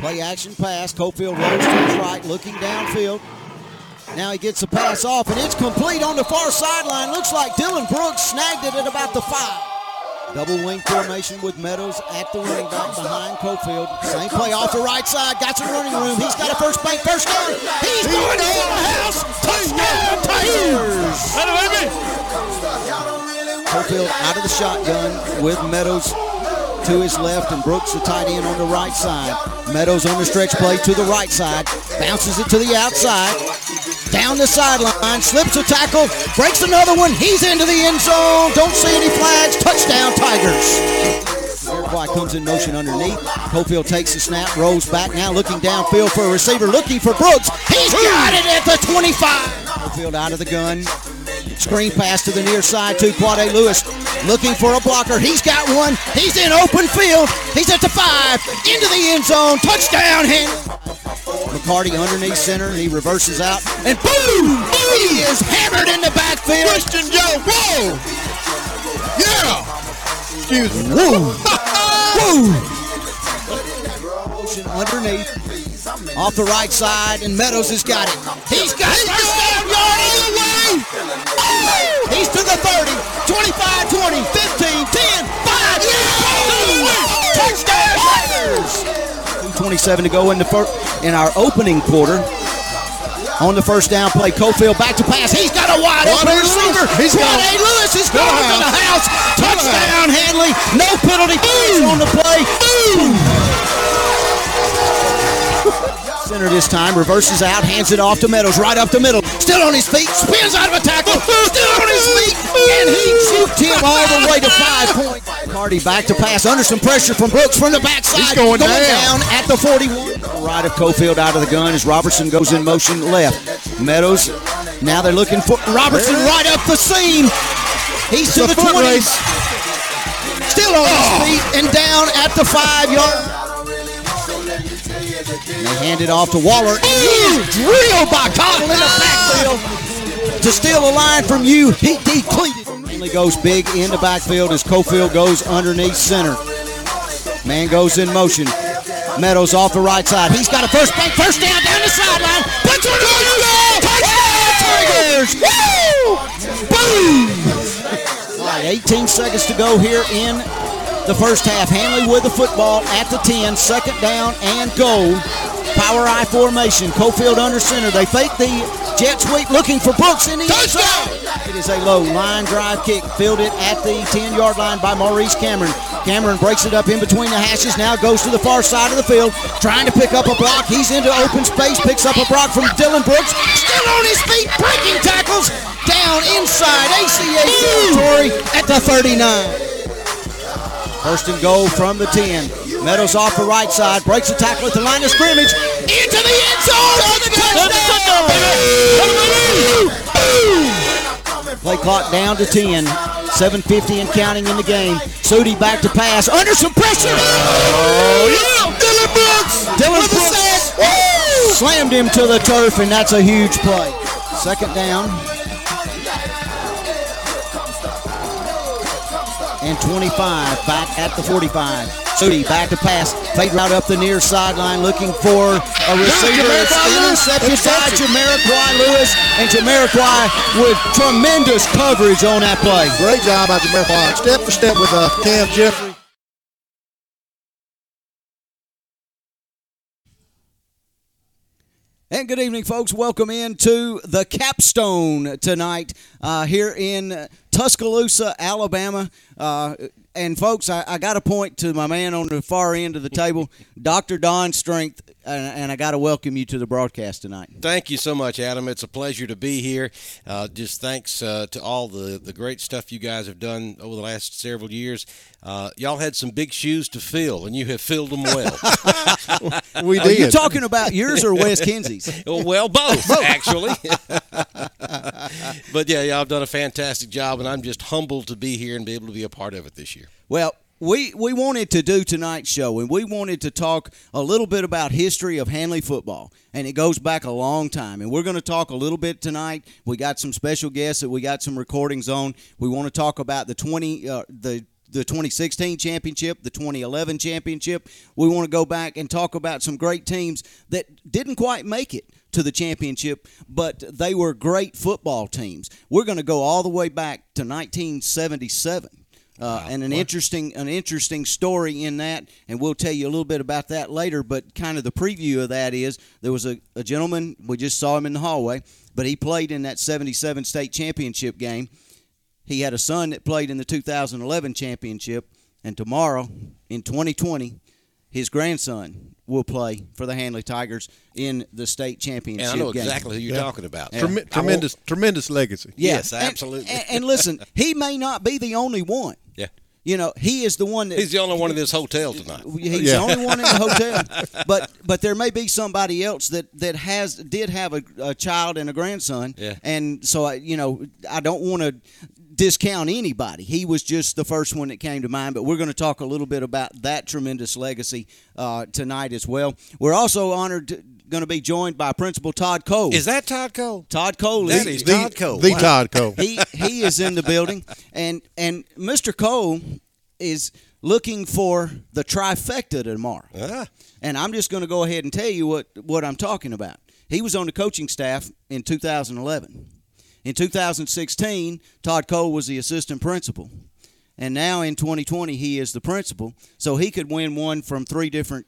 Play action pass. Cofield rolls to his right, looking downfield. Now he gets the pass off, and it's complete on the far sideline. Looks like Dylan Brooks snagged it at about the five. Double wing formation with Meadows at the running back behind Cofield. Same play off the right side. Got some running room. He's got a first bank first down. He's going to the house. Touchdown Tigers. Cofield out of the shotgun with Meadows to his left and Brooks the tight end on the right side. Meadows on the stretch play to the right side. Bounces it to the outside. Down the sideline. Slips a tackle. Breaks another one. He's into the end zone. Don't see any flags. Touchdown Tigers. Iroquois comes in motion underneath. Cofield takes the snap, rolls back now, looking downfield for a receiver, looking for Brooks. He's got it at the 25. Cofield out of the gun. Screen pass to the near side to Quade Lewis. Looking for a blocker. He's got one. He's in open field. He's at the five. Into the end zone. Touchdown, Handley. McCarty underneath center. He reverses out. And boom! He is hammered in the backfield. Christian Joe, whoa! Yeah! Excuse me. Woo! Woo! Underneath. Off the right side, and Meadows has got it. He's got it. He's to the 30, 25, 20, 15, 10, 5, yeah! Touchdown, Tigers! 2.27 to go in the first in our opening quarter. On the first down play, Cofield back to pass. He's got a wide open receiver. He's Quade gone. Lewis is going to the house. Touchdown, Handley. No penalty flags on the play. Boom. Center this time, reverses out, hands it off to Meadows, right up the middle. Still on his feet, spins out of a tackle, still on his feet, and he shoots him all the way to five points. Cardi back to pass, under some pressure from Brooks from the backside. He's going down. down at the 41. Right of Cofield out of the gun as Robertson goes in motion left. Meadows, now they're looking for Robertson right up the seam. He's to It's a the foot 20. race. Still on his oh. feet and down at the five yard. And they hand it off to Waller. And drilled by Cottle in the ah! backfield. To steal a line from you, he depleted. Finally goes big in the backfield as Cofield goes underneath center. Man goes in motion. Meadows off the right side. He's got a first bank, first down down the sideline. Puts one on Tigers! Woo! Boom! All right, 18 seconds to go here in the first half. Handley with the football at the 10, second down and goal. Power I formation. Cofield under center. They fake the jet sweep looking for Brooks in the end zone. It is a low line drive kick. Fielded at the 10 yard line by Maurice Cameron. Cameron breaks it up in between the hashes. Now goes to the far side of the field. Trying to pick up a block. He's into open space. Picks up a block from Dylan Brooks. Still on his feet. Breaking tackles. Down inside ACA territory at the 39. First and goal from the 10. Meadows off the right side, breaks the tackle at the line of scrimmage, into the end zone for the touchdown! Play clock down to 10. 7.50 and counting in the game. Sudi back to pass, under some pressure! Oh, yeah! Dylan Brooks! Dylan Brooks slammed him to the turf, and that's a huge play. Second down. And 25 back at the 45. Sudi back to pass. Fade route up the near sideline looking for a receiver. It's intercepted by Jamiroquai Lewis. And Jamiroquai with tremendous coverage on that play. Great job by Jamaica. Step for step with uh, Cam Jeffrey. And good evening, folks. Welcome into the capstone tonight uh, here in Tuscaloosa, Alabama. Uh, and, folks, I, I got to point to my man on the far end of the table, Dr. Don Strength, and, and I got to welcome you to the broadcast tonight. Thank you so much, Adam. It's a pleasure to be here. Uh, just thanks uh, to all the, the great stuff you guys have done over the last several years. Uh, y'all had some big shoes to fill, and you have filled them well. We Are you talking about yours or Wes Kinsey's? well, both, both, actually. but yeah, y'all have done a fantastic job, and I'm just humbled to be here and be able to be a part of it this year. Well, we, we wanted to do tonight's show, and we wanted to talk a little bit about history of Handley football, and it goes back a long time. And we're going to talk a little bit tonight. We got some special guests that we got some recordings on. We want to talk about the twenty uh, the the 2016 championship, the 2011 championship. We want to go back and talk about some great teams that didn't quite make it to the championship, but they were great football teams. We're going to go all the way back to 1977. Uh, and an interesting an interesting story in that, and we'll tell you a little bit about that later. But kind of the preview of that is there was a, a gentleman we just saw him in the hallway, but he played in that '77 state championship game. He had a son that played in the 2011 championship, and tomorrow in 2020, his grandson will play for the Handley Tigers in the state championship And I know game. exactly who you're Yeah. talking about. Yeah. Trem- I tremendous, tremendous legacy. Yeah. Yes, And- absolutely. And, and listen, he may not be the only one. Yeah. You know, he is the one that He's the only one in this hotel tonight. He's Yeah. the only one in the hotel, but but there may be somebody else that that has did have a, a child and a grandson, Yeah. and so I, you know I don't want to discount anybody. He was just the first one that came to mind, but we're going to talk a little bit about that tremendous legacy uh, tonight as well. We're also honored to, going to be joined by Principal Todd Cole. Is that Todd Cole? Todd Cole That is is The, Todd Cole. the Wow. Todd Cole. he he is in the building, and and Mr. Cole is looking for the trifecta tomorrow. Ah, And I'm just going to go ahead and tell you what what I'm talking about. He was on the coaching staff in 2011. In 2016, Todd Cole was the assistant principal. And now in 2020, he is the principal. So he could win one from three different,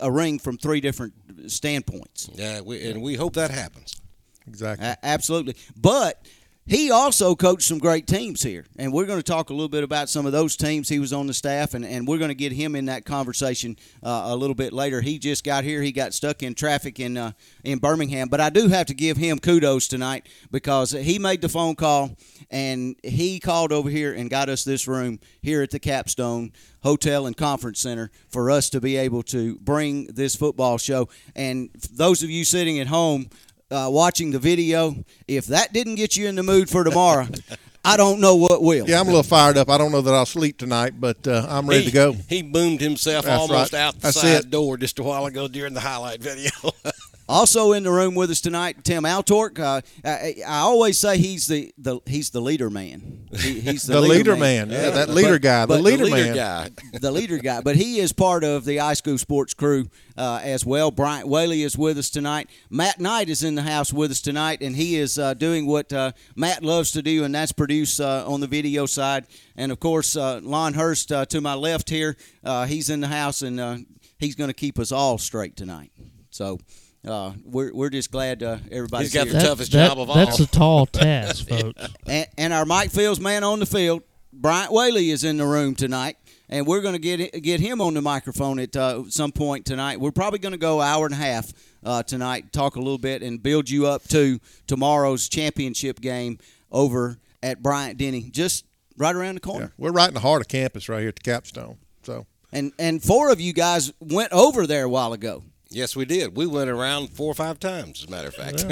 a ring from three different standpoints. yeah, we, and we hope that happens. Exactly. A- absolutely. But he also coached some great teams here. And we're going to talk a little bit about some of those teams. He was on the staff, and, and we're going to get him in that conversation uh, a little bit later. He just got here. He got stuck in traffic in, uh, in Birmingham. But I do have to give him kudos tonight because he made the phone call, and he called over here and got us this room here at the Capstone Hotel and Conference Center for us to be able to bring this football show. And those of you sitting at home, uh, watching the video, if that didn't get you in the mood for tomorrow, I don't know what will. Yeah, I'm a little fired up. I don't know that I'll sleep tonight, but uh, I'm ready he, to go. He boomed himself That's almost right. out the That's side it. door just a while ago during the highlight video. Also in the room with us tonight, Tim Altork. Uh, I, I always say he's the, the he's the leader man. He, he's the, The leader man. Yeah, that leader guy. The but- leader leader man. guy. the leader guy. But he is part of the iSchool Sports crew uh, as well. Bryant Whaley is with us tonight. Matt Knight is in the house with us tonight, and he is uh, doing what uh, Matt loves to do, and that's produce uh, on the video side. And of course, uh, Lon Hurst uh, to my left here, uh, he's in the house, and uh, he's going to keep us all straight tonight. So. Uh, we're, we're just glad uh, everybody's He's got here. the That- toughest that- job of all. That's a tall task, folks. and, and our Mike Fields man on the field, Bryant Whaley, is in the room tonight, and we're going to get get him on the microphone at uh, some point tonight. We're probably going to go hour and a half uh, tonight, talk a little bit, and build you up to tomorrow's championship game over at Bryant Denny, just right around the Yeah, corner. we're right in the heart of campus right here at the Capstone. So And and four of you guys went over there a while ago. Yes, we did. We went around four or five times, as a matter of fact.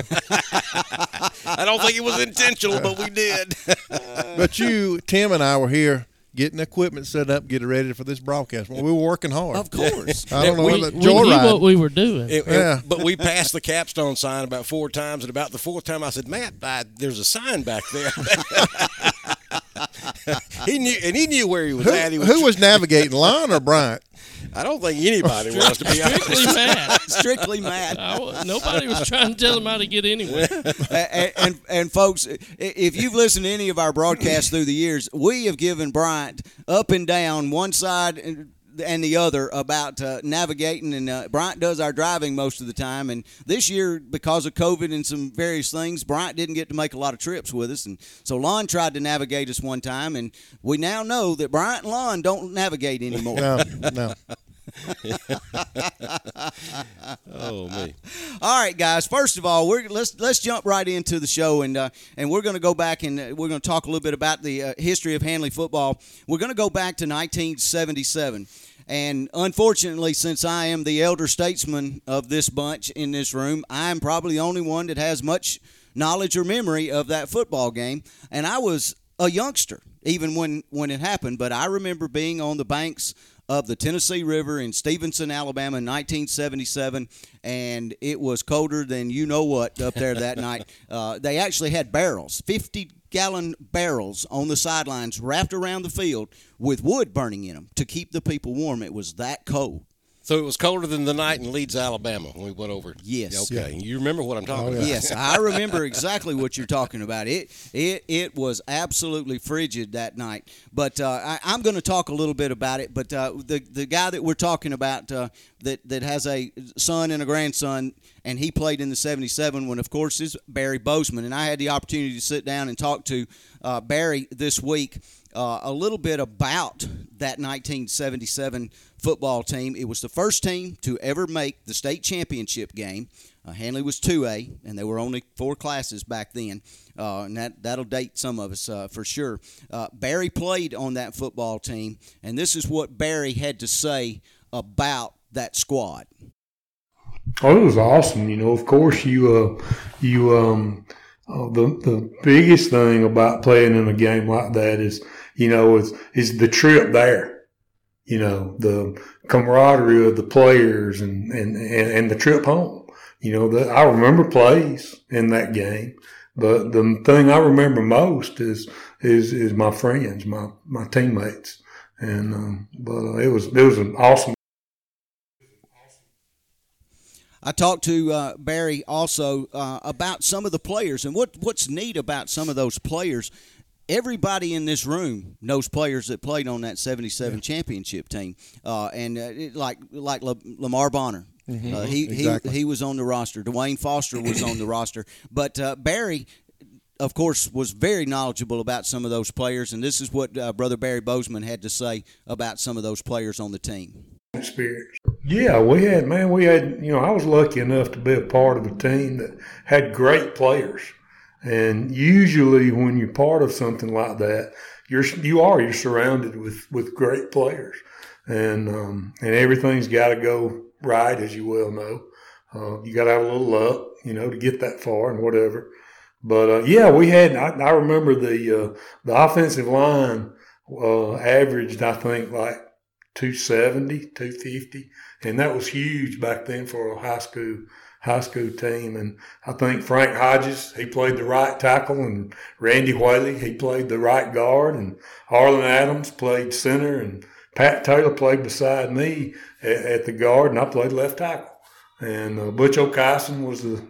I don't think it was intentional, but we did. But you, Tim, and I were here getting equipment set up, getting ready for this broadcast. Well, we were working hard. Of course. I don't know We- whether we knew what joyride. we were doing. It- it- Yeah. but we passed the capstone sign about four times, and about the fourth time, I said, "Matt, I, there's a sign back there." he knew, and he knew where he was Who, at. He was, who was navigating, Lon or Bryant? I don't think anybody was, to be Strictly honest. mad. Strictly Matt. I wa- nobody was trying to tell him how to get anywhere. and, and and folks, if you've listened to any of our broadcasts through the years, we have given Bryant up and down one side and- and the other about uh, navigating. And uh, Bryant does our driving most of the time. And this year, because of COVID and some various things, Bryant didn't get to make a lot of trips with us. And so Lon tried to navigate us one time, and we now know that Bryant and Lon don't navigate anymore. No, no. Oh me. All right, guys. First of all, we're let's let's jump right into the show, and uh, and we're going to go back and uh, we're going to talk a little bit about the uh, history of Handley football. We're going to go back to 1977, and unfortunately, since I am the elder statesman of this bunch in this room, I am probably the only one that has much knowledge or memory of that football game, and I was a youngster even when when it happened. But I remember being on the banks of the Tennessee River in Stevenson, Alabama, in 1977, and it was colder than you know what up there that night. Uh, they actually had barrels, 50 gallon barrels on the sidelines wrapped around the field with wood burning in them to keep the people warm. It was that cold. So it was colder than the night in Leeds, Alabama when we went over. Yes. Okay. You remember what I'm talking Oh, yeah. about? Yes, I remember exactly what you're talking about. It it it was absolutely frigid that night. But uh, I, I'm going to talk a little bit about it. But uh, the the guy that we're talking about uh, that that has a son and a grandson, and he played in the '77 one, of course, is Barry Bozeman. And I had the opportunity to sit down and talk to uh, Barry this week. Uh, a little bit about that 1977 football team. It was the first team to ever make the state championship game. Uh, Handley was 2A, and there were only four classes back then, uh, and that, that'll date some of us uh, for sure. Uh, Barry played on that football team, and this is what Barry had to say about that squad. Oh, it was awesome. You know, of course, you uh, you um, uh, the the biggest thing about playing in a game like that is you know is the trip there. You know, the camaraderie of the players and and and, and the trip home. You know, the, I remember plays in that game, but the thing I remember most is is is my friends, my my teammates, and um, but uh, it was it was an awesome. I talked to uh, Barry also uh, about some of the players and what what's neat about some of those players. Everybody in this room knows players that played on that '77 championship team, uh, and uh, it, like like La- Lamar Bonner. Uh, he, Exactly. he he was on the roster. Dwayne Foster was on the roster, but uh, Barry, of course, was very knowledgeable about some of those players, and this is what uh, Brother Barry Bozeman had to say about some of those players on the team. experience. Yeah, we had man, we had you know I was lucky enough to be a part of a team that had great players, and usually when you're part of something like that, you're you are you're surrounded with with great players, and um, and everything's got to go right as you well know. Uh, you got to have a little luck, you know, to get that far and whatever. But uh, yeah, we had. I, I remember the uh, the offensive line uh, averaged, I think, like 270, 250, and that was huge back then for a high school high school team. And I think Frank Hodges he played the right tackle, and Randy Whaley he played the right guard, and Harlan Adams played center, and Pat Taylor played beside me at, at the guard, and I played left tackle. And uh, Butch O'Kyson was the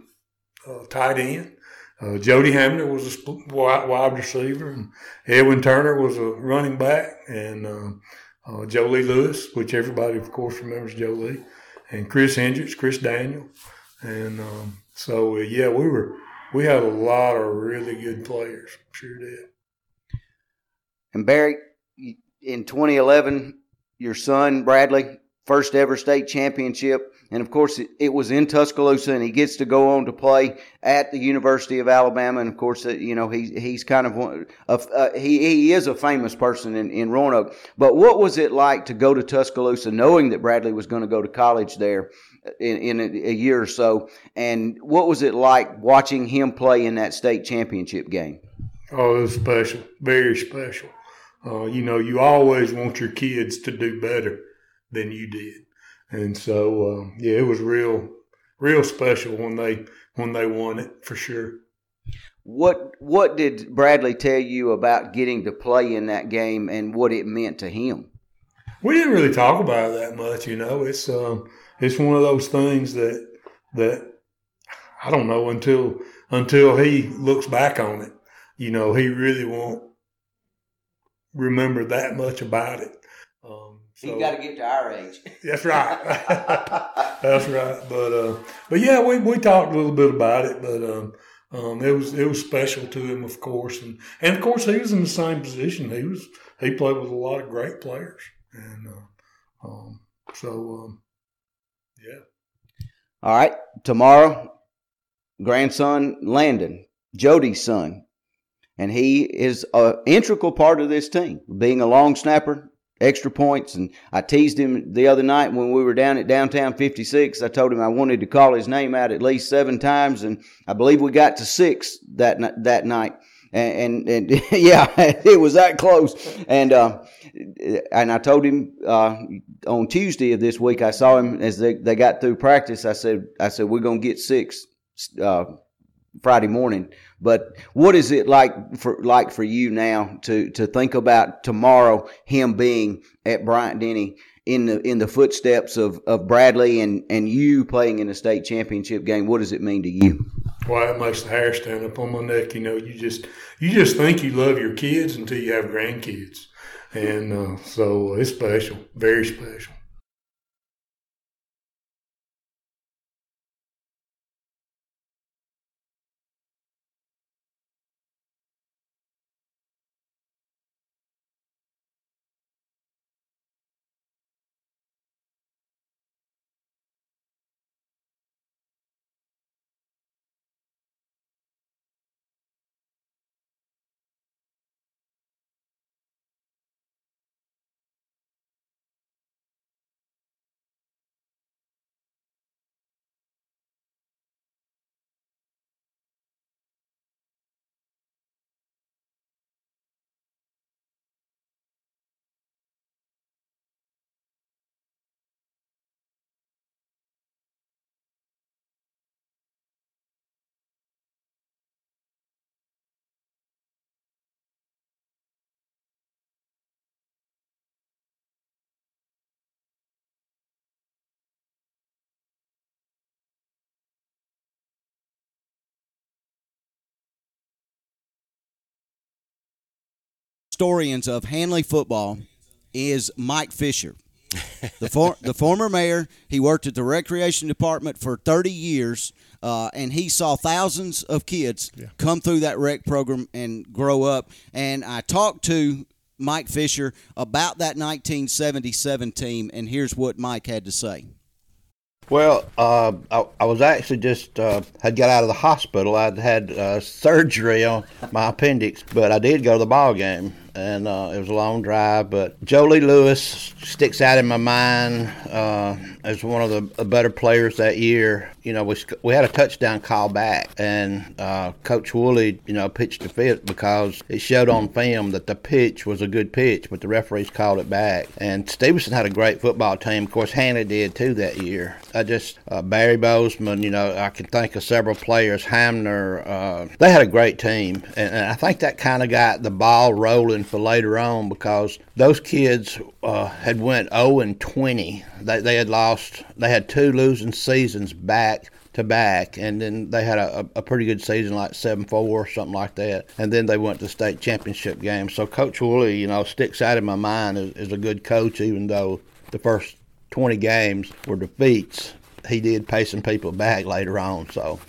uh, tight end. Uh, Jody Hamner was a wide, receiver, and Edwin Turner was a running back, and uh, Joe Lee Lewis, which everybody, of course, remembers Joe Lee, and Chris Hendricks, Chris Daniel, and um, so uh, yeah, we were we had a lot of really good players, sure did. And Barry, in 2011, your son Bradley, first ever state championship, and of course it, it was in Tuscaloosa, and he gets to go on to play at the University of Alabama, and of course, uh, you know he's he's kind of one, uh, he he is a famous person in in Roanoke. But what was it like to go to Tuscaloosa, knowing that Bradley was going to go to college there? In, in a, a year or so, and what was it like watching him play in that state championship game? Oh, it was special, very special. Uh, you know, you always want your kids to do better than you did, and so um, yeah, it was real, real special when they when they won it for sure. What what did Bradley tell you about getting to play in that game and what it meant to him? We didn't really talk about it that much, you know. It's um, it's one of those things that that I don't know until until he looks back on it. You know, he really won't remember that much about it. Um, so- you got to get to our age. That's right. That's right. But uh, but yeah, we, we talked a little bit about it, but um, um, it was it was special to him, of course, and and of course he was in the same position. He was he played with a lot of great players, and uh, um, so um, yeah. All right, tomorrow, grandson Landon, Jody's son, and he is an integral part of this team, being a long snapper, extra points. And I teased him the other night when we were down at downtown 56. I told him I wanted to call his name out at least seven times, and I believe we got to six that that night. And, and, and yeah, it was that close. And uh, and I told him uh, on Tuesday of this week, I saw him as they, they got through practice. I said, I said, we're gonna get six uh, Friday morning. But what is it like for like for you now to to think about tomorrow him being at Bryant Denny in the in the footsteps of, of Bradley and, and you playing in a state championship game? What does it mean to you? Well, it makes the hair stand up on my neck. You know, you just you just think you love your kids until you have grandkids, and uh, so it's special, very special. Historians of Handley football is Mike Fisher. the, for, the former mayor, he worked at the recreation department for 30 years, uh, and he saw thousands of kids come through that rec program and grow up. And I talked to Mike Fisher about that 1977 team, and here's what Mike had to say. Well, uh, I, I, was actually just uh, had got out of the hospital. I'd had uh, surgery on my appendix, but I did go to the ball game, and uh, it was a long drive. But Joe Lee Lewis sticks out in my mind uh, as one of the better players that year. You know, we we had a touchdown call back, and uh, Coach Woolley, you know, pitched the fit because it showed on film that the pitch was a good pitch, but the referees called it back. And Stevenson had a great football team. Of course, Handley did too that year. I just uh, Barry Bozeman, you know, I can think of several players. Hamner, uh, they had a great team, and, and I think that kind of got the ball rolling for later on because those kids uh, had went 0 and 20. They they had lost. They had two losing seasons back to back, and then they had a, a pretty good season, like seven four or something like that. And then they went to state championship game. So Coach Woolley, you know, sticks out in my mind as, as a good coach, even though the first 20 games were defeats. He did pay some people back later on. So,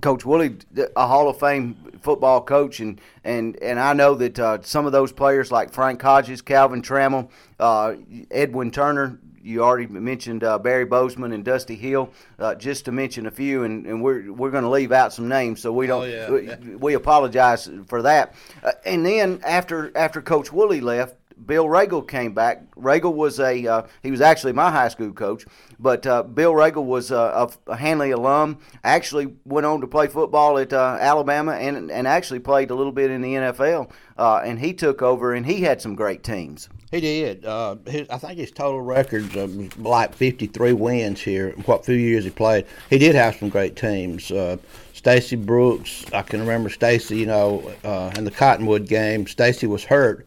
Coach Woolley, a Hall of Fame football coach, and and and I know that uh, some of those players like Frank Hodges, Calvin Trammell, uh, Edwin Turner. You already mentioned uh, Barry Bozeman and Dusty Hill, uh, just to mention a few, and, and we're we're going to leave out some names, so we don't. Oh, yeah. we, we apologize for that. Uh, and then after after Coach Woolley left, Bill Regal came back. Regal was a uh, he was actually my high school coach, but uh, Bill Regal was a, a Handley alum. Actually went on to play football at uh, Alabama and and actually played a little bit in the NFL. Uh, and he took over and he had some great teams. He did. Uh, his, I think his total records was like 53 wins here. What few years he played, he did have some great teams. Uh, Stacy Brooks, I can remember Stacy. You know, in the Cottonwood game, Stacy was hurt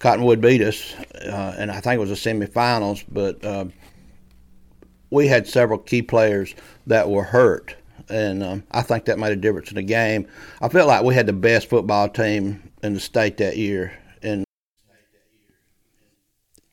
Cottonwood beat us, uh, and I think it was the semifinals. But uh, we had several key players that were hurt, and um, I think that made a difference in the game. I felt like we had the best football team in the state that year, and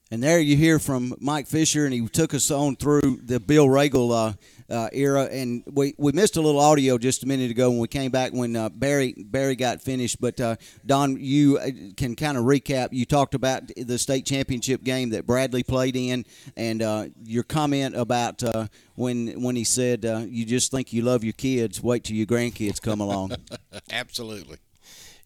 and there you hear from Mike Fisher, and he took us on through the Bill Regal uh, uh, era. And we, we missed a little audio just a minute ago when we came back when uh, Barry Barry got finished. But uh, Don, you uh, can kind of recap. You talked about the state championship game that Bradley played in, and uh, your comment about uh, when when he said you just think you love your kids. Wait till your grandkids come along. Absolutely.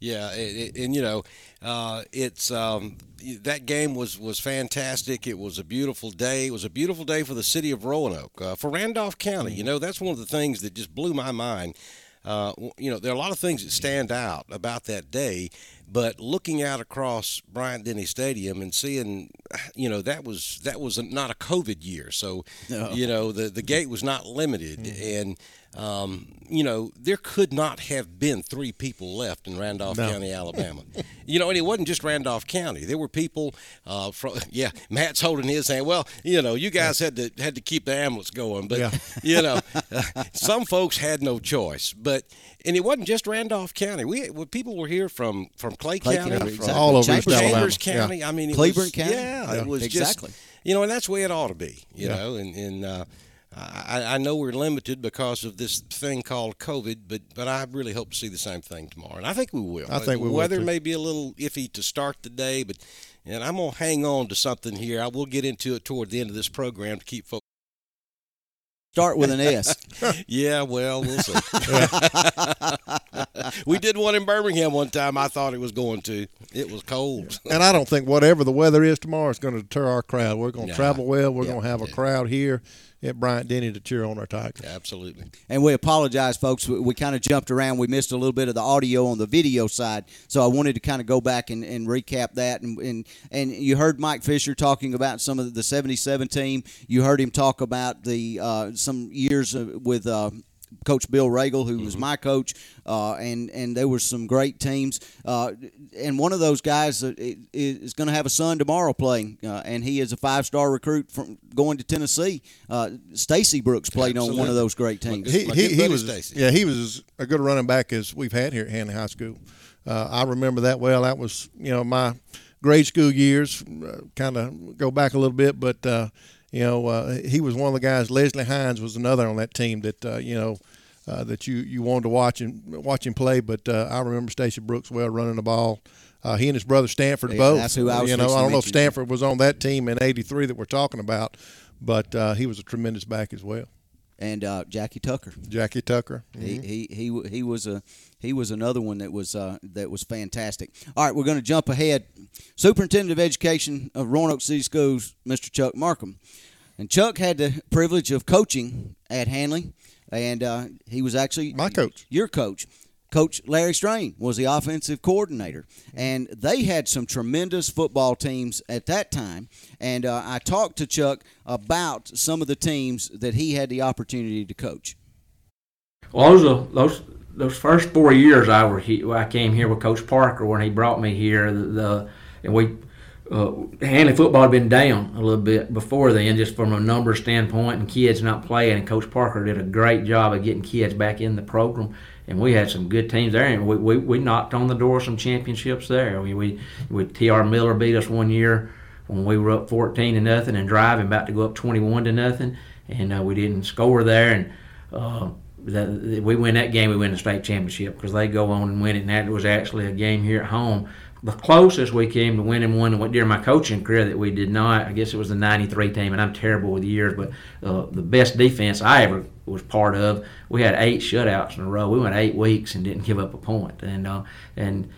Yeah, it, it, and you know, uh, it's um, that game was was fantastic. It was a beautiful day. It was a beautiful day for the city of Roanoke, uh, for Randolph County. You know, that's one of the things that just blew my mind. uh, you know, there are a lot of things that stand out about that day. But looking out across Bryant Denny Stadium and seeing, you know, that was that was not a COVID year, so you know the the gate was not limited, and um, you know there could not have been three people left in Randolph County, Alabama. you know, and it wasn't just Randolph County. There were people uh, from yeah. Matt's holding his hand. Well, you know, you guys had to had to keep the ambulance going, but Yeah. you know, some folks had no choice. But and it wasn't just Randolph County. We people were here from from Clay, Clay County, County, from all over Chambers Alabama. Chambers Yeah. County. I mean, was, County? Yeah, Yeah. it was Exactly. just you know, and that's the way it ought to be. You Yeah. know, and and. Uh, I, I know we're limited because of this thing called COVID, but but I really hope to see the same thing tomorrow, and I think we will. I think we will, Weather too. may be a little iffy to start the day, but and I'm gonna hang on to something here. I will get into it toward the end of this program to keep folks. Start with an S. Yeah, well, we'll see. we did one in Birmingham one time. I thought it was going to. It was cold. And I don't think whatever the weather is tomorrow is going to deter our crowd. We're going to Nah. travel well. We're Yeah, going to have a yeah. crowd here at Bryant Denny to cheer on our Tigers. Absolutely. And we apologize, folks. We, we kind of jumped around. We missed a little bit of the audio on the video side, so I wanted to kind of go back and, and recap that. And, and and you heard Mike Fisher talking about some of the '77 team. You heard him talk about the uh, some years with. Uh, Coach Bill Regal, who was my coach, uh, and and there were some great teams. Uh, and one of those guys uh, is going to have a son tomorrow playing, uh, and he is a five-star recruit from going to Tennessee. Uh, Stacy Brooks played on one of those great teams. he, My he, he was Stacy. yeah he was as good running back as we've had here at Handley High School. Uh, I remember that well. That was you know my grade school years. Uh, kind of go back a little bit, but uh, you know uh, he was one of the guys. Leslie Hines was another on that team that uh, you know. Uh, that you, you wanted to watch and watch him play, but uh, I remember Stacy Brooks well running the ball. Uh, he and his brother Stanford Yeah, both. that's who I was You know, I don't know if. Stanford was on that team in '83 that we're talking about, but uh, he was a tremendous back as well. And uh, Jackie Tucker. Jackie Tucker. He, he he he was a he was another one that was uh, that was fantastic. All right, we're going to jump ahead. Superintendent of Education of Roanoke City Schools, Mr. Chuck Markham, and Chuck had the privilege of coaching at Handley, and uh, he was actually My coach. your coach. Coach Larry Strain was the offensive coordinator, and they had some tremendous football teams at that time. And uh, I talked to Chuck about some of the teams that he had the opportunity to coach. Well, those those those first four years I were he, I came here with Coach Parker when he brought me here. The, the and we uh, Handley football had been down a little bit before then, just from a number standpoint and kids not playing. And Coach Parker did a great job of getting kids back in the program. And we had some good teams there, and we, we, we knocked on the door of some championships there. We, we, we T.R. Miller beat us one year when we were up 14 to nothing and driving, about to go up 21 to nothing, and uh, we didn't score there. And uh, that, we win that game, we win the state championship because they go on and win it. And that was actually a game here at home. The closest we came to winning one during my coaching career that we did not, I guess it was the '93 team, and I'm terrible with years, but uh, the best defense I ever was part of, we had eight shutouts in a row. We went eight weeks and didn't give up a point. and uh, and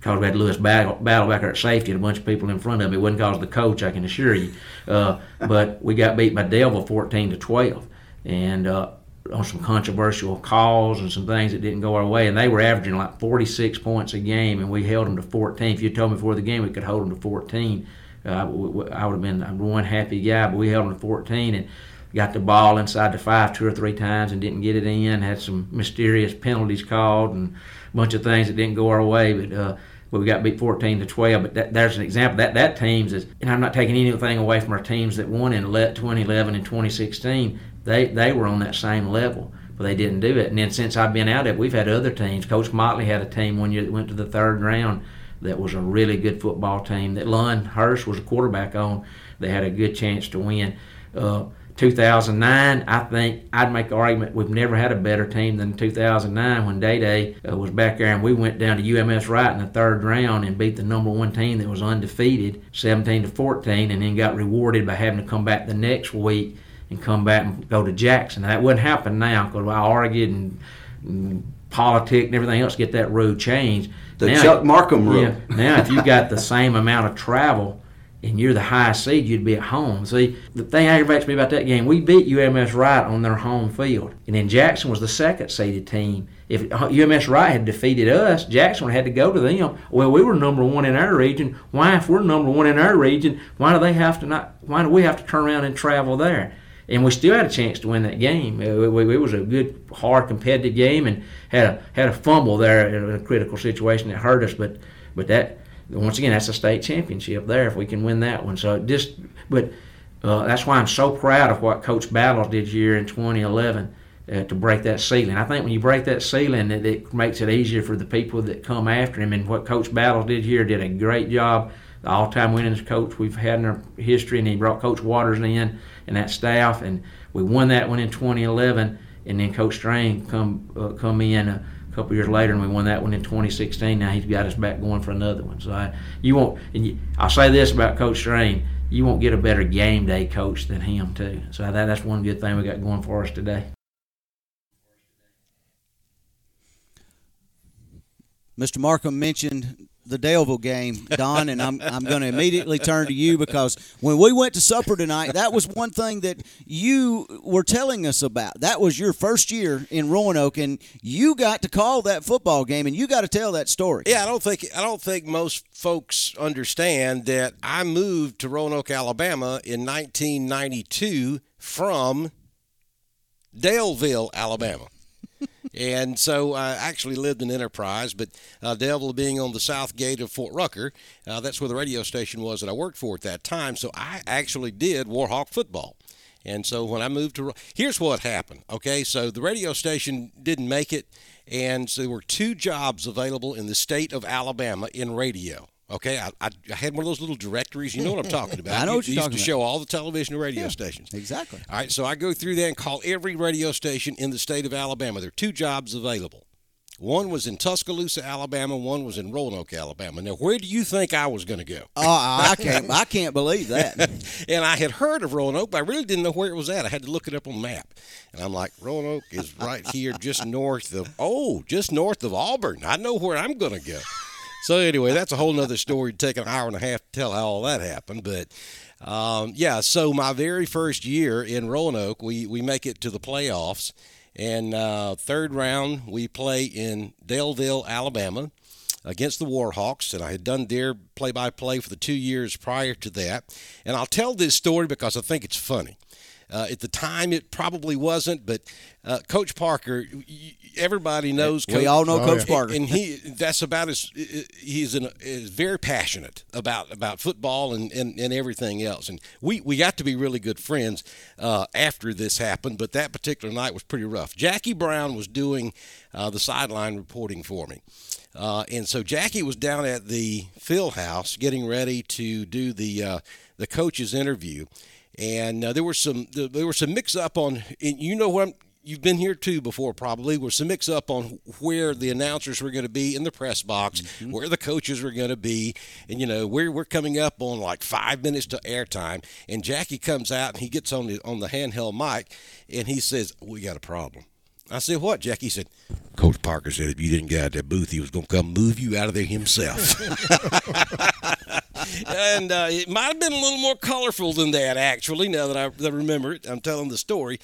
because we had Lewis battle, battle back there at safety and a bunch of people in front of me. It wasn't because of the coach, I can assure you. Uh, but we got beat by Daleville 14 to 12, and uh, on some controversial calls and some things that didn't go our way. And they were averaging like 46 points a game, and we held them to 14. If you told me before the game we could hold them to 14, uh, I would have been I'm one happy guy. But we held them to 14 and got the ball inside the five two or three times and didn't get it in. Had some mysterious penalties called and a bunch of things that didn't go our way. But uh, we got beat 14 to 12. But that, there's an example. That that teams is, and I'm not taking anything away from our teams that won in le- 2011 and 2016. They they were on that same level, but they didn't do it. And then since I've been out of it, we've had other teams. Coach Motley had a team one year that went to the third round. That was a really good football team. That Lon Hurst was a quarterback on. They had a good chance to win. Uh, 2009, I think I'd make the argument we've never had a better team than 2009 when Day Day uh, was back there and we went down to UMS Wright in the third round and beat the number one team that was undefeated, 17 to 14, and then got rewarded by having to come back the next week and come back and go to Jackson. Now, that wouldn't happen now because I argued and, and politics and everything else get that rule changed. The Now- Chuck Markham rule. Yeah. Now, if you got the same amount of travel and you're the highest seed, you'd be at home. See, the thing aggravates me about that game, we beat UMS Wright on their home field, and then Jackson was the second seeded team. If uh, UMS Wright had defeated us, Jackson would have had to go to them. Well, we were number one in our region. Why, if we're number one in our region, why do they have to not? Why do we have to turn around and travel there? And we still had a chance to win that game. Uh, it, it was a good, hard, competitive game, and had a had a fumble there in a critical situation that hurt us. But but that once again, that's a state championship there if we can win that one. So just, but uh, that's why I'm so proud of what Coach Battles did here in 2011 uh, to break that ceiling. I think when you break that ceiling, it, it, makes it easier for the people that come after him. And what Coach Battles did here did a great job. The all-time winningest coach we've had in our history, and he brought Coach Waters in and that staff, and we won that one in 2011. And then Coach Strain come uh, come in. A couple years later, and we won that one in 2016. Now he's got us back going for another one. So I, you won't. And you, I'll say this about Coach Strain: you won't get a better game day coach than him too. So that, that's one good thing we got going for us today. Mr. Markham mentioned the Daleville game, Don, and I'm I'm going to immediately turn to you because when we went to supper tonight, that was one thing that you were telling us about. That was your first year in Roanoke, and you got to call that football game, and you got to tell that story. Yeah, I don't think I don't think most folks understand that I moved to Roanoke, Alabama in 1992 from Daleville, Alabama and so I actually lived in Enterprise, but uh, Daleville being on the south gate of Fort Rucker, uh, that's where the radio station was that I worked for at that time. So I actually did Warhawk football. And so when I moved to, here's what happened. Okay, so the radio station didn't make it, and so there were two jobs available in the state of Alabama in radio. Okay, I, I, I, had one of those little directories. You know what I'm talking about. I know what you you're used talking to about. show all the television and radio Yeah, stations. exactly. All right, so I go through there and call every radio station in the state of Alabama. There are two jobs available. One was in Tuscaloosa, Alabama. One was in Roanoke, Alabama. Now, where do you think I was going to go? Oh, I can't I can't believe that. and I had heard of Roanoke, but I really didn't know where it was at. I had to look it up on the map. And I'm like, Roanoke is right here, just north of, oh, just north of Auburn. I know where I'm going to go. So anyway, that's a whole nother story. It'd take an hour and a half to tell how all that happened. But um, yeah, so my very first year in Roanoke, we, we make it to the playoffs. And uh, third round, we play in Daleville, Alabama against the Warhawks, and I had done their play by play for the two years prior to that. And I'll tell this story because I think it's funny. Uh, at the time, it probably wasn't, but uh, Coach Parker, everybody knows. We Coach, all know Oh, Coach yeah. Parker. and he that's about as he's an, is very passionate about about football and, and, and everything else and we we got to be really good friends uh, after this happened but that particular night was pretty rough Jackie Brown was doing uh, the sideline reporting for me uh, and so Jackie was down at the field house getting ready to do the uh, the coach's interview and uh, there were some there were some mix up on and you know what I'm, you've been here too before probably was some mix up on where the announcers were going to be in the press box where the coaches were going to be and you know we're, we're coming up on like five minutes to airtime and jackie comes out and he gets on the on the handheld mic and he says we got a problem I said, what, Jackie? Said, Coach Parker said if you didn't get out of that booth, he was going to come move you out of there himself. and uh, it might have been a little more colorful than that, actually, now that I, that I remember it. I'm telling the story.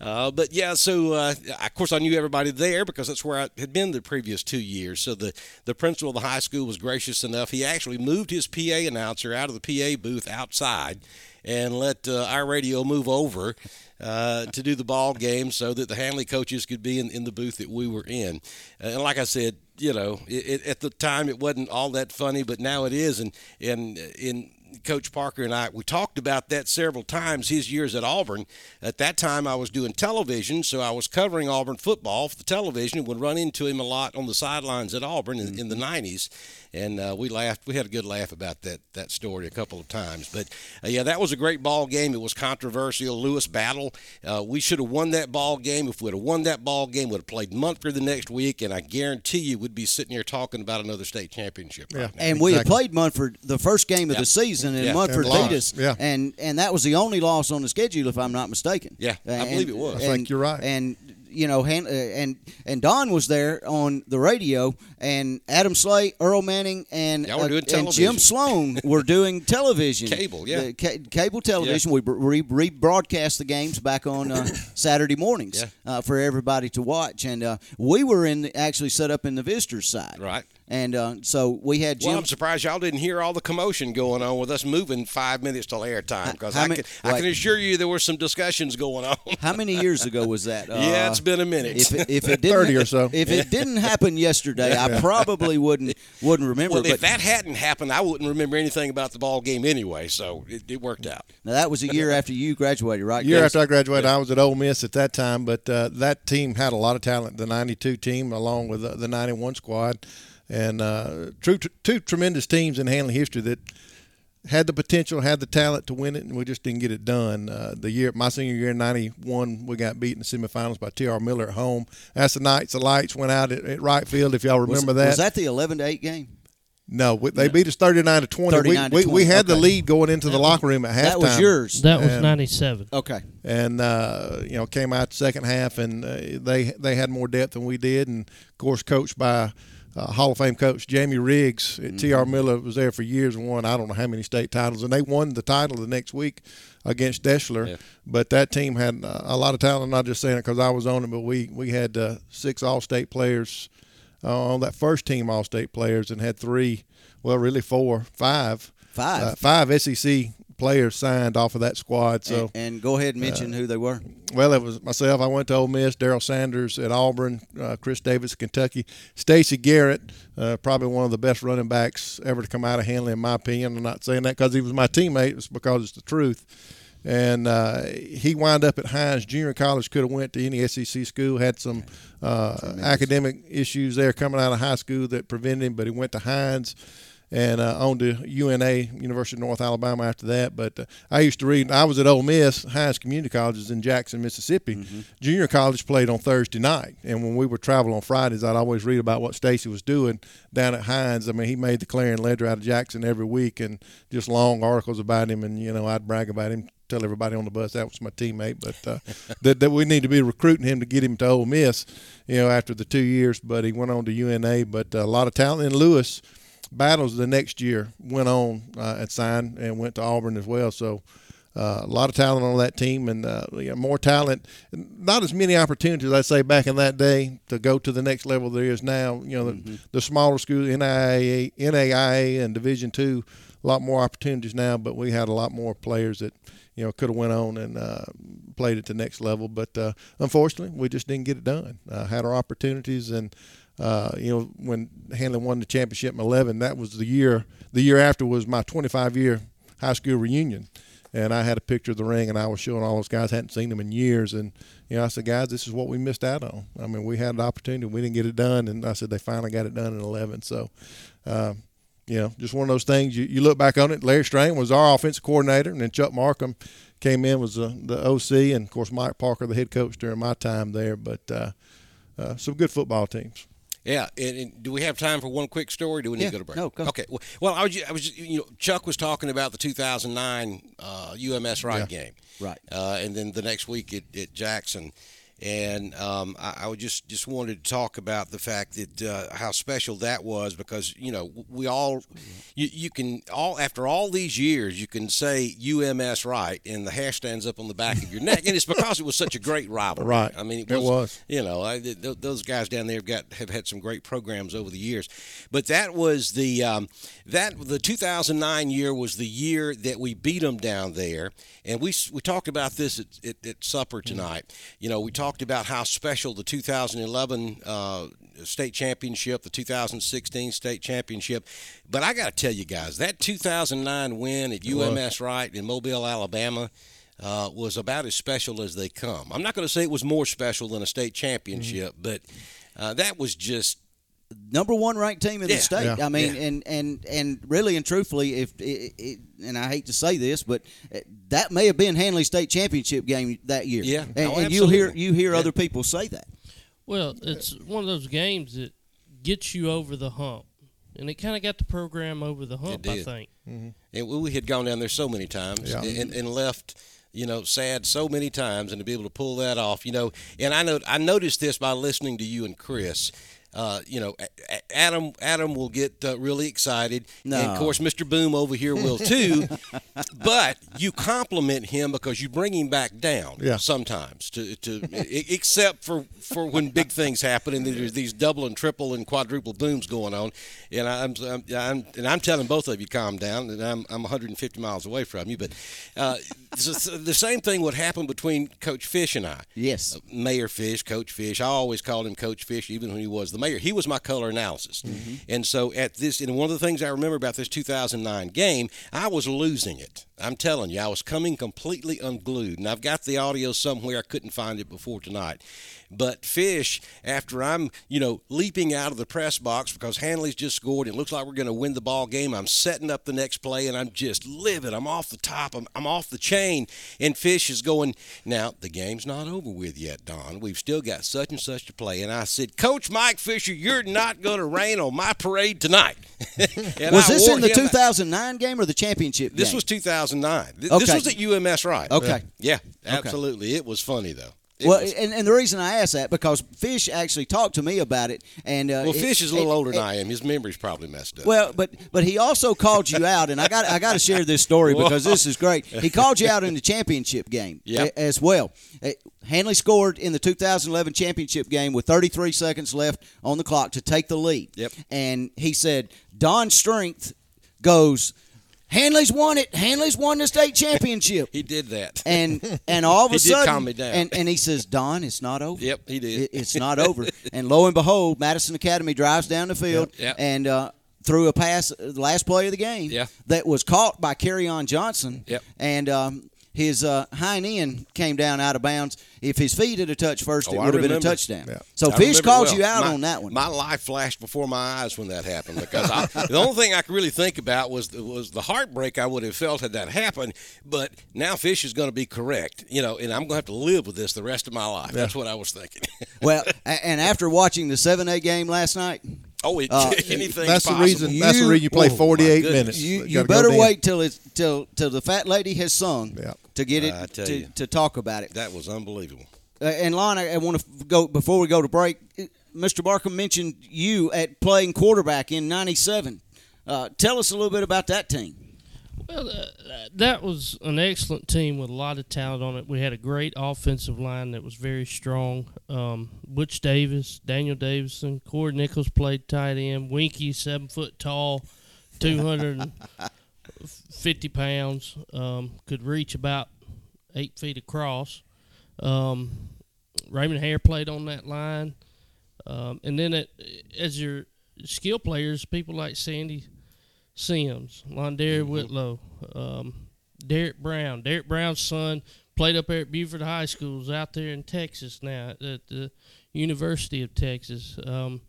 Uh, but yeah, so uh, of course I knew everybody there because that's where I had been the previous two years. So the, the principal of the high school was gracious enough. He actually moved his PA announcer out of the PA booth outside and let uh, our radio move over uh, to do the ball game so that the Handley coaches could be in, in the booth that we were in. And like I said, you know, it, it, at the time it wasn't all that funny, but now it is. And and in Coach Parker and I, we talked about that several times. His years at Auburn. At that time, I was doing television, so I was covering Auburn football for the television. and Would run into him a lot on the sidelines at Auburn in, in the '90s, and uh, we laughed. We had a good laugh about that that story a couple of times. But uh, yeah, that was a great ball game. It was controversial. Lewis battle. Uh, we should have won that ball game. If we'd have won that ball game, we would have played Munford the next week, and I guarantee you, we'd be sitting here talking about another state championship. Right now. and we had played Munford the first game of Yeah. the season, and Yeah. Munford And beat us. Yeah. And and that was the only loss on the schedule, if I'm not mistaken. Yeah, I And- believe it was. I think and- you're right. And you know, Han, uh, and and Don was there on the radio, and Adam Slay, Earl Manning, and Y'all uh, and. Jim Sloan were doing television, Cable, yeah. The ca- cable television. We re- rebroadcast the games back on uh, Saturday mornings Yeah. uh, for everybody to watch, and uh, we were in the, actually set up in the visitors side, Right. And uh, so we had Jim. Well, I'm surprised y'all didn't hear all the commotion going on with us moving five minutes till airtime because How I, many- can, I can assure you there were some discussions going on. how many years ago was that? yeah, Uh, it's been a minute. If it, if it didn't, 30 or so. If it didn't happen yesterday, I probably wouldn't wouldn't remember. well, but if that hadn't happened, I wouldn't remember anything about the ball game anyway. So it, it worked out. now that was a year after you graduated, right? year Casey? after I graduated, I was at Ole Miss at that time, but uh, that team had a lot of talent. The '92 team, along with the, the '91 squad, and uh, true, two tremendous teams in Handley history that had the potential, had the talent to win it, and we just didn't get it done. Uh, the year, my senior year in '91, we got beat in the semifinals by T.R. Miller at home. That's the nights the lights went out at, at right field. If y'all Was- remember that, Was that the 11 to 8 game? no, we, they beat us 39 to 20. 39 to we, we, we 20, had the lead going into the locker room at halftime. That was yours. That was And- 97. okay. and uh, you know came out the second half and uh, they they had more depth than we did and of course coached by uh, Hall of Fame coach Jamie Riggs Mm-hmm. T.R. Miller was there for years and won I don't know how many state titles and they won the title the next week against Deshler Yeah. but that team had uh, a lot of talent I'm not just saying it because I was on it but we we had uh, six all-state players uh, on that first team all-state players and had three well really four five Five. uh, five SEC players signed off of that squad so and, and go ahead and mention uh, who they were. well, it was myself. I went to Ole Miss. Daryl Sanders at Auburn. Uh, Chris Davis, Kentucky. Stacy Garrett, uh, probably one of the best running backs ever to come out of Handley, in my opinion. I'm not saying that because he was my teammate. It's because it's the truth. And uh, he wound up at Hinds Junior College. Could have went to any SEC school. Had some uh, academic issues there coming out of high school that prevented him, but he went to Hinds and uh, on to UNA, University of North Alabama after that. But uh, I used to read, I was at Ole Miss, Hinds Community College is in Jackson, Mississippi. Junior college played on Thursday night. And when we would travel on Fridays, I'd always read about what Stacy was doing down at Hinds. I mean, he made the Clarion Ledger out of Jackson every week and just long articles about him. And, you know, I'd brag about him. Tell everybody on the bus that was my teammate, but uh, that, that we need to be recruiting him to get him to Ole Miss, you know, after the two years. But he went on to UNA. But uh, a lot of talent in Lewis battles the next year went on uh, and signed and went to Auburn as well. So uh, a lot of talent on that team and uh, yeah, more talent. Not as many opportunities, I'd say, back in that day to go to the next level there is now. You know, the, the smaller schools, NAIA, NAIA and Division two, a lot more opportunities now. But we had a lot more players that you know could have went on and uh, played at the next level. But uh, unfortunately, we just didn't get it done. Uh, had our opportunities and. Uh, you know, when Handley won the championship in 11, that was the year. The year after was my 25 year high school reunion, and I had a picture of the ring, and I was showing all those guys hadn't seen them in years, and you know, I said, guys, this is what we missed out on. I mean, we had an opportunity, we didn't get it done, and I said they finally got it done in 11. So, um, you know, just one of those things. You, you look back on it. Larry Strain was our offensive coordinator, and then Chuck Markham came in was the, the OC, and of course Mike Parker, the head coach during my time there. But uh, uh, some good football teams. Yeah, and, and do we have time for one quick story? Do we need Yeah, to go to break? no, go. Okay. Well, well, I was, I was, you know, Chuck was talking about the 2009 uh, UMS Wright game, Right. Uh, and then the next week at, at Jackson, and um, I, I just just wanted to talk about the fact that uh, how special that was because you know we all, you, you can all after all these years you can say UMS Wright and the hair stands up on the back of your neck, and it's because it was such a great rivalry. Right. I mean, it It was. was. You know, I, th- th- those guys down there have got have had some great programs over the years, but that was the um, that the 2009 year was the year that we beat them down there, and we we talked about this at, at, at supper tonight. You know, we talked about how special the 2011 uh, state championship, the 2016 state championship, but I got to tell you guys that 2009 win at UMS Wright in Mobile, Alabama uh, was about as special as they come. I'm not going to say it was more special than a state championship, but uh, that was just number one ranked team in Yeah. the state. Yeah. I mean, Yeah. and and and really and truthfully, if it, it, and I hate to say this, but uh, that may have been Handley State Championship game that year. Yeah. and, Oh, and you hear you hear Yeah. other people say that. Well, it's one of those games that gets you over the hump. And it kind of got the program over the hump, I did. think. and we we had gone down there so many times Yeah. and, and left you know, sad so many times, and to be able to pull that off, you know, and I know I noticed this by listening to you and Chris. Uh, you know, Adam Adam will get uh, really excited, and of course Mr. Boom over here will too. but you compliment him because you bring him back down Yeah. sometimes, to, to except for, for when big things happen and there's these double and triple and quadruple booms going on, and I'm, I'm, I'm and I'm telling both of you calm down, and I'm I'm 150 miles away from you, but uh, the same thing would happen between Coach Fish and I. Yes. Mayor Fish, Coach Fish. I always called him Coach Fish, even when he was the mayor. He was my color analysis, mm-hmm. and so at this, and one of the things I remember about this 2009 game, I was losing it. I'm telling you, I was coming completely unglued, and I've got the audio somewhere. I couldn't find it before tonight. But Fish, after I'm, you know, leaping out of the press box because Handley's just scored, it looks like we're going to win the ball game. I'm setting up the next play, and I'm just livid. I'm off the top. I'm, I'm off the chain, and Fish is going. Now the game's not over with yet, Don. We've still got such and such to play. And I said, Coach Mike Fisher, you're not going to rain on my parade tonight. Was I this in the him- 2009 game or the championship This game? was 2009. Th- This Okay. was at UMS, right? Okay. Yeah, absolutely. It was funny though. It well, was- and, and the reason I asked that because Fish actually talked to me about it, and uh, well, Fish is a little it- older than I am. His memory's probably messed up. Well, but but he also called you out, and I got I got to share this story because this is great. He called you out in the championship game Yep. as well. Uh, Handley scored in the 2011 championship game with 33 seconds left on the clock to take the lead. Yep. And he said Don Strength goes, Handley's won it. Handley's won the state championship. he did that. and and all of a He did sudden, calm me down. and and he says, Don, it's not over. Yep, he did. It- it's not over. And lo and behold, Madison Academy drives down the field Yep, yep. and uh, threw a pass, the last play of the game, Yeah. that was caught by on Johnson. Yep. And um, his uh, hind end came down out of bounds. If his feet had a touched first, Oh, it would have been a touchdown. Yeah. So I Fish remember it called well. you out My- on that one. My life flashed before my eyes when that happened because I, the only thing I could really think about was the, was the heartbreak I would have felt had that happened. But now Fish is going to be correct, you know, and I'm going to have to live with this the rest of my life. That's what I was thinking. well, and after watching the seven A game last night, oh, it, Uh, anything. That's the possible. reason. That's the You- reason you play oh, 48 minutes. you, you better wait till it's till till the fat lady has sung Yeah. To get it I to, you. to talk about it. That was unbelievable. Uh, and Lon, I, I want to go before we go to break. uh, Mr. Markham mentioned you at playing quarterback in '97. Uh, tell us a little bit about that team. Well, uh, that was an excellent team with a lot of talent on it. We had a great offensive line that was very strong. Um, Butch Davis, Daniel Davison, Corey Nichols played tight end. Winky, seven foot tall, two hundred and fifty pounds, um, could reach about eight feet across. Um, Raymond Hare played on that line, um, and then it, as your skill players, people like Sandy Sims, Londare Whitlow, um, Derek Brown. Derek Brown's son played up there at Buford High School. Is out there in Texas now at the University of Texas. Um,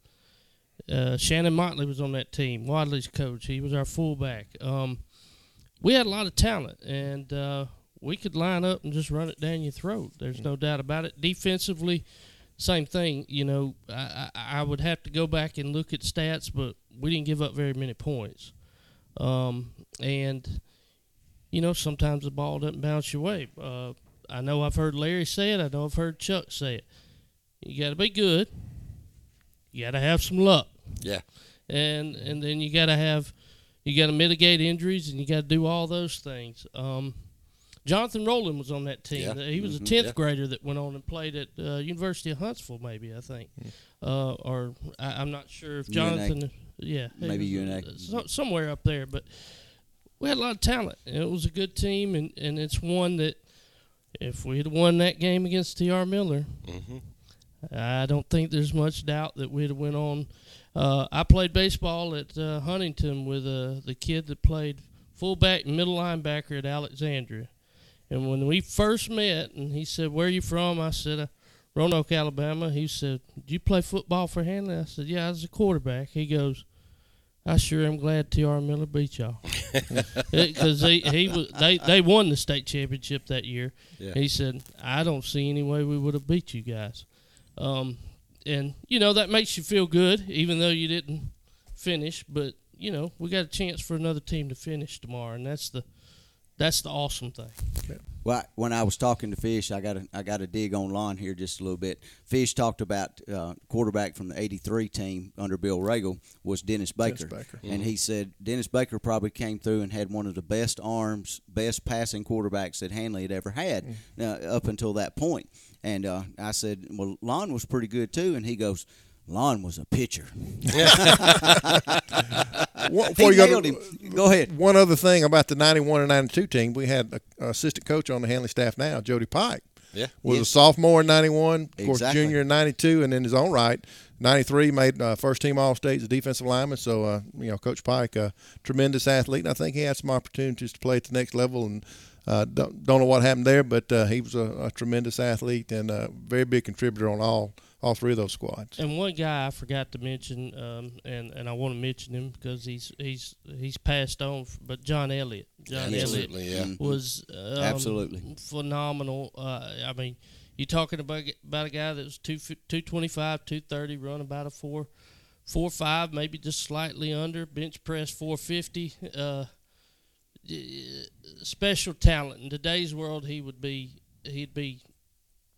uh, Shannon Motley was on that team. Wadley's coach. He was our fullback. Um, we had a lot of talent, and uh, we could line up and just run it down your throat. There's no doubt about it. Defensively, same thing. You know, I, I, I would have to go back and look at stats, but we didn't give up very many points. Um, and you know, sometimes the ball doesn't bounce your way. Uh, I know I've heard Larry say it. I know I've heard Chuck say it. You got to be good. You got to have some luck, Yeah. and and then you got to have, you got to mitigate injuries, and you got to do all those things. Um, Jonathan Rowland was on that team. Yeah. He was a Mhm. tenth Yeah. grader that went on and played at uh, University of Huntsville, maybe I think, uh, or I, I'm not sure if. Jonathan. Yeah, Maybe was, UNA. uh, so, somewhere up there, but we had a lot of talent, and it was a good team, and, and it's one that if we had won that game against T.R. Miller, hmm I don't think there's much doubt that we'd have went on. Uh, I played baseball at uh, Huntingdon with uh, the kid that played fullback and middle linebacker at Alexandria. And when we first met, and he said, "Where are you from?" I said, uh, "Roanoke, Alabama." He said, "Do you play football for Handley?" I said, "Yeah, I was a quarterback." He goes, "I sure am glad T.R. Miller beat y'all because he he was they they won the state championship that year." Yeah. He said, "I don't see any way we would have beat you guys." Um, and you know that makes you feel good, even though you didn't finish. But you know we got a chance for another team to finish tomorrow, and that's the that's the awesome thing. Well, when I was talking to Fish, I got to I got to dig on Lon here just a little bit. Fish talked about uh, quarterback from the '83 team under Bill Regal was Dennis Baker, Baker. and he said Dennis Baker probably came through and had one of the best arms, best passing quarterbacks that Handley had ever had uh, up until that point. And uh, I said, well, Lon was pretty good too, and he goes. Lon was a pitcher. One- He before you go nailed to- him. Go ahead. One other thing about the 91 and 92 team, we had a, a assistant coach on the Handley staff now, Jody Pike. Yeah. Was a sophomore in 91, of course, Exactly. junior in 92, and in his own right, 93 made uh, first team All State as a defensive lineman. So, uh, you know, Coach Pike, a tremendous athlete, and I think he had some opportunities to play at the next level. And uh, don't, don't know what happened there, but uh, he was a, a tremendous athlete and a very big contributor on all all three of those squads. And one guy I forgot to mention, um, and and I want to mention him because he's he's he's passed on. But John Elliott, John Elliott yeah. was um, Absolutely. phenomenal. Uh, I mean, you're talking about about a guy that was two two twenty five, two thirty, run about a four four five, maybe just slightly under, bench press four fifty. Uh, y- special talent in today's world, he would be he'd be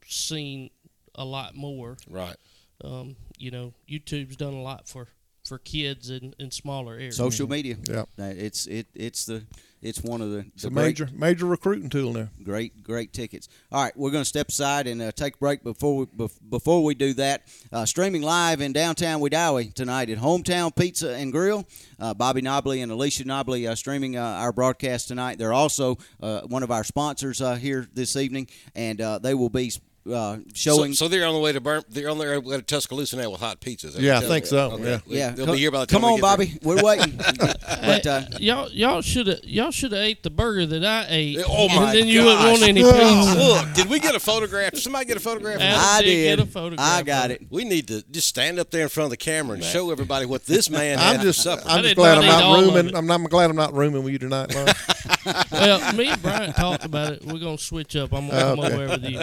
seen a lot more. Right. Um, you know, YouTube's done a lot for for kids in, in smaller areas. Social media. Yeah. Uh, It's it it's the it's one of the, It's the a great, major major recruiting tool now. great great tickets. All right, we're going to step aside and uh, take a break before we bef- before we do that. Uh, streaming live in downtown Wedowee tonight at Hometown Pizza and Grill. Uh, Bobby Nobley and Alicia Nobley uh, streaming uh, our broadcast tonight. They're also uh, one of our sponsors uh, here this evening, and uh, they will be uh, showing. So, so they're on the way to Burn. They're on their way to Tuscaloosa now with hot pizzas. Yeah, I think you. so, Okay. yeah. yeah, they'll co- be here by the time come we on, get there. Bobby. We're waiting. but uh, y'all y'all should have y'all should have ate the burger that I ate. Oh my and then you wouldn't want any pizza. Look, did we get a photograph? Somebody get a photograph? of Adam? I did get a photograph I got it. We need to just stand up there in front of the camera and show everybody what this man I'm had just. I'm just glad I'm not rooming. I'm, I'm glad I'm not rooming with you tonight, Lon. well, me and Brian talked about it. We're gonna switch up. I'm gonna come Okay. over with you.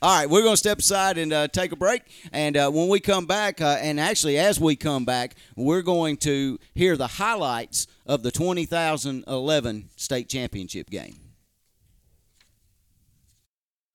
All right, we're going to step aside and uh, take a break. And uh, when we come back, uh, and actually as we come back, we're going to hear the highlights of the 2011 state championship game.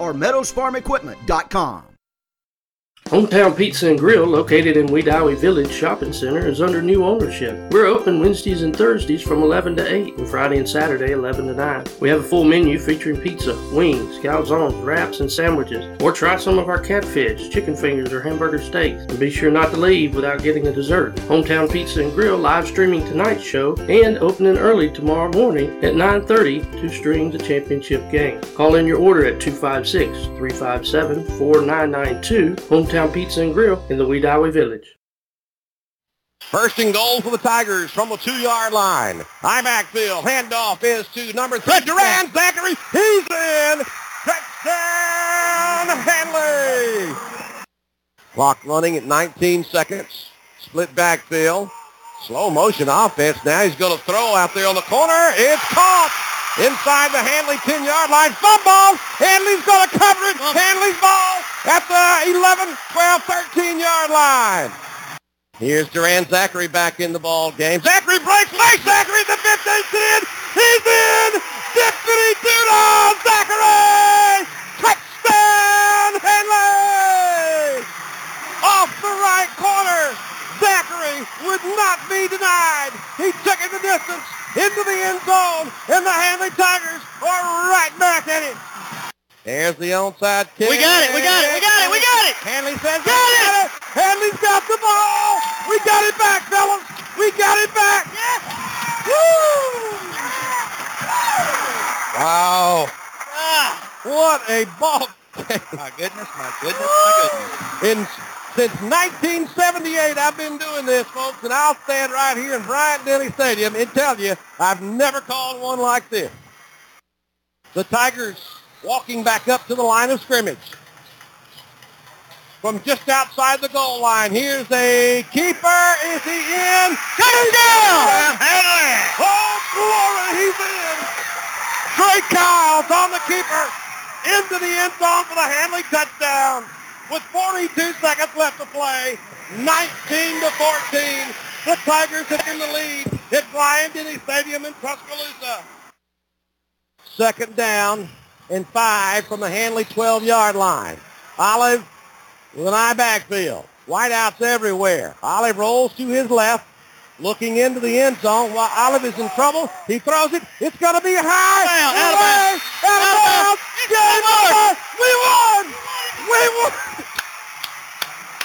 or meadowsfarmequipment.com. Hometown Pizza and Grill, located in Wedowee Village Shopping Center, is under new ownership. We're open Wednesdays and Thursdays from 11 to 8, and Friday and Saturday 11 to 9. We have a full menu featuring pizza, wings, calzones, wraps, and sandwiches. Or try some of our catfish, chicken fingers, or hamburger steaks. And be sure not to leave without getting a dessert. Hometown Pizza and Grill live streaming tonight's show and opening early tomorrow morning at 9:30 to stream the championship game. Call in your order at 256-357-4992. Hometown Pizza and Grill in the Wedowee Village. First and goal for the Tigers from the two-yard line. High backfield. Handoff is to number three, Duran Zachary. He's in. Touchdown, Handley. Clock running at 19 seconds. Split backfield. Slow motion offense. Now he's going to throw out there on the corner. It's caught inside the Handley 10-yard line. Fumble. Handley's going to cover it. Handley's ball at the 11, 12, 13-yard line. Here's Duran Zachary back in the ball game. Zachary breaks late. Zachary the 15. He's in. Deputy Doodle. Zachary. Touchdown, Handley. Off the right corner. Zachary would not be denied. He took it the distance. Into the end zone, and the Handley Tigers are right back at it. There's the onside kick. We got it, we got it, we got it, we got it. Handley says, Got "We got it. Handley's got the ball. We got it back, fellas. We got it back. Woo! Wow. Ah. What a ball. My goodness, my goodness, my goodness. In, since 1978, I've been doing this, folks, and I'll stand right here in Bryant Denny Stadium and tell you I've never called one like this. The Tigers walking back up to the line of scrimmage. From just outside the goal line, here's a keeper. Is he in? Touchdown! Oh, glory, he's in. Trey Kyles on the keeper into the end zone for the Handley touchdown. With 42 seconds left to play, 19 to 14, the Tigers have in the lead at Bryant Denny Stadium in Tuscaloosa. Second down and five from the Handley 12-yard line. Olive with an eye backfield. Whiteouts everywhere. Olive rolls to his left, looking into the end zone while Olive is in trouble. He throws it. It's going to be high. Out of bounds, out of Away, Out of bounds. Game over. We won. We won.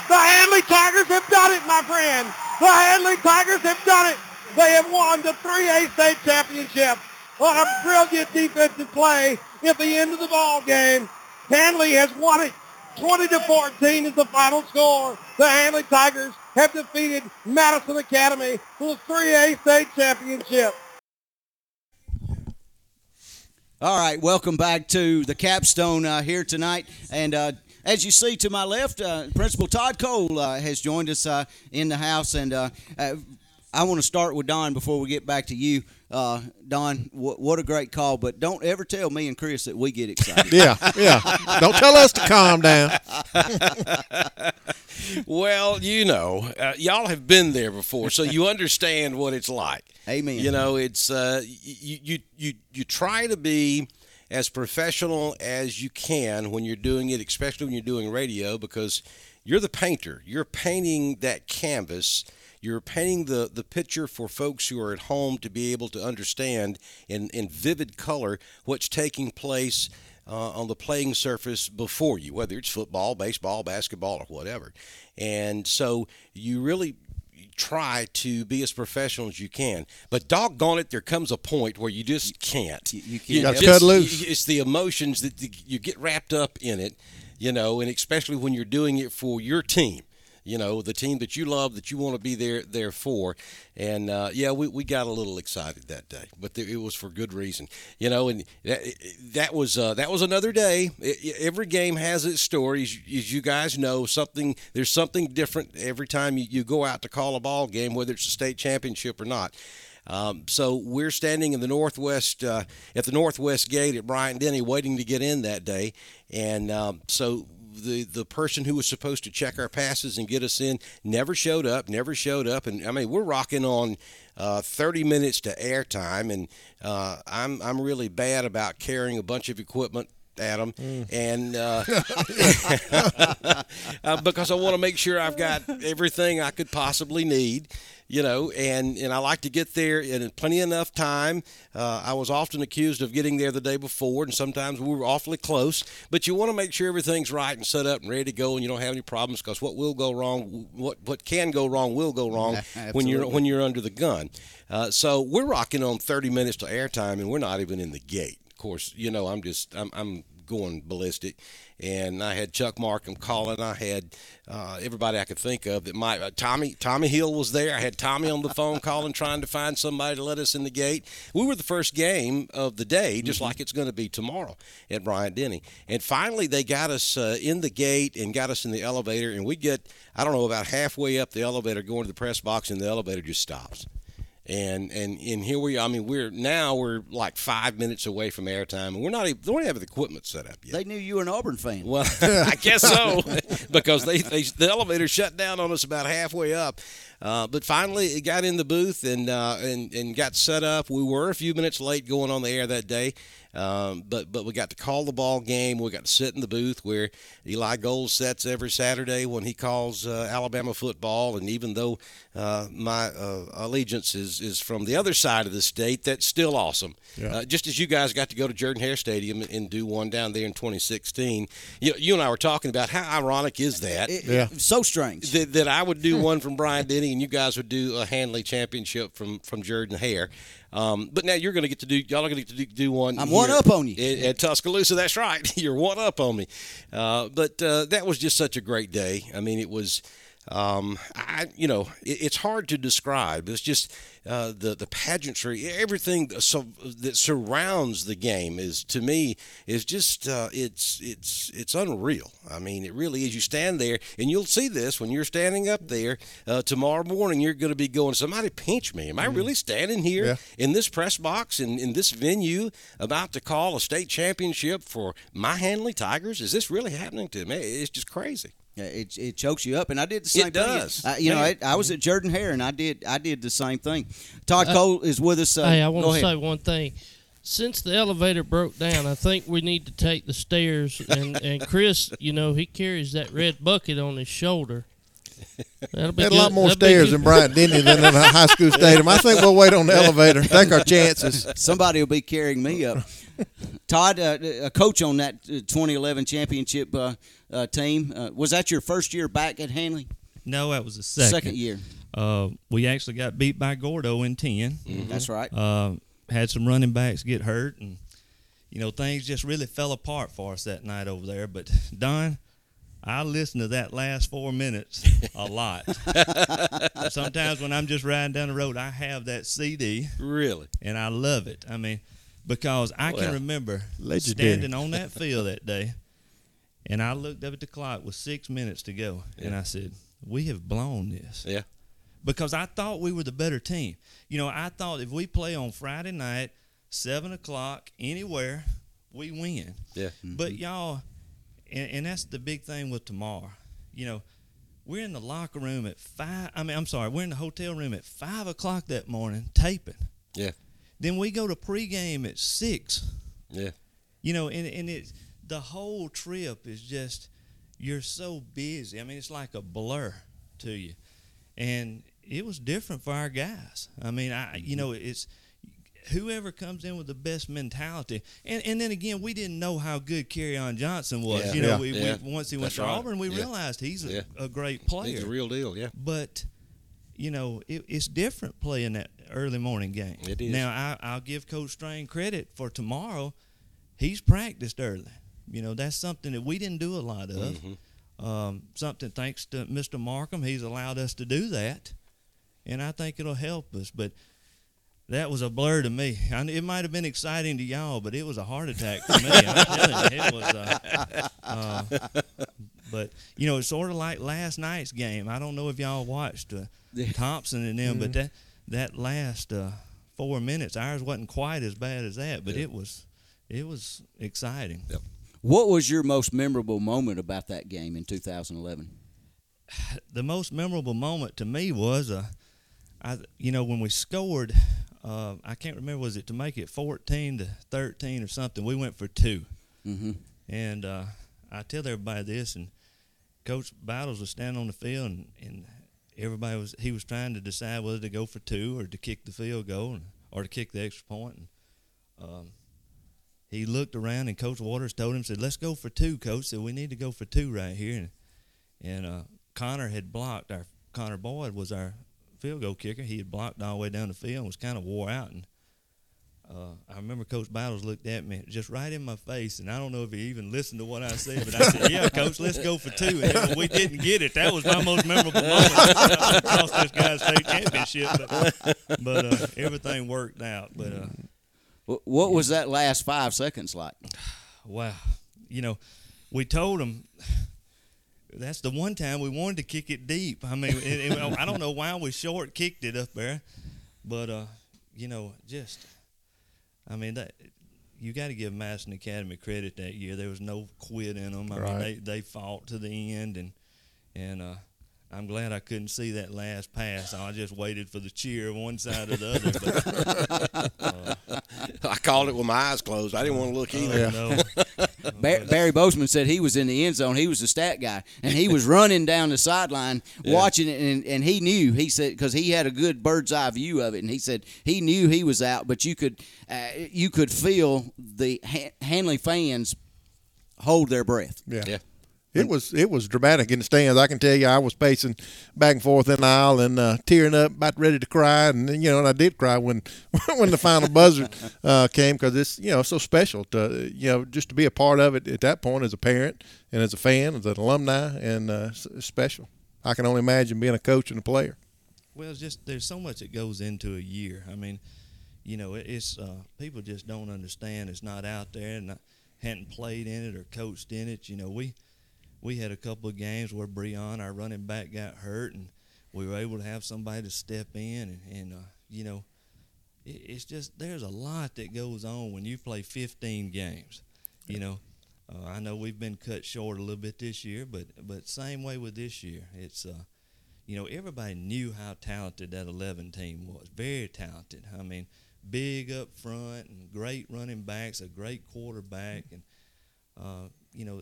The Handley Tigers have done it, my friend. The Handley Tigers have done it. They have won the 3A state championship on a brilliant defensive play at the end of the ball game. Handley has won it. 20 to 14 is the final score. The Handley Tigers have defeated Madison Academy for the 3A state championship. All right, welcome back to the capstone uh, here tonight. And uh, as you see to my left, uh, Principal Todd Cole uh, has joined us uh, in the house. And uh, I want to start with Don before we get back to you. Uh, Don, wh- what a great call, but don't ever tell me and Chris that we get excited. Yeah, yeah. Don't tell us to calm down. well, you know, uh, y'all have been there before, so you understand what it's like. Amen. You know, it's uh, you, you you you try to be as professional as you can when you're doing it, especially when you're doing radio, because you're the painter. You're painting that canvas. You're painting the, the picture for folks who are at home to be able to understand in, in vivid color what's taking place uh, on the playing surface before you, whether it's football, baseball, basketball, or whatever. And so you really try to be as professional as you can. But doggone it, there comes a point where you just can't. You, you can't. Gotta just- cut loose. It's the emotions that the- you get wrapped up in it, you know, and especially when you're doing it for your team. You know, the team that you love, that you want to be there there for, and uh, yeah, we, we got a little excited that day, but there, it was for good reason. You know, and that, that was uh, that was another day. I- I- every game has its stories, as you guys know. Something there's something different every time you, you go out to call a ball game, whether it's a state championship or not. Um, so we're standing in the northwest uh, at the northwest gate at Bryant Denny, waiting to get in that day, and um, so the the person who was supposed to check our passes and get us in never showed up, never showed up, and I mean we're rocking on uh, 30 minutes to airtime, and uh, I'm I'm really bad about carrying a bunch of equipment. Adam, and uh, uh, because I want to make sure I've got everything I could possibly need, you know, and, and I like to get there in plenty enough time. Uh, I was often accused of getting there the day before, and sometimes we were awfully close. But you want to make sure everything's right and set up and ready to go, and you don't have any problems because what will go wrong, what what can go wrong, will go wrong when you're when you're under the gun. Uh, so we're rocking on 30 minutes to airtime, and we're not even in the gate. Of course, you know I'm just I'm, I'm going ballistic, and I had Chuck Markham calling. I had uh, everybody I could think of that might. Uh, Tommy Tommy Hill was there. I had Tommy on the phone calling, trying to find somebody to let us in the gate. We were the first game of the day, just like it's going to be tomorrow at Bryant Denny. And finally, they got us uh, in the gate and got us in the elevator, and we get I don't know about halfway up the elevator, going to the press box, and the elevator just stops and and and here we are. I mean, we're now we're like five minutes away from airtime, and we're not even don't have the equipment set up yet. They knew you were an Auburn fan. Well, I guess so, because they, they the elevator shut down on us about halfway up. Uh, but finally, it got in the booth and uh, and and got set up. We were a few minutes late going on the air that day, Um, but but we got to call the ball game. We got to sit in the booth where Eli Gold sets every Saturday when he calls uh, Alabama football. And even though uh, my uh, allegiance is, is from the other side of the state, that's still awesome. Yeah. Uh, just as you guys got to go to Jordan Hare Stadium and do one down there in 2016, you, you and I were talking about how ironic is that? Yeah. So strange. that, that I would do one from Bryant Denny and you guys would do a Handley championship from from Jordan Hare. Um, but now you're going to get to do y'all are going to get to do, one. I'm one up on you. at, at Tuscaloosa. That's right, you're one up on me. Uh, but uh, that was just such a great day. I mean, it was. Um, I, you know, it, it's hard to describe. It's just uh, the the pageantry, everything so, that surrounds the game is to me is just uh, it's it's it's unreal. I mean, it really is. You stand there, and you'll see this when you're standing up there uh, tomorrow morning. You're going to be going, somebody pinch me. Am I really standing here Yeah. in this press box in in this venue about to call a state championship for my Handley Tigers? Is this really happening to me? It's just crazy. Yeah, it, it chokes you up, and I did the same It thing. does. I, you know, Man. I, I was at Jordan Hare, and I did I did the same thing. Todd Cole is with us. Uh, hey, I want to say one thing. Since the elevator broke down, I think we need to take the stairs. And, and Chris, you know, he carries that red bucket on his shoulder. That'll be Had a lot more That'll stairs good. than Bryant Denny than in a high school stadium. I think we'll wait on the elevator. Take our chances. Somebody will be carrying me up. Todd, uh, a coach on that uh, 2011 championship uh, uh, team. Uh, was that your first year back at Handley? No, that was the second. Second year. Uh, we actually got beat by Gordo in 10. That's right. Uh, had some running backs get hurt, and you know things just really fell apart for us that night over there. But Don, I listened to that last four minutes a lot. Sometimes when I'm just riding down the road, I have that CD, Really? and I love it. I mean, because I Well, can remember legendary. standing on that field that day, and I looked up at the clock with six minutes to go, and I said, "We have blown this." Yeah. because I thought we were the better team. You know, I thought if we play on Friday night, seven o'clock, anywhere, we win. Yeah. But y'all, and, and that's the big thing with tomorrow. You know, we're in the locker room at five. I mean, I'm sorry, we're in the hotel room at five o'clock that morning taping. Yeah. Then we go to pregame at six. Yeah. You know, and and it the whole trip is just you're so busy. I mean, it's like a blur to you, and it was different for our guys. I mean, I you mm-hmm. know it's whoever comes in with the best mentality, and and then again, we didn't know how good On Johnson was. Yeah. You know, Yeah. we, Yeah. we once he went That's to right. Auburn, we realized he's a, a great player. He's a real deal. Yeah. But you know, it, it's different playing that early morning game. It is. Now, I, I'll give Coach Strain credit for tomorrow. He's practiced early. You know, that's something that we didn't do a lot of. Mm-hmm. Um, something thanks to Mr. Markham, he's allowed us to do that, and I think it'll help us. But that was a blur to me. I, it might have been exciting to y'all, but it was a heart attack for me. I'm telling you, it was. Uh, uh, but you know, it's sort of like last night's game. I don't know if y'all watched uh, Thompson and them, but that that last uh, four minutes, ours wasn't quite as bad as that, but it was it was exciting. Yep. What was your most memorable moment about that game in 2011? the most memorable moment to me was uh, I you know when we scored, uh, I can't remember was it to make it fourteen to thirteen or something. We went for 2 Mm-hmm. and uh, I tell everybody this, and Coach Battles was standing on the field, and, and everybody was he was trying to decide whether to go for two or to kick the field goal and, or to kick the extra point. And, um, he looked around, and Coach Waters told him, said, "Let's go for two, Coach. Said we need to go for two right here." And, and uh, Connor had blocked our Connor Boyd was our field goal kicker. He had blocked all the way down the field and was kind of wore out. And uh, I remember Coach Battles looked at me just right in my face, and I don't know if he even listened to what I said, but I said, "Yeah, Coach, let's go for two. And then we didn't get it, that was my most memorable moment. I lost this guy's state championship, but, but uh, everything worked out. But uh, What was that last five seconds like? wow, you know, we told him that's the one time we wanted to kick it deep. I mean, it, it, I don't know why we short kicked it up there, but uh, you know, just I mean that you got to give Madison Academy credit that year. There was no quit in them. I mean, they they fought to the end, and and uh, I'm glad I couldn't see that last pass. I just waited for the cheer one side or the other. But, uh, I called it with my eyes closed. I didn't want to look either. No. Bar- Barry Bozeman said he was in the end zone. He was the stat guy, and he was running down the sideline watching it, and, and he knew. He said because he had a good bird's eye view of it, and he said he knew he was out, but you could uh, you could feel the ha- Handley fans hold their breath. Yeah. Yeah. It was it was dramatic in the stands. I can tell you, I was pacing back and forth in the aisle and uh, tearing up, about ready to cry, and you know, and I did cry when when the final buzzer uh, came because it's you know so special to you know just to be a part of it at that point as a parent and as a fan, as an alumni, and uh, special. I can only imagine being a coach and a player. Well, it's just there's so much that goes into a year. I mean, you know, it's uh, people just don't understand. It's not out there, and I hadn't played in it or coached in it. You know, we we had a couple of games where Breon, our running back, got hurt, and we were able to have somebody to step in, and, and uh, you know, it, it's just there's a lot that goes on when you play 15 games. You know, uh, I know we've been cut short a little bit this year, but but same way with this year. It's uh, you know, everybody knew how talented that 11 team was. Very talented. I mean, big up front and great running backs, a great quarterback, and uh, you know,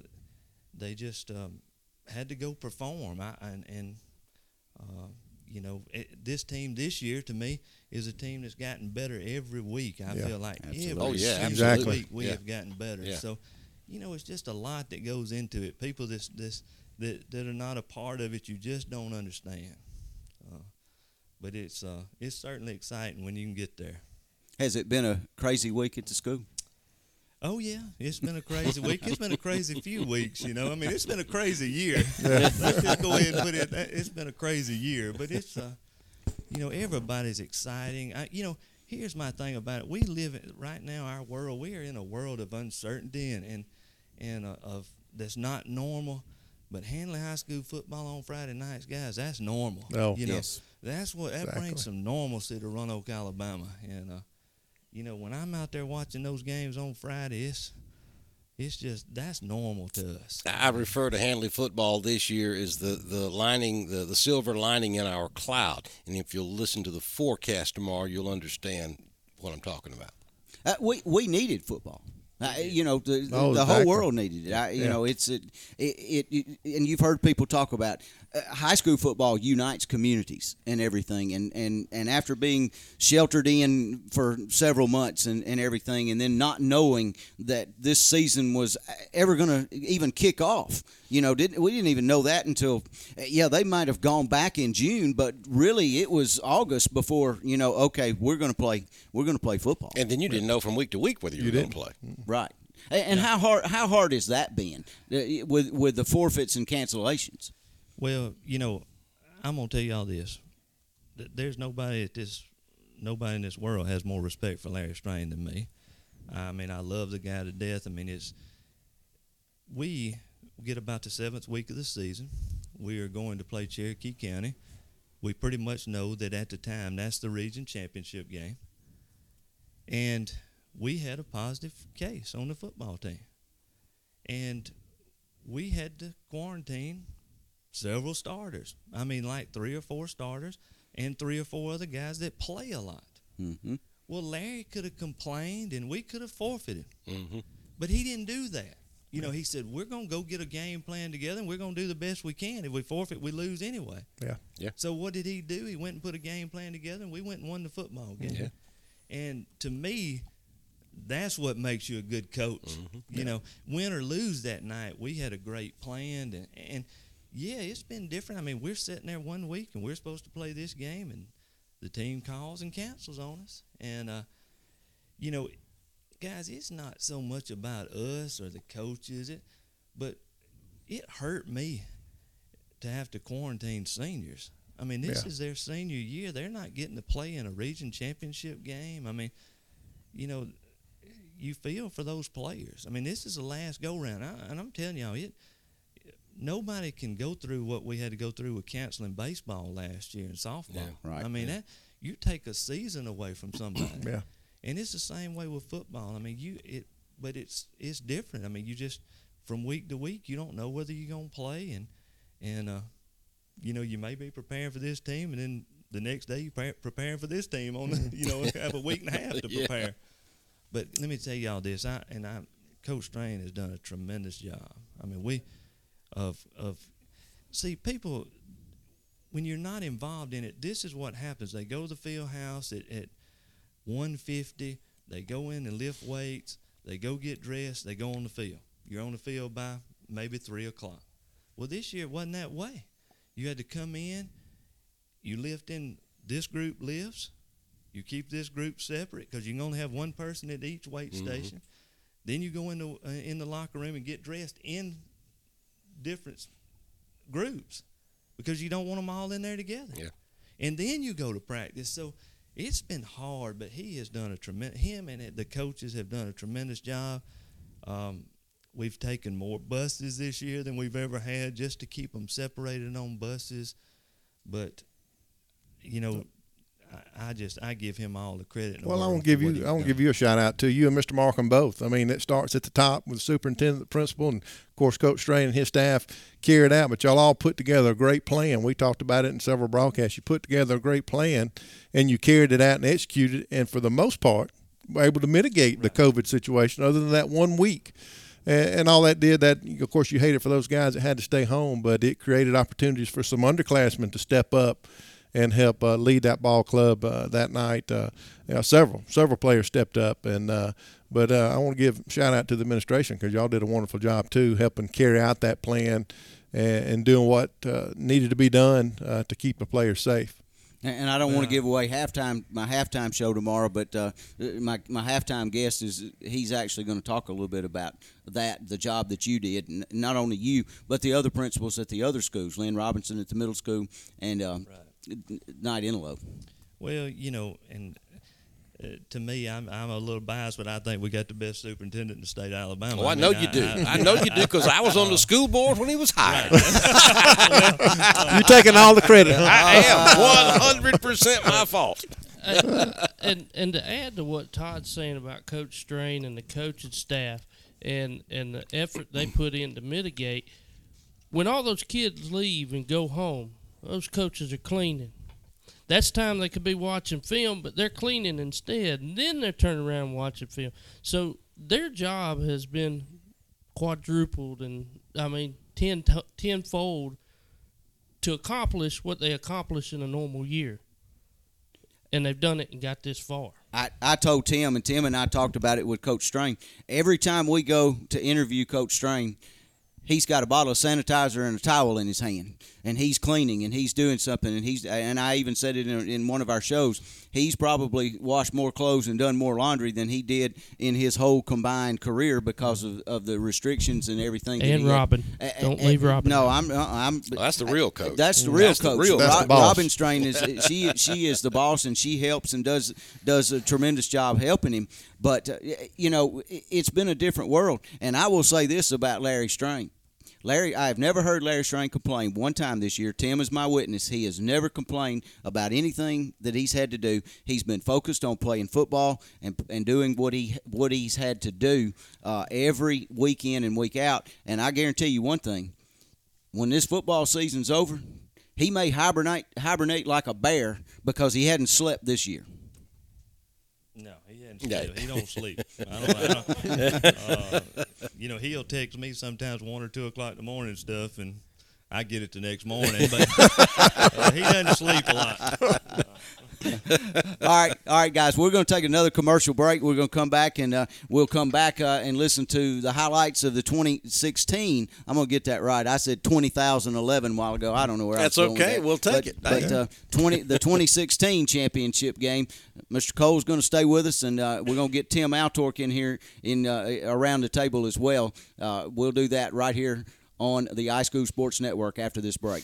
they just um, had to go perform. I, and and uh, you know, it, this team this year to me is a team that's gotten better every week. I Yeah, feel like absolutely. every Oh, yeah, single absolutely. week we Yeah. have gotten better. Yeah. So, you know, it's just a lot that goes into it. People this this that that are not a part of it, you just don't understand. Uh, but it's uh, it's certainly exciting when you can get there. Has it been a crazy week at the school? Oh yeah, it's been a crazy week. It's been a crazy few weeks. You know, I mean, it's been a crazy year. Let's just go ahead and put it. It's been a crazy year, but it's uh, you know, everybody's exciting. I, you know, here's my thing about it. We live in, right now. Our world. We are in a world of uncertainty and and and uh, of that's not normal. But Handley High School football on Friday nights, guys, that's normal. Oh, you know, yes. that's what that Exactly. brings some normalcy to Roanoke, Alabama, and. uh you know, when I'm out there watching those games on Friday, it's it's just that's normal to us. I refer to Handley football this year as the, the lining, the, the silver lining in our cloud. And if you'll listen to the forecast tomorrow, you'll understand what I'm talking about. Uh, we we needed football. Uh, you know, the, the, Oh, the whole world needed it. I, you Yeah. know, it's it, it, it, and you've heard people talk about Uh, high school football unites communities and everything. And, and, and after being sheltered in for several months and, and everything, and then not knowing that this season was ever going to even kick off, you know, didn't we didn't even know that until eh, yeah they might have gone back in June, but really it was August before you know okay we're going to play we're going to play football. And then you didn't know from week to week whether you, were going to play. Mm-hmm. Right. And and how hard how hard has that been uh, with with the forfeits and cancellations? Well, you know, I'm gonna tell y'all this: there's nobody at this, nobody in this world has more respect for Larry Strain than me. I mean, I love the guy to death. I mean, it's we get about the seventh week of the season. We are going to play Cherokee County. We pretty much know that at the time that's the region championship game. And we had a positive case on the football team. And we had to quarantine several starters. I mean, like three or four starters and three or four other guys that play a lot. Mm-hmm. Well, Larry could have complained and we could have forfeited. Mm-hmm. But he didn't do that. You know, he said, we're going to go get a game plan together and we're going to do the best we can. If we forfeit, we lose anyway. Yeah. Yeah. So what did he do? He went and put a game plan together and we went and won the football game. Yeah. And to me, that's what makes you a good coach. You know, win or lose that night, we had a great plan. And, and yeah, it's been different. I mean, we're sitting there one week and we're supposed to play this game, and the team calls and cancels on us. And, uh, you know, guys, it's not so much about us or the coaches, it, but it hurt me to have to quarantine seniors. I mean, this Yeah. is their senior year. They're not getting to play in a region championship game. I mean, you know, you feel for those players. I mean, this is the last go round, I, and I'm telling y'all, it. Nobody can go through what we had to go through with canceling baseball last year and softball. Yeah, right, I mean, yeah. that you take a season away from somebody. Yeah. And it's the same way with football. I mean, you it, but it's it's different. I mean, you just from week to week, you don't know whether you're gonna play, and and uh, you know, you may be preparing for this team, and then the next day you pre- preparing for this team on the, you know have a week and a half to prepare. Yeah. But let me tell y'all this, I and I, Coach Strain has done a tremendous job. I mean, we of of see people when you're not involved in it. This is what happens. They go to the field house at, at 150. They go in and lift weights. They go get dressed. They go on the field. You're on the field by maybe three o'clock. Well, this year it wasn't that way. You had to come in. You lift in. This group lifts. You keep this group separate because you can only have one person at each weight Mhm. station. Then you go into uh, in the locker room and get dressed in different groups because you don't want them all in there together. Yeah. And then you go to practice. So it's been hard, but he has done a tremendous. Him and the coaches have done a tremendous job. Um, we've taken more buses this year than we've ever had just to keep them separated on buses. But you know, I, I just I give him all the credit. the Well, I won't give you I done. give you a shout out to you and Mr. Markham both. I mean, it starts at the top with the superintendent, the principal, and of course Coach Strain and his staff carry it out. But y'all all put together a great plan. We talked about it in several broadcasts. You put together a great plan, and you carried it out and executed. it, And for the most part, were able to mitigate the COVID situation. Other than that one week. And, and all that did that, of course, you hate it for those guys that had to stay home, but it created opportunities for some underclassmen to step up and help uh, lead that ball club uh, that night. Uh, you know, several several players stepped up, and uh, but uh, I want to give shout out to the administration because y'all did a wonderful job too, helping carry out that plan and, and doing what uh, needed to be done uh, to keep the players safe. And and I don't want to give away halftime my halftime show tomorrow, but uh, my my halftime guest is he's actually going to talk a little bit about that the job that you did, N- not only you but the other principals at the other schools, Lynn Robinson at the middle school and um, Knight Inlow. Well, you know, and uh, to me, I'm I'm a little biased, but I think we got the best superintendent in the state of Alabama. Oh, I mean, know you do. I know you do because I was on the school board when he was hired. You're taking all the credit. I am one hundred percent my fault. and, and and to add to what Todd's saying about Coach Strain and the coaching staff and and the effort they put in to mitigate, when all those kids leave and go home, those coaches are cleaning. That's time they could be watching film, but they're cleaning instead, and then they're turning around and watching film. So their job has been quadrupled, and I mean ten tenfold to accomplish what they accomplish in a normal year and they've done it and got this far. I, I told Tim, and Tim and I talked about it with Coach Strain. Every time we go to interview Coach Strain, he's got a bottle of sanitizer and a towel in his hand, and he's cleaning and he's doing something. And he's and I even said it in, in one of our shows. He's probably washed more clothes and done more laundry than he did in his whole combined career because of, of the restrictions and everything. And he had. Robin. A- a- Don't a- leave Robin. No, I'm. uh, I'm. Well, that's the real coach. That's the real That's the coach. real That's Ro- the boss. Robin Strain is she she is the boss and she helps and does does a tremendous job helping him. But uh, you know, it's been a different world. And I will say this about Larry Strain. Larry, I have never heard Larry Strain complain one time this year. Tim is my witness. He has never complained about anything that he's had to do. He's been focused on playing football and and doing what he what he's had to do uh, every week in and week out. And I guarantee you one thing: when this football season's over, he may hibernate hibernate like a bear because he hadn't slept this year. Yeah. He don't sleep. I don't, I don't, uh, you know, he'll text me sometimes one or two o'clock in the morning and stuff, and I get it the next morning. But uh, he doesn't sleep a lot. all right, all right, guys. We're going to take another commercial break. We're going to come back and uh, we'll come back uh, and listen to the highlights of the 2016. I'm going to get that right. I said 2011 a while ago. I don't know where That's I was going okay. that. We'll take but, it. But uh, 20 the 2016 championship game. Mr. Cole's going to stay with us, and uh, we're going to get Tim Altork in here in uh, around the table as well. Uh, we'll do that right here on the iSchool Sports Network after this break.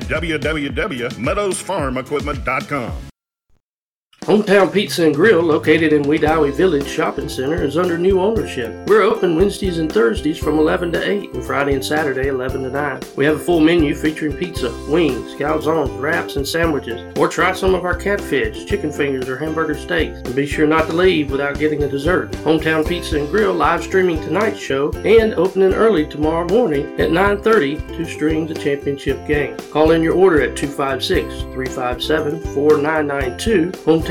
www.meadowsfarmequipment.com. Hometown Pizza and Grill, located in Wedowee Village Shopping Center, is under new ownership. We're open Wednesdays and Thursdays from 11 to 8, and Friday and Saturday 11 to 9. We have a full menu featuring pizza, wings, calzones, wraps, and sandwiches. Or try some of our catfish, chicken fingers, or hamburger steaks. And be sure not to leave without getting a dessert. Hometown Pizza and Grill live streaming tonight's show and opening early tomorrow morning at 9:30 to stream the championship game. Call in your order at 256-357-4992. Hometown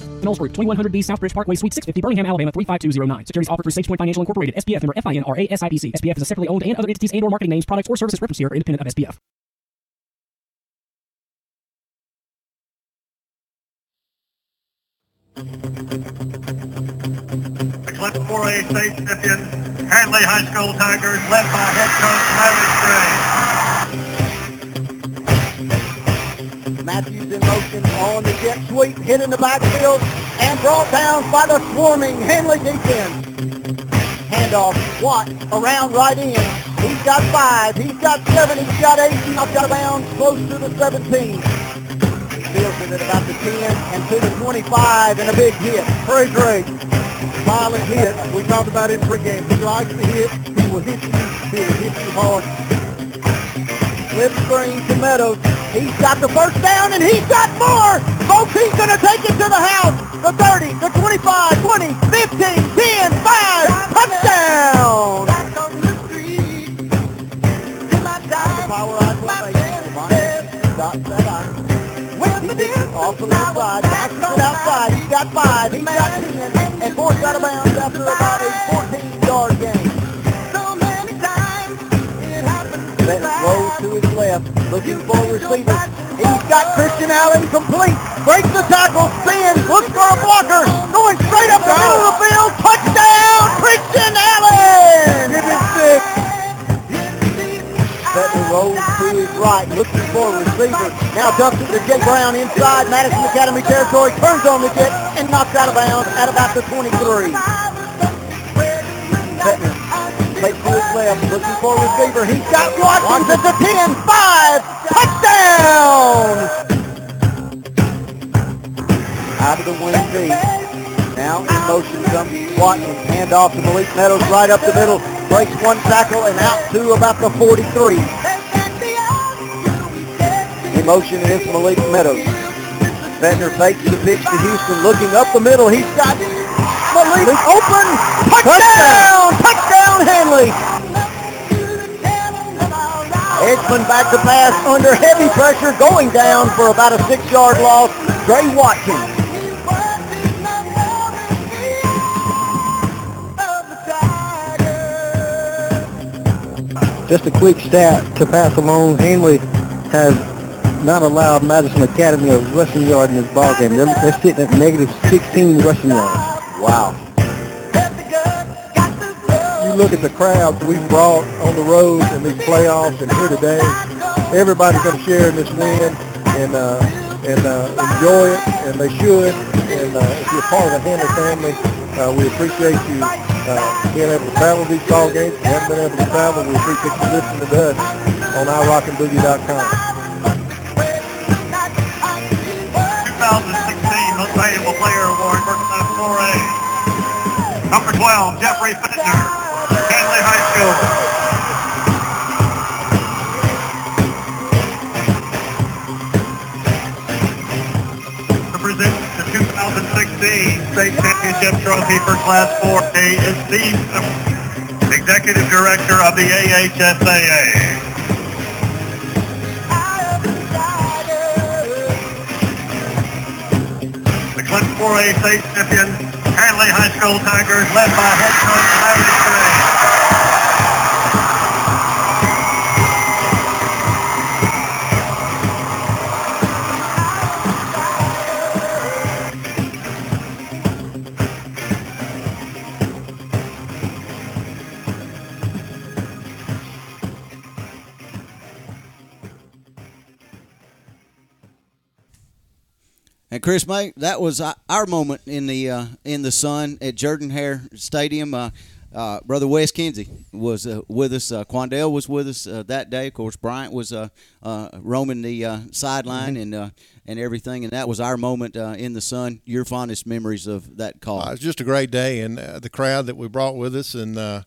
Knowles Group, 2100B Southbridge Parkway, Suite 650, Birmingham, Alabama 35209. Securities offered through SagePoint Financial Incorporated, SPF member FINRA SIPC. SPF is a separately owned and other entities and or marketing names, products, or services referenced here are independent of SPF. Clip 4A state champion, Handley High School Tigers, led by head coach Larry Gray. Matthews in motion on the jet sweep, hit in the backfield, and brought down by the swarming Handley defense. Handoff, Watt around right in. He's got five, he's got seven, he's got eight, he's got bounds close to the 17. Fields it at about the 10 and to the 25 and a big hit. Trey Drake, violent hit. We talked about it pregame. He likes to hit. He will hit you. He will hit you hard. Flip screen to Meadows. He's got the first down, and he's got more. Folks, he's going to take it to the house. The 30, the 25, 20, 15, 10, 5. Touchdown. Power eye. Off the left side. Backs it outside. He's got five. He's got 10. And forced out of bounds looking for a receiver. He's got Christian Allen complete. Breaks the tackle, spins, looks for a blocker. Going straight up the middle of the field. Touchdown, Christian Allen! Give it six. Benton rolls to his right, looking for a receiver. Now dumps it to Jay Brown inside Madison Academy territory. Turns on the jet and knocks out of bounds at about the 23. Benton Takes looking for a receiver. He's got Watkins at the 10, 5, touchdown! Out of the wing feet. Now in motion comes Watkins. Hand off to Malik Meadows right up the middle. Breaks one tackle and out to about the 43. In motion is Malik Meadows. Ventnor fakes the pitch to Houston, looking up the middle. He's got Malik open. Touchdown! Touchdown, Handley! Edgman back to pass under heavy pressure, going down for about a six-yard loss. Gray Watkins. Just a quick stat to pass along. Handley has not allowed Madison Academy a rushing yard in this ball game. They're, they're sitting at negative 16 rushing yards. Wow. Look at the crowds we've brought on the road in these playoffs and here today. Everybody's going to share in this win and uh, and uh, enjoy it, and they should. And uh, if you're part of the Handley family, uh, we appreciate you uh, being able to travel these ball games. If you haven't been able to travel, we appreciate you listening to us on iRockandBoogie.com. 2016 Most Valuable Player Award for Class 4A. Number 12, Jeffrey Fitner, Present the 2016 State Championship Trophy for Class 4A is Steve, Executive Director of the AHSAA. The Clinton 4A state champion, Handley High School Tigers, led by head coach Larry Gray. Chris May, that was uh, our moment in the uh, in the sun at Jordan Hare Stadium. Uh, uh, Brother Wes Kinsey was uh, with us. Uh, Quandell was with us uh, that day. Of course, Bryant was uh, uh, roaming the uh, sideline and uh, and everything, and that was our moment uh, in the sun. Your fondest memories of that call? It was just a great day, and the crowd that we brought with us, and uh,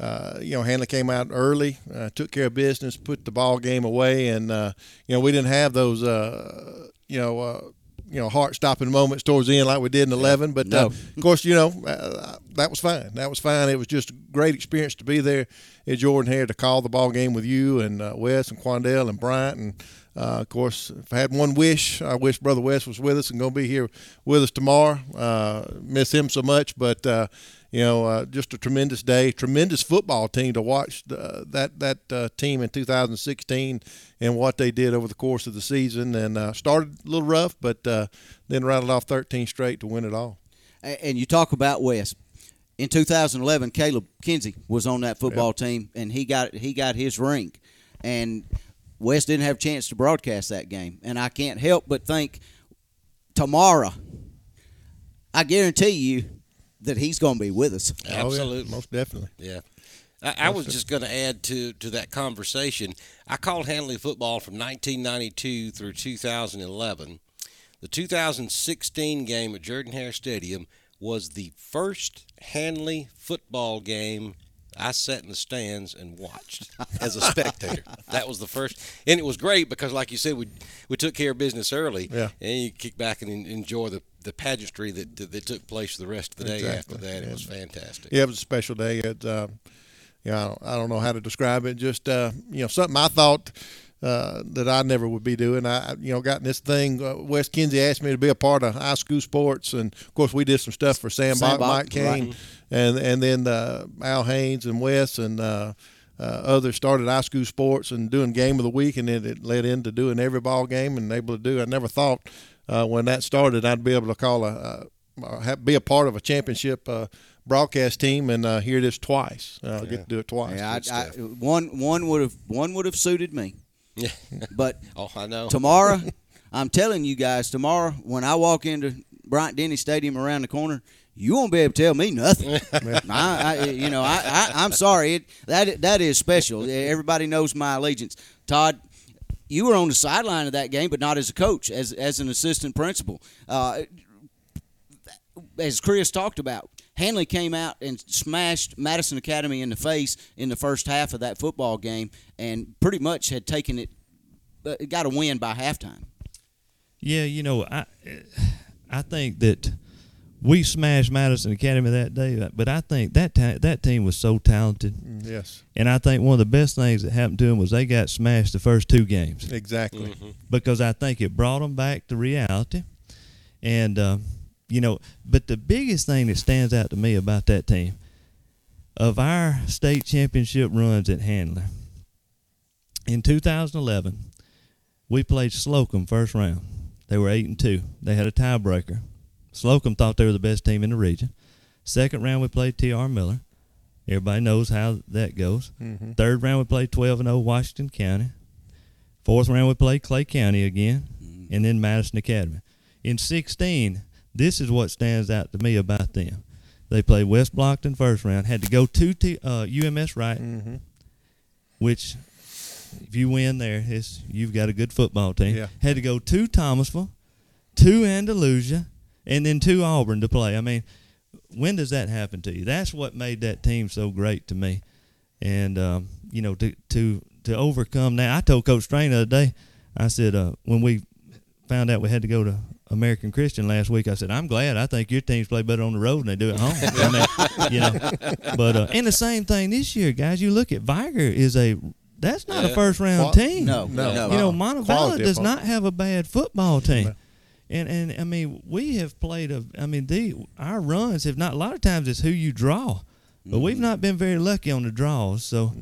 uh, you know, Handley came out early, took care of business, put the ball game away, and you know, we didn't have those, uh, you know. Uh, you know, heart-stopping moments towards the end, like we did in eleven. But No. uh, of course, you know uh, that was fine. That was fine. It was just a great experience to be there at Jordan Hare to call the ball game with you and uh, Wes and Quandell and Bryant. And uh, of course, if I had one wish, I wish Brother Wes was with us and going to be here with us tomorrow. Uh, miss him so much, but uh, you know, uh, just a tremendous day, tremendous football team to watch that that uh, team in 2016 and what they did over the course of the season. And uh, started a little rough, but uh, then rattled off 13 straight to win it all. And you talk about Wes In 2011, Caleb Kinsey was on that football team, and he got he got his ring, and Wes didn't have a chance to broadcast that game. And I can't help but think tomorrow, I guarantee you that he's going to be with us. Oh, Absolutely. most definitely. Yeah. I, I was just going to add to, to that conversation. I called Handley football from 1992 through 2011. The 2016 game at Jordan Hare Stadium was the first Handley football game I sat in the stands and watched as a spectator. that was the first, and it was great because, like you said, we we took care of business early, Yeah. and you kick back and enjoy the, the pageantry that, that that took place the rest of the day Exactly. after that. It Yeah. was fantastic. Yeah, it was a special day. It, uh, you know, I don't, I don't know how to describe it. Just uh, you know, something I thought uh, that I never would be doing. I, you know, got in this thing. Uh, Wes Kinsey asked me to be a part of high school sports, and of course, we did some stuff for Sam, Sam Bach, Bach, Mike Kane, right. and and then uh, Al Haynes and Wes and. Uh, uh, others started high school sports and doing game of the week, and then it led into doing every ball game and able to do. I never thought uh, when that started I'd be able to call a, a, be a part of a championship uh, broadcast team and uh, hear this twice. Uh, Get to do it twice. Yeah, I, I, one one would have one would have suited me. Yeah. But oh, I know. tomorrow, I'm telling you guys, tomorrow when I walk into Bryant Denny Stadium around the corner, you won't be able to tell me nothing. I, I, you know, I, I, I'm sorry. It, that that is special. Everybody knows my allegiance. Todd, you were on the sideline of that game, but not as a coach, as as an assistant principal. Uh, as Chris talked about, Handley came out and smashed Madison Academy in the face in the first half of that football game, and pretty much had taken it, uh, got a win by halftime. Yeah, you know, I I think that we smashed Madison Academy that day, but I think that ta- that team was so talented. Mm, yes. And I think one of the best things that happened to them was they got smashed the first two games. Exactly. Because I think it brought them back to reality. And uh, you know, but the biggest thing that stands out to me about that team of our state championship runs at Handley in 2011, we played Slocomb first round. They were eight and two. They had a tiebreaker. Slocomb thought they were the best team in the region. Second round, we played T.R. Miller. Everybody knows how that goes. Mhm. Third round, we played 12 and 0 Washington County. Fourth round, we played Clay County again, and then Madison Academy. In 16, this is what stands out to me about them. They played West Blockton first round, had to go to T, uh, UMS Wright, Mhm. which if you win there, it's, you've got a good football team. Yeah. Had to go to Thomasville, to Andalusia, and then to Auburn to play. I mean, when does that happen to you? That's what made that team so great to me. And um, you know, to to to overcome that, I told Coach Strain the other day. I said uh, when we found out we had to go to American Christian last week, I said I'm glad. I think your teams play better on the road than they do at home. I mean, you know, but uh, and the same thing this year, guys. You look at Vigor is a that's not a first round Qual- tean. No, no, no. You know, Montevallo does opponent. not have a bad football team. And and I mean, we have played a. I mean, the our runs have not. A lot of times it's who you draw, but we've not been very lucky on the draws. So,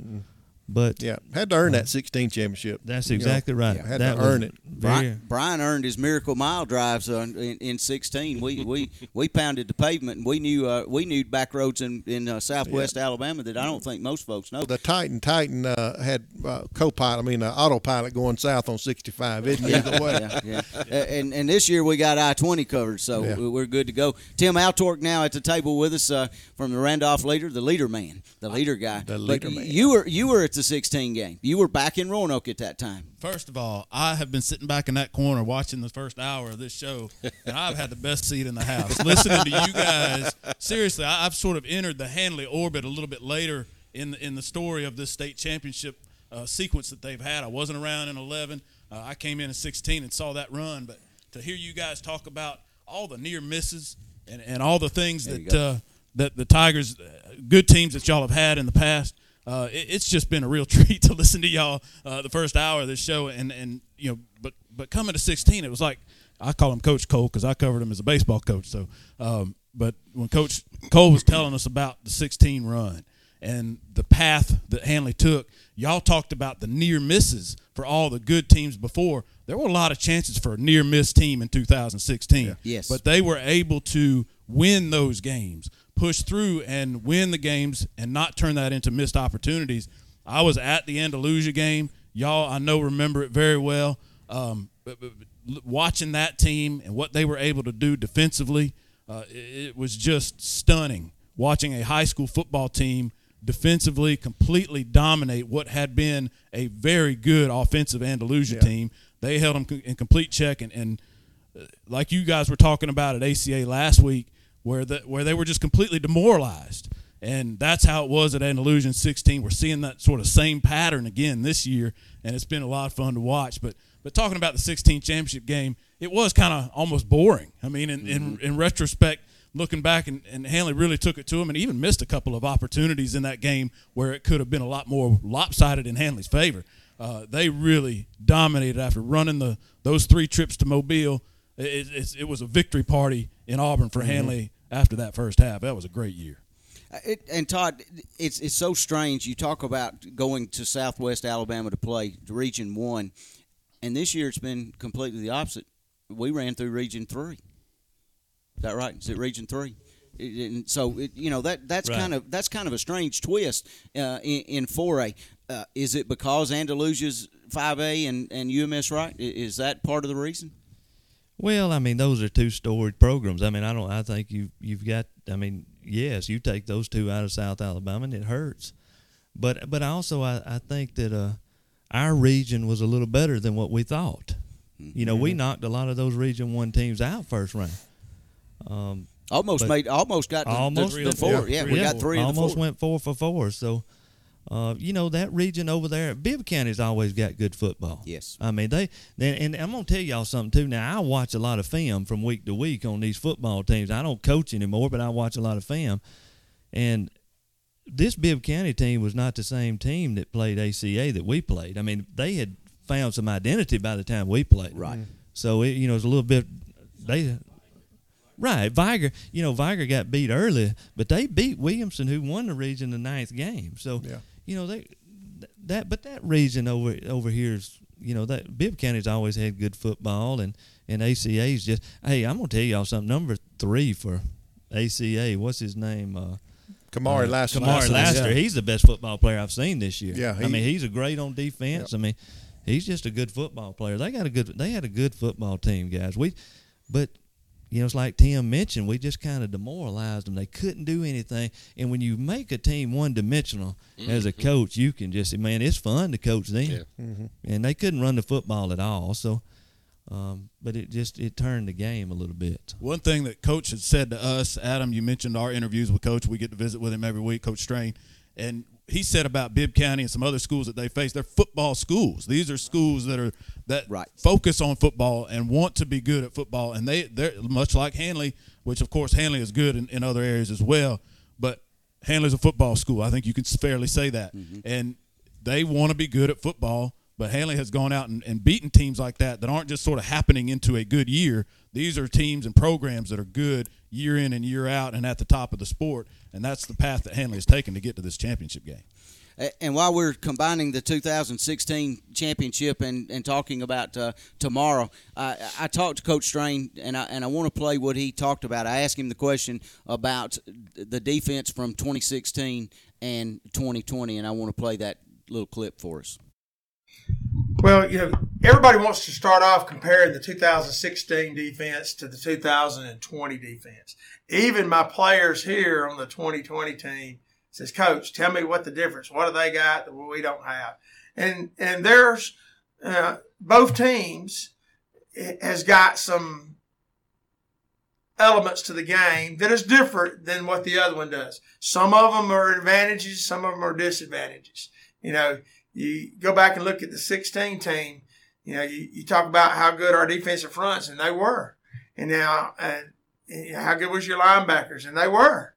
But yeah, had to earn that 16 championship. That's You know, exactly right. Had That to earn it. Brian, Brian earned his miracle mile drives uh, in, in 16. We, we we pounded the pavement, and we knew uh, we knew back roads in in uh, Southwest Alabama that I don't think most folks know. The Titan Titan uh, had uh, co-pilot, I mean uh, autopilot going south on 65. Isn't it? Either way. yeah, yeah. And and this year we got I twenty covered, so Yeah. we- we're good to go. Tim Altork now at the table with us uh, from the Randolph leader, the leader man, the leader guy. The But leader man. You were you were at the sixteen game. You were back in Roanoke at that time. First of all, I have been sitting back in that corner watching the first hour of this show, and I've had the best seat in the house. Listening to you guys, seriously, I've sort of entered the Handley orbit a little bit later in the, in the story of this state championship uh, sequence that they've had. I wasn't around in 11. Uh, I came in in 16 and saw that run, but to hear you guys talk about all the near misses and, and all the things There that uh, that the Tigers, uh, good teams that y'all have had in the past. Uh, it, it's just been a real treat to listen to y'all uh, the first hour of this show, and and you know, but but coming to 16, it was like I call him Coach Cole because I covered him as a baseball coach. So, um, but when Coach Cole was telling us about the 16 run and the path that Handley took, y'all talked about the near misses for all the good teams before. There were a lot of chances for a near miss team in 2016. Yes. But they were able to win those games, push through and win the games and not turn that into missed opportunities. I was at the Andalusia game. Y'all, I know, remember it very well. Um, but, but, but watching that team and what they were able to do defensively, uh, it, it was just stunning. Watching a high school football team defensively completely dominate what had been a very good offensive Andalusia team. They held them in complete check, and, and uh, like you guys were talking about at ACA last week, where the where they were just completely demoralized, and that's how it was at Andalusia in 16. We're seeing that sort of same pattern again this year, and it's been a lot of fun to watch. But but talking about the 16 championship game, it was kind of almost boring. I mean, in, in in retrospect, looking back, and, and Handley really took it to him, and even missed a couple of opportunities in that game where it could have been a lot more lopsided in Handley's favor. Uh, they really dominated after running the those three trips to Mobile. It, it, it was a victory party in Auburn for Mhm. Handley after that first half. That was a great year. Uh, It, and Todd, it's it's so strange. You talk about going to Southwest Alabama to play Region One, and this year it's been completely the opposite. We ran through Region Three. Is that right? Is it Region Three? And so it, you know that that's Right. kind of that's kind of a strange twist uh, in, in 4A. Uh, is it because Andalusia's 5A and, and UMS right? Is that part of the reason? Well, I mean, those are two storied programs. I mean, I don't. I think you you've got. I mean, yes, you take those two out of South Alabama, and it hurts. But but also, I, I think that uh, our region was a little better than what we thought. You know, we knocked a lot of those Region One teams out first round. Um, Almost made almost got the, the- almost the, four. Yeah, we got three almost went four for four. So, uh, you know that region over there, Bibb County's always got good football. Yes. I mean they, and, and I'm gonna tell y'all something too. Now I watch a lot of film from week to week on these football teams. I don't coach anymore, but I watch a lot of film, and this Bibb County team was not the same team that played ACA that we played. I mean they had found some identity by the time we played. Right. So it, you know, it's a little bit they Right, Vigor. You know, Vigor got beat early, but they beat Williamson, who won the region the ninth game. So, Yeah. You know, they that but that region over over here is you know that Bibb County's always had good football, and and ACA's just hey, I'm gonna tell y'all something. Number three for ACA, what's his name? Uh, Kamari uh, Lassiter. Kamari Lassiter, Lassiter. yeah. He's the best football player I've seen this year. Yeah, I mean he's a great on defense. I mean, he's just a good football player. They got a good. They had a good football team, guys. We, but you know, it's like Tim mentioned, we just kind of demoralized them. They couldn't do anything. And when you make a team one dimensional as a Mhm. coach, you can just say, man, it's fun to coach them. Yeah. Mhm. And they couldn't run the football at all. So, um, but it just it turned the game a little bit. One thing that Coach had said to us, Adam, you mentioned our interviews with Coach. We get to visit with him every week, Coach Strain, and he said about Bibb County and some other schools that they face. They're football schools. These are schools that are that right. focus on football and want to be good at football, and they they're much like Handley, which of course Handley is good in, in other areas as well, but Handley's a football school. I think you can fairly say that, mm-hmm. and they want to be good at football. But Handley has gone out and, and beaten teams like that that aren't just sort of happening into a good year. These are teams and programs that are good year in and year out and at the top of the sport. And that's the path that Handley has taken to get to this championship game. And while we're combining the 2016 championship and, and talking about uh, tomorrow, I, I talked to Coach Strain, and I and I want to play what he talked about. I asked him the question about the defense from 2016 and 2020, and I want to play that little clip for us. Well, you know, everybody wants to start off comparing the 2016 defense to the 2020 defense. Even my players here on the 2020 team says, "Coach, tell me what the difference. What do they got that we don't have?" And and there's uh, both teams has got some elements to the game that is different than what the other one does. Some of them are advantages, some of them are disadvantages. You know, you go back and look at the 16 team, you know, you, you talk about how good our defensive fronts, and they were. And now, uh, how good was your linebackers? And they were.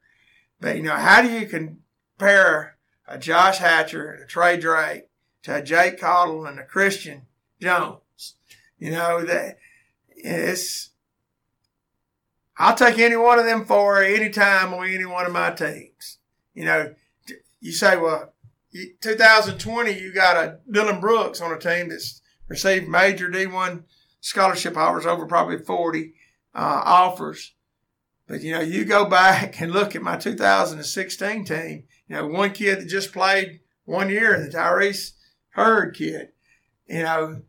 But, you know, how do you compare a Josh Hatcher and a Trey Drake to a Jake Cottle and a Christian Jones? You know, that it's, I'll take any one of them for any time on any one of my teams. You know, you say, well, 2020, you got a Dylan Brooks on a team that's received major D1 scholarship offers over probably 40 uh, offers. But, you know, you go back and look at my 2016 team, you know, one kid that just played one year, the Tyrese Hurd kid, you know,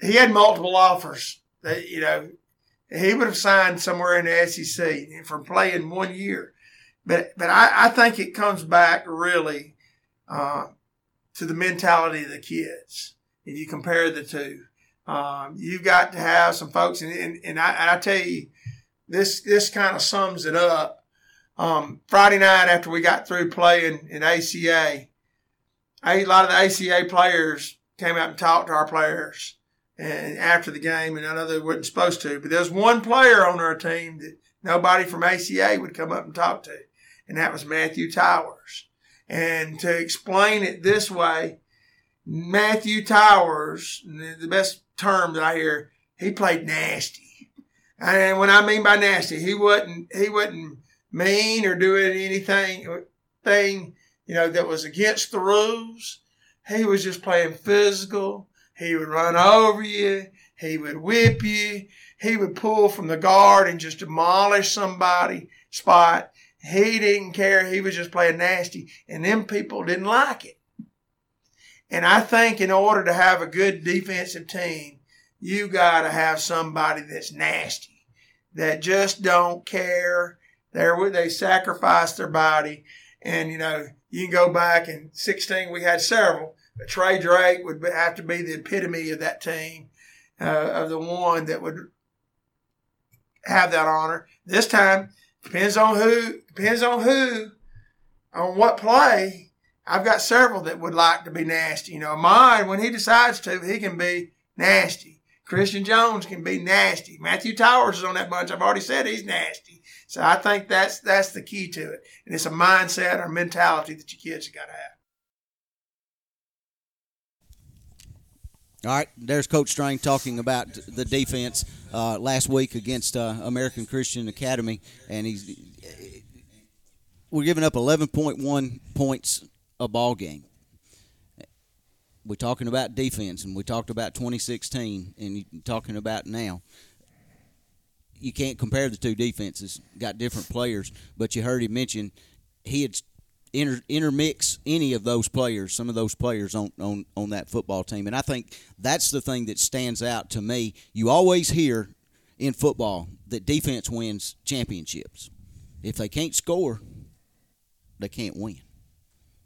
he had multiple offers. That, you know, he would have signed somewhere in the SEC from playing one year. But, but I, I think it comes back really uh, to the mentality of the kids. If you compare the two, um, you've got to have some folks, and, and, and I, and I tell you, this this kind of sums it up. Um, Friday night after we got through playing in ACA, a lot of the ACA players came out and talked to our players and after the game, and I know they weren't supposed to, but there's one player on our team that nobody from ACA would come up and talk to, and that was Matthew Towers. And to explain it this way, Matthew Towers, the best term that I hear, he played nasty. And when I mean by nasty, he wasn't he wasn't mean or doing anything thing, you know, that was against the rules. He was just playing physical. He would run over you. He would whip you. He would pull from the guard and just demolish somebody spot. He didn't care. He was just playing nasty. And them people didn't like it. And I think in order to have a good defensive team, you got to have somebody that's nasty, that just don't care. They're, they sacrifice their body. And, you know, you can go back in 16, we had several. But Trey Drake would have to be the epitome of that team, uh, of the one that would have that honor. This time, Depends on who. Depends on who. On what play. I've got several that would like to be nasty. You know, mine when he decides to, he can be nasty. Christian Jones can be nasty. Matthew Towers is on that bunch. I've already said he's nasty. So I think that's that's the key to it. And it's a mindset or mentality that your kids have got to have. All right, there's Coach Strain talking about the defense uh, last week against uh, American Christian Academy, and he's we're giving up 11.1 points a ball game. We're talking about defense, and we talked about 2016, and you're talking about now. You can't compare the two defenses; got different players. But you heard him mention he had inter, intermix any of those players, some of those players on, on, on that football team. And I think that's the thing that stands out to me. You always hear in football that defense wins championships. If they can't score, they can't win.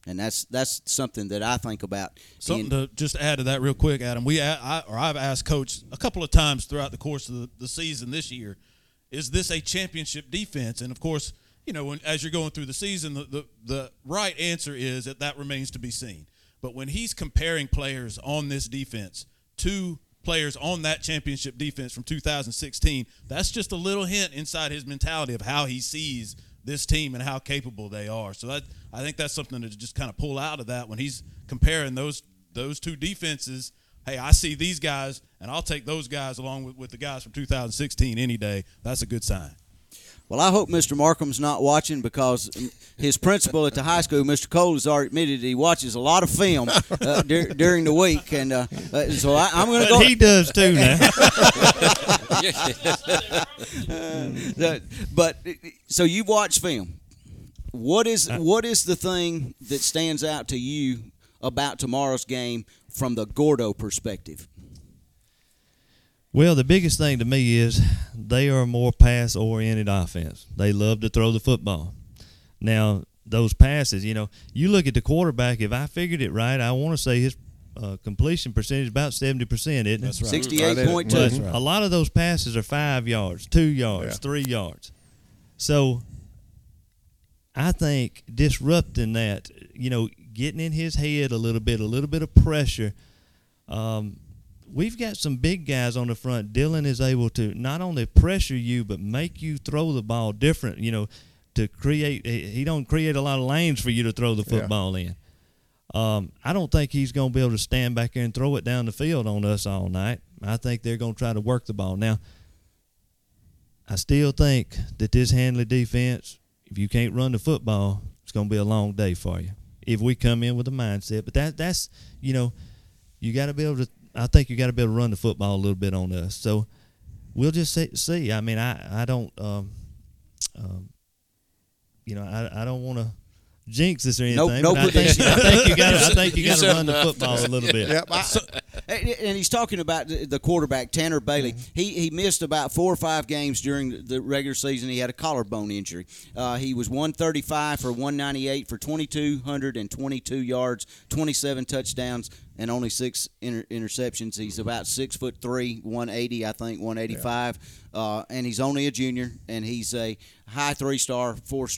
And that's that's something that I think about. Something in, to just add to that real quick, Adam. We I, or I've asked coach a couple of times throughout the course of the, the season this year, is this a championship defense? And of course, you know, when, as you're going through the season, the, the, the right answer is that that remains to be seen. But when he's comparing players on this defense to players on that championship defense from 2016, that's just a little hint inside his mentality of how he sees this team and how capable they are. So that I think that's something to just kind of pull out of that when he's comparing those those two defenses. Hey, I see these guys, and I'll take those guys along with, with the guys from 2016 any day. That's a good sign. Well, I hope Mr. Markham's not watching because his principal at the high school, Mr. Cole, has already admitted he watches a lot of film uh, dur- during the week, and uh, uh, so I, I'm going to go. he does too now. That- but so you watch film. What is Uh, what is the thing that stands out to you about tomorrow's game from the Gordo perspective? Well, the biggest thing to me is they are a more pass oriented offense. They love to throw the football. Now, those passes, you know, you look at the quarterback, if I figured it right, I want to say his uh, completion percentage is about 70%, isn't it? That's right. 68.2. But right. A lot of those passes are five yards, two yards, three yards. So I think disrupting that, you know, getting in his head a little bit, a little bit of pressure. Um, we've got some big guys on the front. Dylan is able to not only pressure you, but make you throw the ball different. You know, to create. He don't create a lot of lanes for you to throw the Yeah. football in. Um, I don't think he's going to be able to stand back there and throw it down the field on us all night. I think they're going to try to work the ball. Now, I still think that this Handley defense, if you can't run the football, it's going to be a long day for you. If we come in with a mindset, but that that's you know, you got to be able to. I think you got to be able to run the football a little bit on us. So we'll just see. see. I mean, I I don't. Um, um, you know, I I don't want to jinx this or anything. Nope, no but I think, prediction. I think you got. I think you You got to run the football a little bit. Yep, I- So- and and he's talking about the the quarterback Tanner Bailey. He he missed about four or five games during the regular season. He had a collarbone injury. Uh, he was 135 for 198 for 2,222 yards, 27 touchdowns, and only six inter- interceptions. He's about six foot three, 180, I think, 185, uh, and he's only a junior. And he's a high three star, four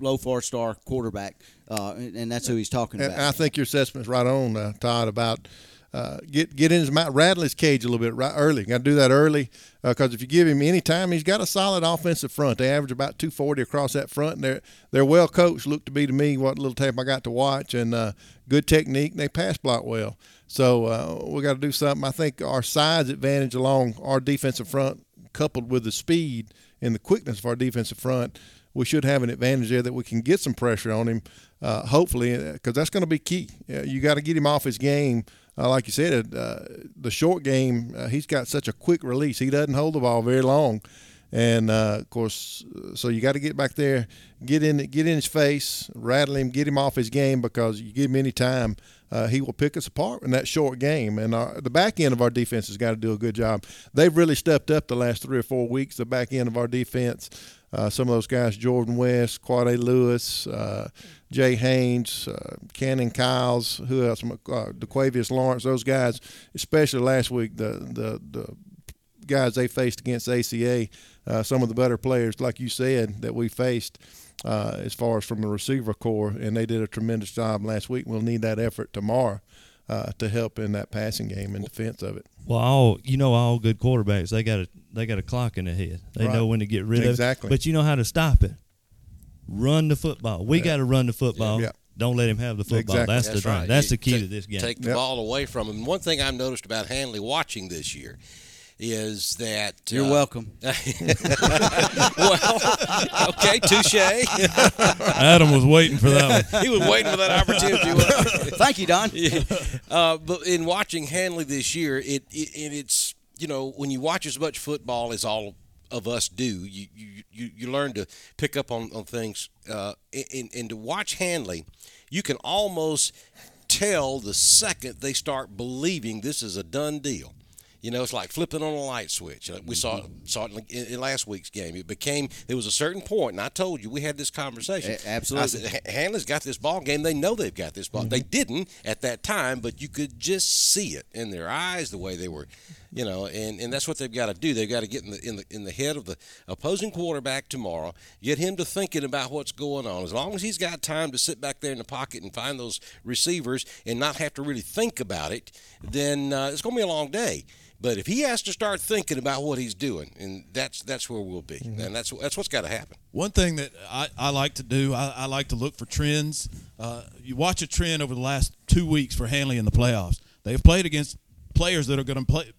low four star quarterback, uh, and and that's who he's talking And about. I think your assessment's right on, uh, Todd, about uh, get get in his mouth, rattle his cage a little bit right early. Got to do that early because if you give him any time, he's got a solid offensive front. They average about 240 across that front, and they're they're well coached. Look to be to me what little tape I got to watch, and uh, good technique. And they pass block well. So uh, we got to do something. I think our size advantage along our defensive front, coupled with the speed and the quickness of our defensive front, we should have an advantage there that we can get some pressure on him. Uh, hopefully, because that's going to be key. Uh, you got to get him off his game. Uh, like you said, uh, the short game, uh, he's got such a quick release. He doesn't hold the ball very long, and uh, of course, so you got to get back there, get in, get in his face, rattle him, get him off his game because you give him any time, uh, he will pick us apart in that short game. And our, the back end of our defense has got to do a good job. They've really stepped up the last three or four weeks. The back end of our defense, uh, some of those guys, Jordan West, Quade Lewis, uh, Jay Haynes, uh, Cannon Kyles, who else? Uh, DeQuavius Lawrence, those guys, especially last week, the the the guys they faced against ACA, uh, some of the better players, like you said, that we faced. Uh, as far as from the receiver corps, and they did a tremendous job last week. We'll need that effort tomorrow uh, to help in that passing game and defense of it. Well, all you know, all good quarterbacks they got a they got a clock in their head. They Right. know when to get rid of Exactly. it. But you know how to stop it. Run the football. We got to run the football. Yeah. Don't let him have the football. Exactly. That's, the That's thing. right. That's You the key take- to this game. Take the ball away from him. One thing I've noticed about Handley watching this year is that You're uh, welcome. well, okay, touche. Adam was waiting for that he was waiting for that opportunity. Thank you, Don. Yeah. Uh, but in watching Handley this year, it, it and it's you know when you watch as much football as all of us do, you you, you, you learn to pick up on, on things. Uh, and, and to watch Handley, you can almost tell the second they start believing this is a done deal. You know, it's like flipping on a light switch. Uh, We saw saw it in, last week's game. It became there was a certain point, and I told you we had this conversation. A- absolutely. I said, Handley's got this ball game. They know they've got this ball. They didn't at that time, but you could just see it in their eyes the way they were, you know. And, and that's what they've got to do. They've got to get in the in the in the head of the opposing quarterback tomorrow. Get him to thinking about what's going on. As long as he's got time to sit back there in the pocket and find those receivers and not have to really think about it, then uh, it's going to be a long day. But if he has to start thinking about what he's doing, and that's that's where we'll be, and that's that's what's got to happen. One thing that I, I like to do, I, I like to look for trends. Uh, you watch a trend over the last two weeks for Handley in the playoffs. They've played against players that are going to play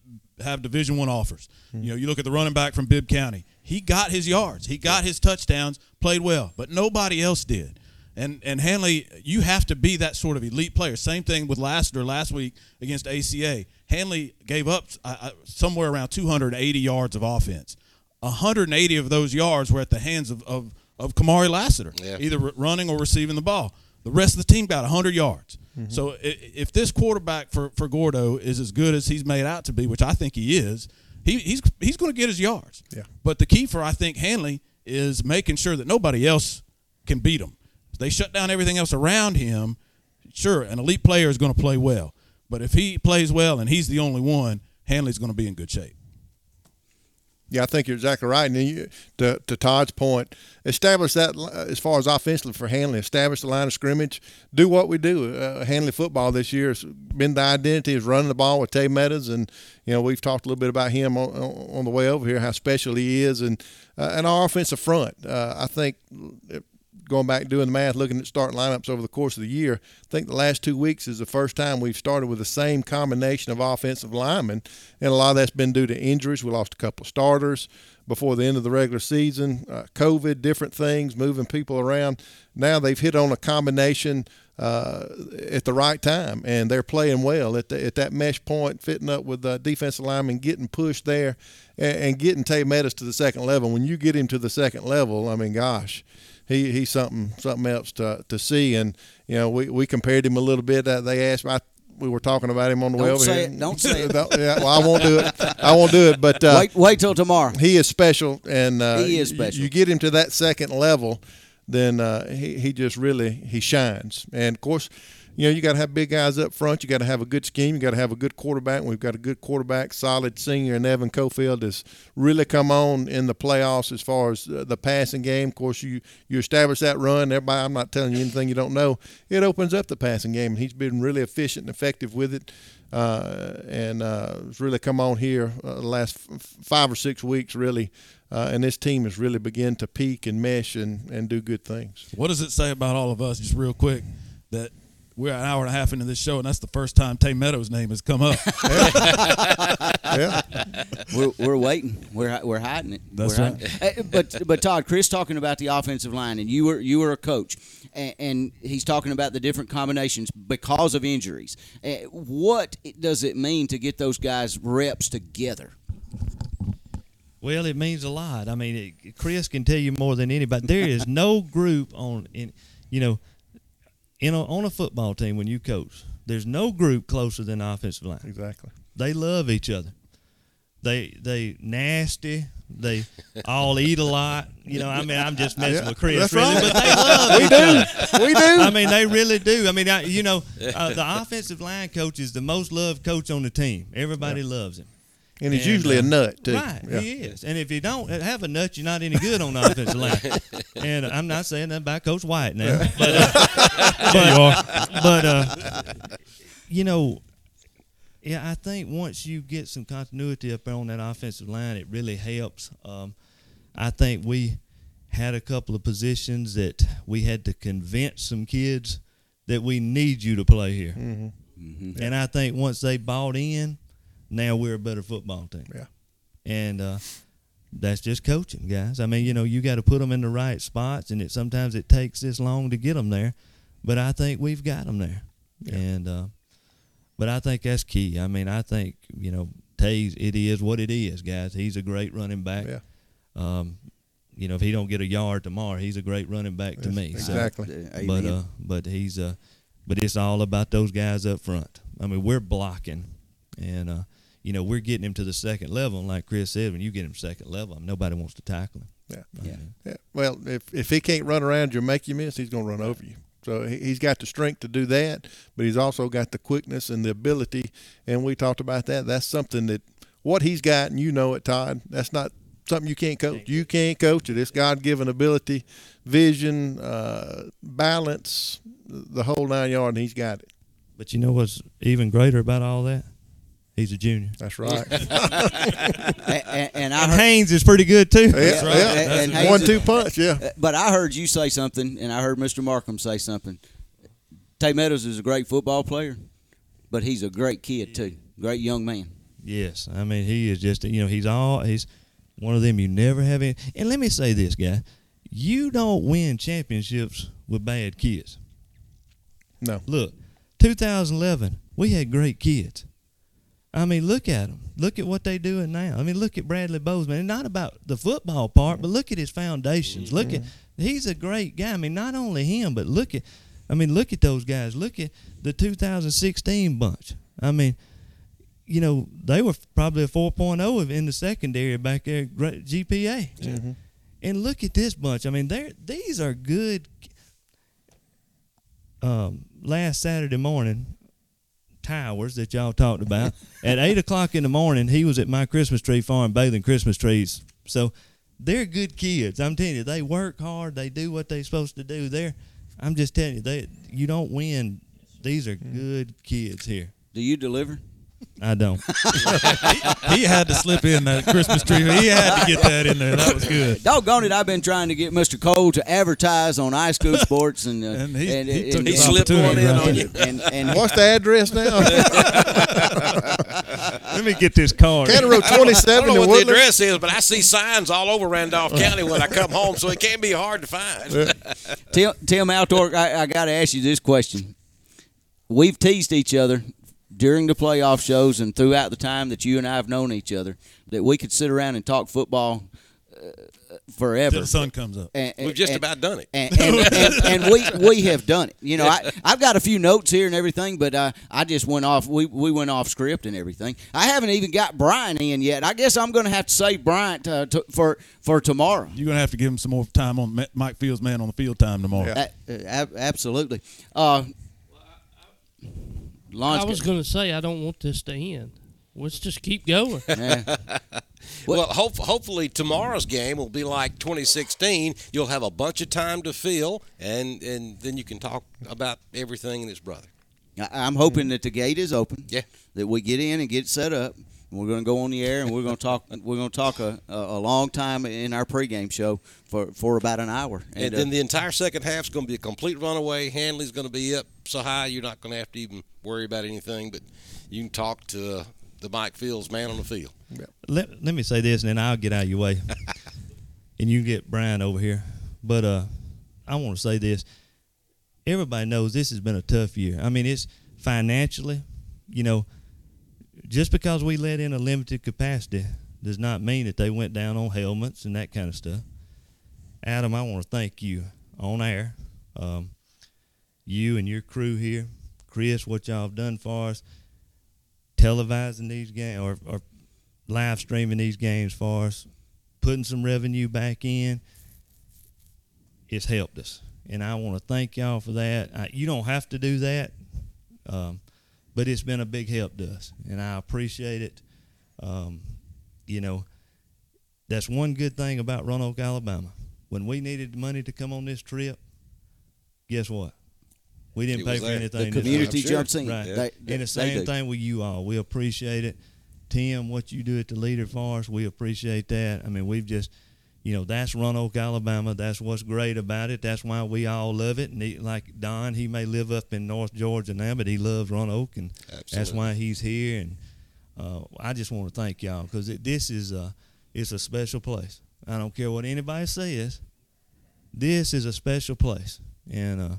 have Division One offers. You know, you look at the running back from Bibb County. He got his yards. He got his touchdowns. Played well, but nobody else did. And and Handley, you have to be that sort of elite player. Same thing with Lassiter last week against ACA. Handley gave up uh, somewhere around 280 yards of offense. 180 of those yards were at the hands of of, of Kamari Lassiter, Yeah. either running or receiving the ball. The rest of the team got 100 yards. Mm-hmm. So i- if this quarterback for, for Gordo is as good as he's made out to be, which I think he is, he, he's he's going to get his yards. Yeah. But the key for I think Handley is making sure that nobody else can beat him. They shut down everything else around him. Sure, an elite player is going to play well, but if he plays well and he's the only one, Handley's going to be in good shape. Yeah, I think you're exactly right. And you, to, to Todd's point, establish that as far as offensively for Handley, establish the line of scrimmage, do what we do. Uh, Handley football this year has been the identity is running the ball with Tay Meadows, and you know we've talked a little bit about him on, on on the way over here, how special he is, and uh, and our offensive front. Uh, I think. Going back doing the math, looking at starting lineups over the course of the year, I think the last two weeks is the first time we've started with the same combination of offensive linemen, and a lot of that's been due to injuries. We lost a couple of starters before the end of the regular season, uh, COVID, different things, moving people around. Now they've hit on a combination uh, at the right time, and they're playing well at, the, at that mesh point, fitting up with the defensive lineman, getting pushed there, and, and getting Tay Meadows to the second level. When you get him to the second level, I mean, gosh, he he's something something else to to see. And you know, we, we compared him a little bit. Uh, they asked I, we were talking about him on the way Don't over say here. it. Don't say it. Don't- yeah, well, I won't do it. I won't do it. But uh, wait, wait till tomorrow. he is special, and uh, He is you- special. You, get him to that second level, then uh, he he just really he shines. And of course, you know you got to have big guys up front. You got to have a good scheme. You got to have a good quarterback. We've got a good quarterback, solid senior, and Evan Cofield has really come on in the playoffs as far as uh, the passing game. Of course, you you establish that run. Everybody, I'm not telling you anything you don't know. It opens up the passing game, and he's been really efficient and effective with it uh, and uh, really come on here uh, the last f- five or six weeks, really. Uh, and this team has really begun to peak and mesh and, and do good things. What does it say about all of us, just real quick, that we're an hour and a half into this show, and that's the first time Tay Meadows' name has come up? yeah. We're, we're waiting. We're we're hiding it. That's We're right. hiding- But but Todd, Chris talking about the offensive line, and you were you were a coach, and, and he's talking about the different combinations because of injuries. Uh, What does it mean to get those guys reps together? Well, it means a lot. I mean, it, Chris can tell you more than anybody. There is no group on in, you know, in a, on a football team when you coach. There's no group closer than the offensive line. Exactly. They love each other. They they nasty. They all eat a lot. You know, I mean, I'm just messing Yeah, with Chris, that's really, right. but they love We each do. other. We do. I mean, they really do. I mean, I, you know, uh, the offensive line coach is the most loved coach on the team. Everybody loves him. And he's usually a nut, too. Right, Yeah. he is. And if you don't have a nut, you're not any good on the offensive line. And I'm not saying that about Coach White now, but uh, but, you are. but uh, you know, yeah, I think once you get some continuity up there on that offensive line, it really helps. Um, I think we had a couple of positions that we had to convince some kids that we need you to play here. Mhm. And I think once they bought in, now we're a better football team. Yeah. And uh, that's just coaching, guys. I mean, you know, you got to put them in the right spots, and it sometimes it takes this long to get them there, but I think we've got them there. And uh, but I think that's key. I mean, I think you know, Tays, it is what it is, guys. He's a great running back. Yeah. Um, you know, if he don't get a yard tomorrow, he's a great running back to Yes, me. Exactly. Uh, but uh, but he's uh, but it's all about those guys up front. I mean, we're blocking, and uh, you know, we're getting him to the second level. And like Chris said, when you get him second level, nobody wants to tackle him. Yeah. Yeah. Yeah. Well, if if he can't run around you or make you miss, he's going to run over you. So he- he's got the strength to do that, but he's also got the quickness and the ability. And we talked about that. That's something that what he's got, and you know it, Todd. That's not something you can't coach. You can't coach it. It's God given ability, vision, uh, balance, the whole nine yard, and he's got it. But you know what's even greater about all that? He's a junior. That's right. and, and, and I And heard, Haynes is pretty good too. Yeah, yeah. And- and one-two punch, yeah. Uh, But I heard you say something, and I heard Mr. Markham say something. Tay Meadows is a great football player, but he's a great kid too, great young man. Yes, I mean he is just you know he's all he's one of them you never have any. And let me say this, guy, you don't win championships with bad kids. No. Look, 2011, we had great kids. I mean, look at them. Look at what they're doing now. I mean, look at Bradley Bozeman. And not about the football part, but look at his foundations. Look at he's a great guy. I mean, not only him, but look at I mean, look at those guys. Look at the 2016 bunch. I mean, you know, they were probably a 4.0 in the secondary back there, GPA. And look at this bunch. I mean, they these are good. Um, last Saturday morning, towers that y'all talked about at eight o'clock in the morning, he was at my Christmas tree farm bathing Christmas trees. So they're good kids. I'm telling you, they work hard. They do what they're supposed to do. They're, I'm just telling you, they you don't win. These are mm-hmm. good kids here. Do you deliver? I don't. he, he had to slip in that Christmas tree. He had to get that in there. That was good. Doggone it! I've been trying to get Mr. Cole to advertise on high school sports, and uh, and, he- and, he and- took and- He slipped one in on you. And, and, What's the address now? Let me get this card. County Road I 27 I don't know in what Woodland. the address is, but I see signs all over Randolph County when I come home, so it can't be hard to find. Tim, Tim Altork, I, I got to ask you this question. We've teased each other during the playoff shows and throughout the time that you and I have known each other that we could sit around and talk football uh, forever. Till the sun comes up. And- We've just and- about done it. and, and, and, and we we have done it. You know, I I've got a few notes here and everything, but uh, I just went off. We we went off script and everything. I haven't even got Brian in yet. I guess I'm going to have to save Brian uh, to, for for tomorrow. You're gonna have to give him some more time on Mike Fields' man on the field time tomorrow. A- ab- absolutely. Lon's I was going to say I don't want this to end. Let's just keep going. well, hope, hopefully tomorrow's game will be like 2016. You'll have a bunch of time to fill, and, and then you can talk about everything and his brother. I- I'm hoping that the gate is open. Yeah. That we get in and get set up. We're going to go on the air and we're going to talk. We're going to talk a, a, a long time in our pregame show for, for about an hour. And, uh, then the entire second half is going to be a complete runaway. Handley's going to be up so high you're not going to have to even worry about anything, but you can talk to uh, the Mike Fields man on the field. let, let me say this and then I'll get out of your way. and you get Brian over here. But uh, I want to say this. Everybody knows this has been a tough year. I mean, it's financially, you know, just because we let in a limited capacity does not mean that they went down on helmets and that kind of stuff. Adam, I want to thank you on air. Um, you and your crew here, Chris, what y'all have done for us, televising these games or, or live streaming these games for us, putting some revenue back in. It's helped us, and I want to thank y'all for that. I, you don't have to do that, um, but it's been a big help to us, and I appreciate it. Um, you know, that's one good thing about Roanoke, Alabama. When we needed money to come on this trip, guess what? We didn't It pay for there. anything. The community time. jumps in. Right. They- they- and the same thing with you all. We appreciate it. Tim, what you do at the leader for us, we appreciate that. I mean, we've just, you know, that's Roanoke, Alabama. That's what's great about it. That's why we all love it. And he, like Don, he may live up in North Georgia now, but he loves Roanoke, and that's why he's here. And uh, I just want to thank y'all because this is a, it's a special place. I don't care what anybody says. This is a special place, and uh,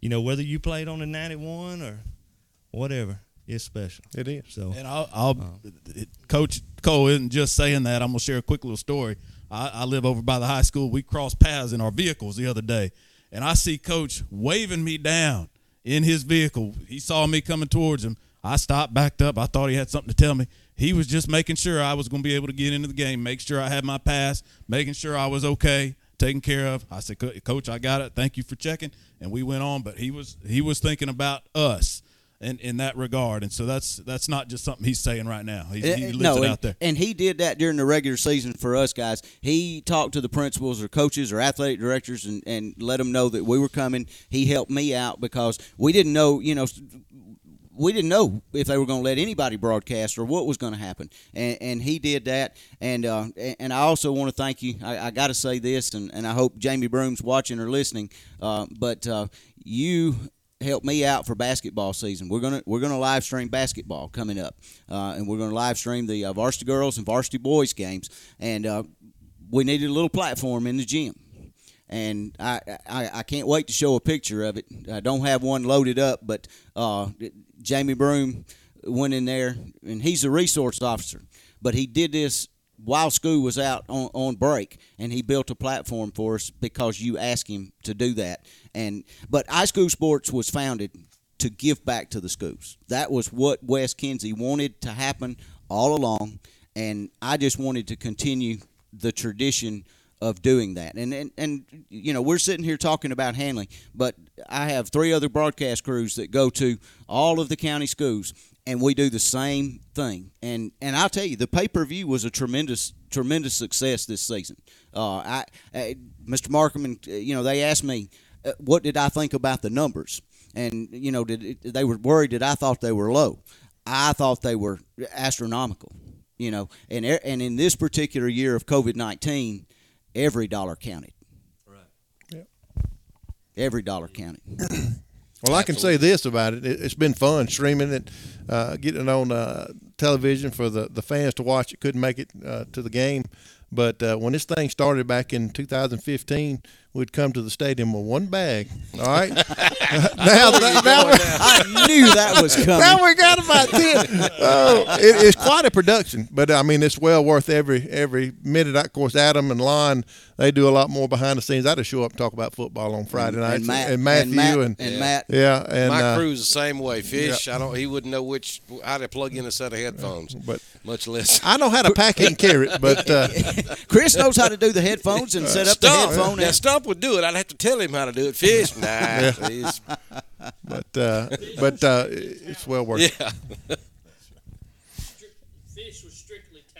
you know whether you played on the '91 or whatever, it's special. It is. So And I'll, I'll it- Coach Cole isn't just saying that. I'm gonna share a quick little story. I, I live over by the high school. We crossed paths in our vehicles the other day, and I see Coach waving me down in his vehicle. He saw me coming towards him. I stopped, backed up. I thought he had something to tell me. He was just making sure I was going to be able to get into the game, make sure I had my pass, making sure I was okay, taken care of. I said, "Coach, I got it. Thank you for checking." And we went on. But he was he was thinking about us in, in that regard, and so that's that's not just something he's saying right now. He, he Uh, lives no, it out there. and he did that during the regular season for us guys. He talked to the principals or coaches or athletic directors and, and let them know that we were coming. He helped me out because we didn't know, you know, we didn't know if they were going to let anybody broadcast or what was going to happen, and, and he did that. And uh, and I also want to thank you. I, I got to say this, and, and I hope Jamie Broom's watching or listening. Uh, but uh, you help me out for basketball season. We're gonna we're gonna live stream basketball coming up, uh, and we're gonna live stream the uh, varsity girls and varsity boys games. And uh, we needed a little platform in the gym, and I, I I can't wait to show a picture of it. I don't have one loaded up, but uh, Jamie Broom went in there, and he's a resource officer, but he did this while school was out on, on break and he built a platform for us because you asked him to do that. And but iSchool Sports was founded to give back to the schools. That was what wes kinsey wanted to happen all along and i just wanted to continue the tradition of doing that. And, and and you know we're sitting here talking about Handley but i have three other broadcast crews that go to all of the county schools and we do the same thing. And and I'll tell you, the pay per view was a tremendous tremendous success this season. Uh, I, I, Mr. Markham, and you know, they asked me, uh, what did I think about the numbers? And you know, did they were worried that I thought they were low. I thought they were astronomical. You know, and and in this particular year of COVID nineteen, every dollar counted. Right. Yep. Every dollar counted. Well, I can say this about it: it, has been fun streaming it, uh, getting it on uh, television for the, the fans to watch. It. Couldn't make it uh, to the game, but uh, when this thing started back in 2015, we'd come to the stadium with one bag. All right. now, that, now I knew that was coming. Now we got about ten. Oh, it, it's quite a production, but I mean, it's well worth every every minute. Of course, Adam and Lon they do a lot more behind the scenes. I just show up and talk about football on Friday nights, and, Matt, and Matthew and Matt, and, and Matt. Yeah, and my uh, crew's the same way. Fish, I don't. He wouldn't know which how to plug in a set of headphones, but much less. I know how to pack it and carry it, but uh, Chris knows how to do the headphones and set up Stump, the headphone. Now Stump would do it. I'd have to tell him how to do it. Fish, nah. Yeah. he's- but uh, but uh, it's well worth. Yeah. it.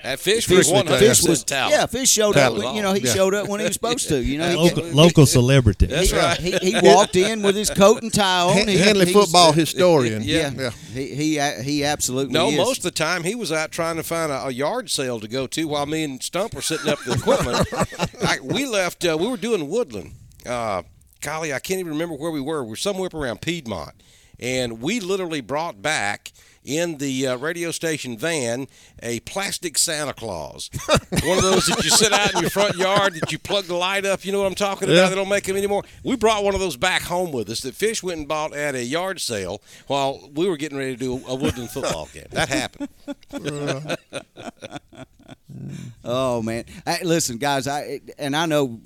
That fish, Fish was one hundred percent talent. yeah. Fish showed up. When, you know, he Yeah. showed up when he was supposed to. You know, he, local, he- local celebrity. That's he, right. He, he walked in with his coat and tie on. Han- He- Handley football historian. Yeah, yeah. He he he absolutely No, is. most of the time he was out trying to find a, a yard sale to go to while me and Stump were sitting up the equipment. I, we left. Uh, we were doing Woodland. Uh, golly, I can't even remember where we were. We were somewhere up around Piedmont, and we literally brought back in the uh, radio station van a plastic Santa Claus, one of those that you sit out in your front yard that you plug the light up. You know what I'm talking about? Yeah. They don't make them anymore. We brought one of those back home with us that Fish went and bought at a yard sale while we were getting ready to do a Woodland football game. That happened. Oh man, Hey, listen, guys. I and I know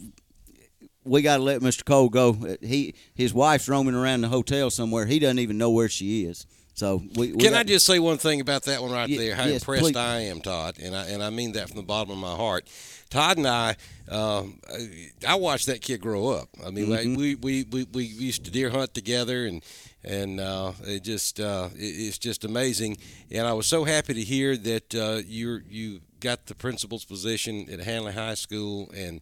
we got to let Mr. Cole go. He his wife's roaming around the hotel somewhere. He doesn't even know where she is. So we, we Can got- I just say one thing about that one right Ye- there? How yes, impressed please. I am, Todd, and I and I mean that from the bottom of my heart. Todd and I, um, I watched that kid grow up. I mean, like, Mhm. we, we, we, we used to deer hunt together, and and uh, it just uh, it, it's just amazing. And I was so happy to hear that uh, you you got the principal's position at Handley High School, and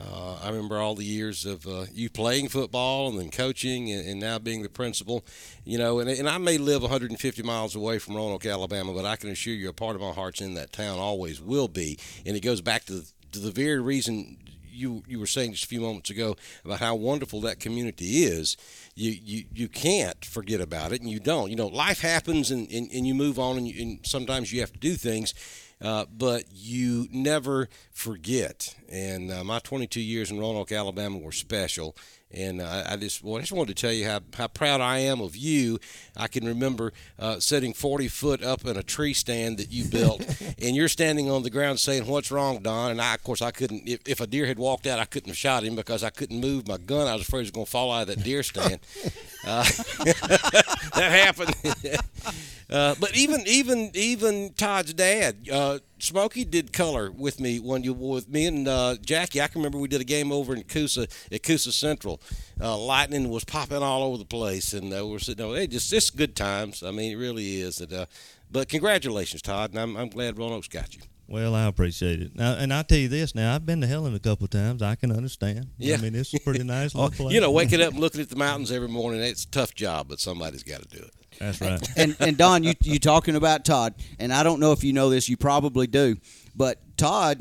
uh, I remember all the years of uh, you playing football and then coaching and, and now being the principal. You know, and, and I may live 150 miles away from Roanoke, Alabama, but I can assure you a part of my heart's in that town, always will be. And it goes back to the, to the very reason you you were saying just a few moments ago about how wonderful that community is. You you, you can't forget about it, and you don't. You know, life happens, and, and, and you move on, and, you, and sometimes you have to do things. Uh, but you never forget. And uh, my 22 years in Roanoke, Alabama were special. And uh, I just, well, I just wanted to tell you how, how proud I am of you. I can remember uh, sitting 40 foot up in a tree stand that you built, and you're standing on the ground saying, "What's wrong, Don?" And I, of course, I couldn't. If, if a deer had walked out, I couldn't have shot him because I couldn't move my gun. I was afraid it was going to fall out of that deer stand. Uh, that happened. Uh, but even even even Todd's dad, uh, Smokey did color with me when you with me and uh, Jackie. I can remember we did a game over in Coosa at Coosa Central. Uh, lightning was popping all over the place, and uh, we we're sitting over. Hey, just just good times. I mean, it really is. Uh, but congratulations, Todd, and I'm, I'm glad Roanoke's got you. Well, I appreciate it. Now, and I tell you this now, I've been to Helen a couple of times. I can understand. Yeah, I mean, it's a pretty nice little place. You know, waking up and looking at the mountains every morning, it's a tough job, but somebody's got to do it. That's right. and and Don, you you talking about Todd, and I don't know if you know this, you probably do, but Todd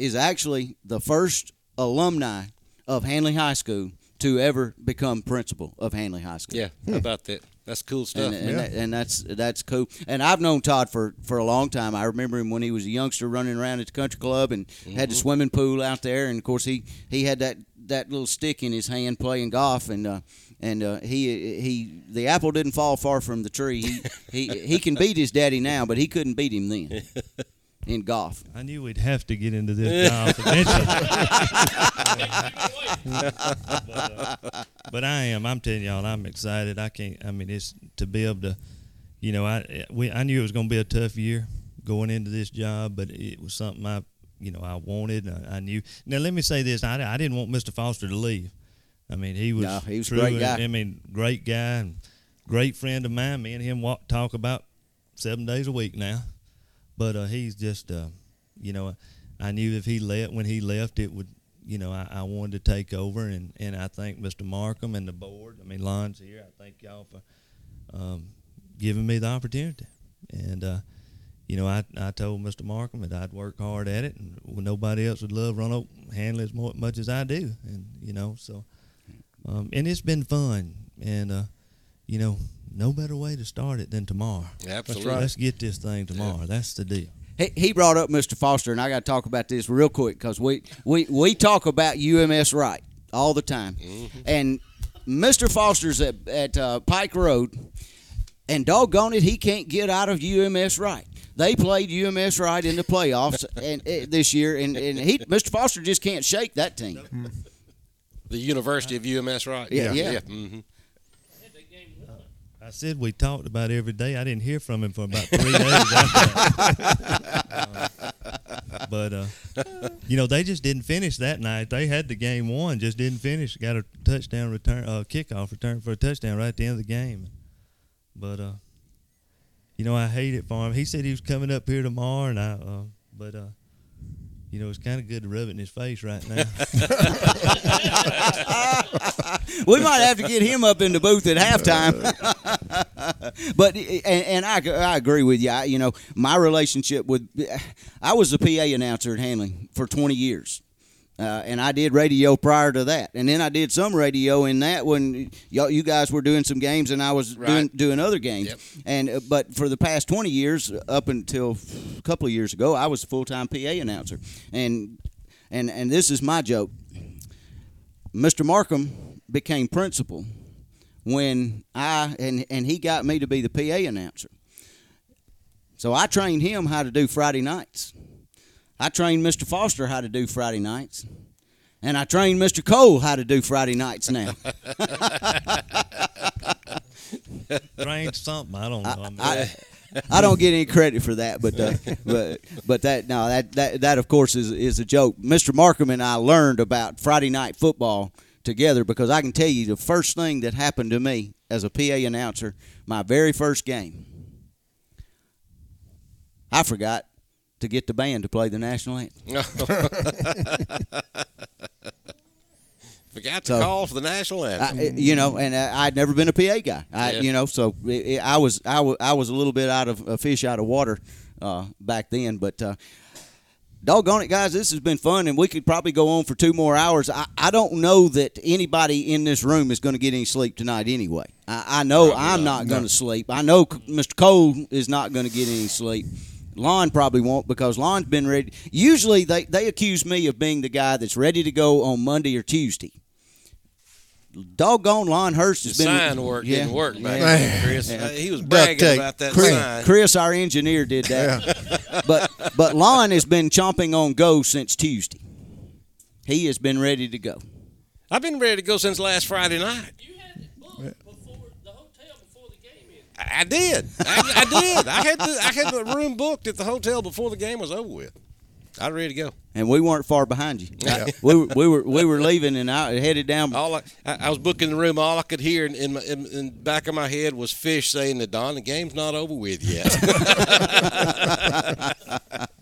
is actually the first alumni of Handley High School to ever become principal of Handley High School. Yeah, how about that? That's cool stuff. And, and, that- and that's that's cool. And I've known Todd for, for a long time. I remember him when he was a youngster running around at the country club and had the Mhm. swimming pool out there. And of course, he, he had that, that little stick in his hand playing golf. And uh, and uh, he he the apple didn't fall far from the tree. He he he can beat his daddy now, but he couldn't beat him then in golf. I knew we'd have to get into this golf eventually. but, uh, but I am. I'm telling y'all, I'm excited. I can't. I mean, it's to be able to, you know, I we I knew it was going to be a tough year going into this job, but it was something I, you know, I wanted. I, I knew. Now let me say this: I, I didn't want Mr. Foster to leave. I mean, he was. No, he was a true, great and- guy. I mean, great guy and great friend of mine. Me and him walk, talk about seven days a week now. But uh, he's just, uh, you know, I knew if he left when he left, it would, you know, I, I wanted to take over, and and I thank Mr. Markham and the board. I mean, Lon's here. I thank y'all for um, giving me the opportunity. And uh, you know, I I told Mr. Markham that I'd work hard at it, and nobody else would love Roanoke Handley as much as I do, and you know, so um, and it's been fun, and uh, you know, no better way to start it than tomorrow. Absolutely. Let's get this thing tomorrow. That's the deal. He, he brought up Mr. Foster, and I got to talk about this real quick because we, we, we talk about UMS Wright all the time. And Mr. Foster's at, at uh, Pike Road, and doggone it, he can't get out of UMS Wright. They played UMS Wright in the playoffs and uh, this year, and, and he Mr. Foster just can't shake that team. The University of UMS, right? Yeah, yeah. hmm I said we talked about every day. I didn't hear from him for about three days. Uh, but uh, you know, they just didn't finish that night. They had the game won, just didn't finish. Got a touchdown return, uh, kickoff return for a touchdown right at the end of the game. But uh, you know, I hate it for him. He said he was coming up here tomorrow, and I. Uh, but uh, you know, it's kind of good to rub it in his face right now. we might have to get him up in the booth at halftime. but and, and I, I agree with you. I, you know, my relationship with I was a PA announcer at Handley for 20 years. Uh, and I did radio prior to that, and then I did some radio in that when y'all, you guys were doing some games, and I was doing Right. doing other games. And uh, but for the past twenty years, up until a couple of years ago, I was a full time PA announcer, and and and this is my joke. Mr. Markham became principal when I and and he got me to be the PA announcer. So I trained him how to do Friday nights. I trained Mr. Foster how to do Friday nights. And I trained Mr. Cole how to do Friday nights now. Trained something. I don't know. I, I, I don't get any credit for that, but uh, but but that no that, that that of course is is a joke. Mr. Markham and I learned about Friday night football together because I can tell you the first thing that happened to me as a PA announcer, my very first game, I forgot to get the band to play the national anthem. Forgot to So- call for the national anthem. I, you know, and I, I'd never been a PA guy. I, Yeah. you know, so it, it- I was I was I was a little bit out of a fish out of water uh, back then. But uh, doggone it, guys, this has been fun, and we could probably go on for two more hours. I, I don't know that anybody in this room is going to get any sleep tonight anyway. I, I know I'm not going to sleep. I know Mr. Cole is not going to get any sleep. Lon probably won't because Lon's been ready. Usually they, they accuse me of being the guy that's ready to go on Monday or Tuesday. Doggone Lon Hurst has The been sign work yeah, didn't work back yeah. then, Chris. Uh, he was bragging about that Chris, sign. Chris, our engineer, did that. but but Lon has been chomping on go since Tuesday. He has been ready to go. I've been ready to go since last Friday night. I I did. I, I did. I had the I had the room booked at the hotel before the game was over with. I was ready to go. And we weren't far behind you. Yeah. we, were, we were we were leaving and I headed down. All I, I, I was booking the room. All I could hear in, in, my, in, in the back of my head was Fish saying to Don, "The game's not over with yet."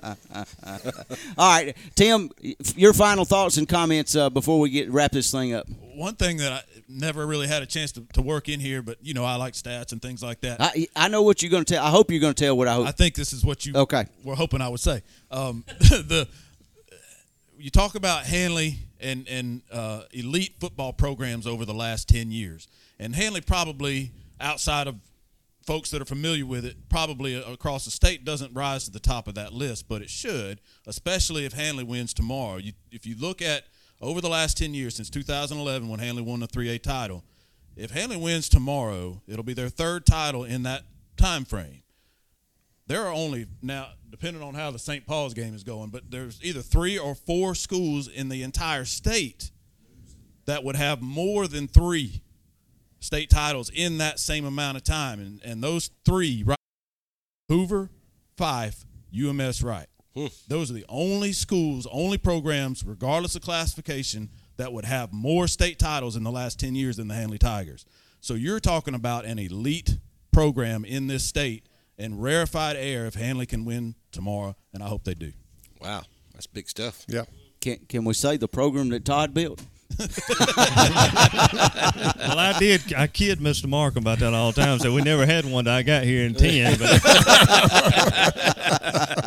All right, Tim, your final thoughts and comments uh, before we get wrap this thing up. One thing that I never really had a chance to, to work in here, but you know I like stats and things like that. I, I know what you're going to tell. I hope you're going to tell what I hope. I think this is what you Okay. were hoping I would say. Um, the you talk about Handley and and uh, elite football programs over the last ten years, and Handley probably outside of folks that are familiar with it, probably across the state doesn't rise to the top of that list, but it should, especially if Handley wins tomorrow. You, if you look at over the last 10 years since 2011 when Handley won the 3A title, if Handley wins tomorrow, it'll be their third title in that time frame. There are only now, depending on how the St. Paul's game is going, but there's either three or four schools in the entire state that would have more than three state titles in that same amount of time. And, and those three, right? Hoover, Fyffe, UMS Wright. Hmm. Those are the only schools, only programs, regardless of classification, that would have more state titles in the last 10 years than the Handley Tigers. So you're talking about an elite program in this state and rarefied air if Handley can win tomorrow, and I hope they do. Wow, that's big stuff. Yeah. Can, can we say the program that Todd built? well, I did. I kid Mr. Markham about that all the time. So we never had one that I got here in ten. But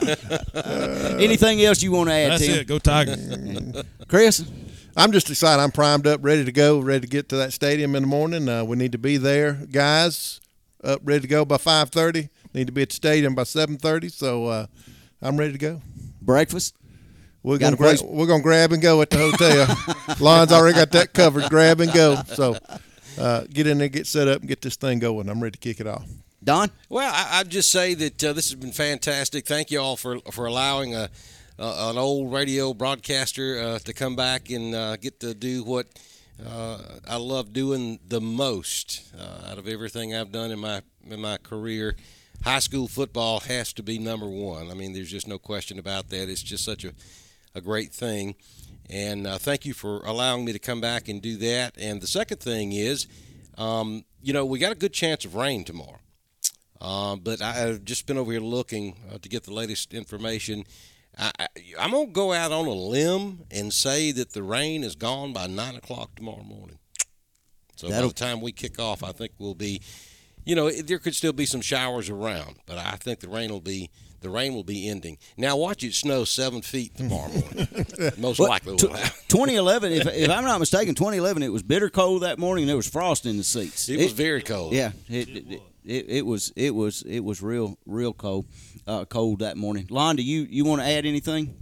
Anything else you want to add? That's Tim? it. Go Tigers. Chris. I'm just excited. I'm primed up, ready to go, ready to get to that stadium in the morning. Uh, we need to be there, guys. Up, ready to go by 5:30. Need to be at the stadium by 7:30. So uh, I'm ready to go. Breakfast. We're gonna gra- we're gonna grab and go at the hotel. Lon's already got that covered. Grab and go. So uh, get in there, get set up, and get this thing going. I'm ready to kick it off. Don. Well, I, I'd just say that uh, this has been fantastic. Thank you all for for allowing a, a an old radio broadcaster uh, to come back and uh, get to do what uh, I love doing the most uh, out of everything I've done in my in my career. High school football has to be number one. I mean, there's just no question about that. It's just such a a great thing. And uh, thank you for allowing me to come back and do that. And the second thing is, um, you know, we got a good chance of rain tomorrow. Uh, but I, I've just been over here looking uh, to get the latest information. I, I, I'm going to go out on a limb and say that the rain is gone by 9 o'clock tomorrow morning. So by That'll- the time we kick off, I think we'll be, you know, there could still be some showers around, but I think the rain will be the rain will be ending. Now watch it snow seven feet tomorrow morning. Most Well, likely will happen. 2011, if, if I'm not mistaken, 2011, it was bitter cold that morning and there was frost in the seats. It was very cold. Yeah, it, it, it, it was it was it was real real cold uh, cold that morning. Lon, do you you want to add anything?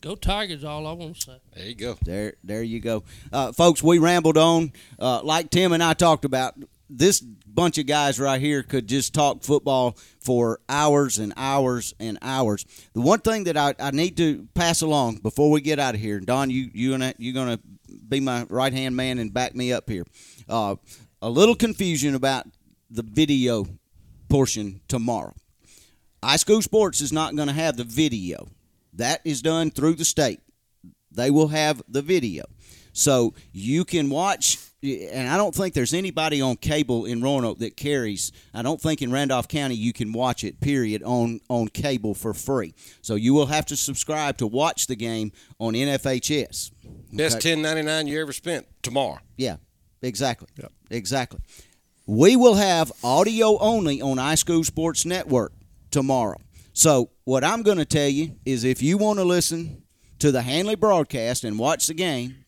Go Tigers! All I want to say. There you go. There, there you go, uh, folks. We rambled on, uh, like Tim and I talked about. This bunch of guys right here could just talk football for hours and hours and hours. The one thing that I, I need to pass along before we get out of here, Don, you you gonna you gonna be my right hand man and back me up here. Uh, a little confusion about the video portion tomorrow. High school sports is not going to have the video. That is done through the state. They will have the video. So you can watch, and I don't think there's anybody on cable in Roanoke that carries. I don't think in Randolph County you can watch it, period, on, on cable for free. So you will have to subscribe to watch the game on NFHS. Best Okay? ten ninety nine you ever spent tomorrow. Yeah, exactly. Exactly. We will have audio only on iSchool Sports Network tomorrow. So, what I'm going to tell you is if you want to listen to the Handley broadcast and watch the game,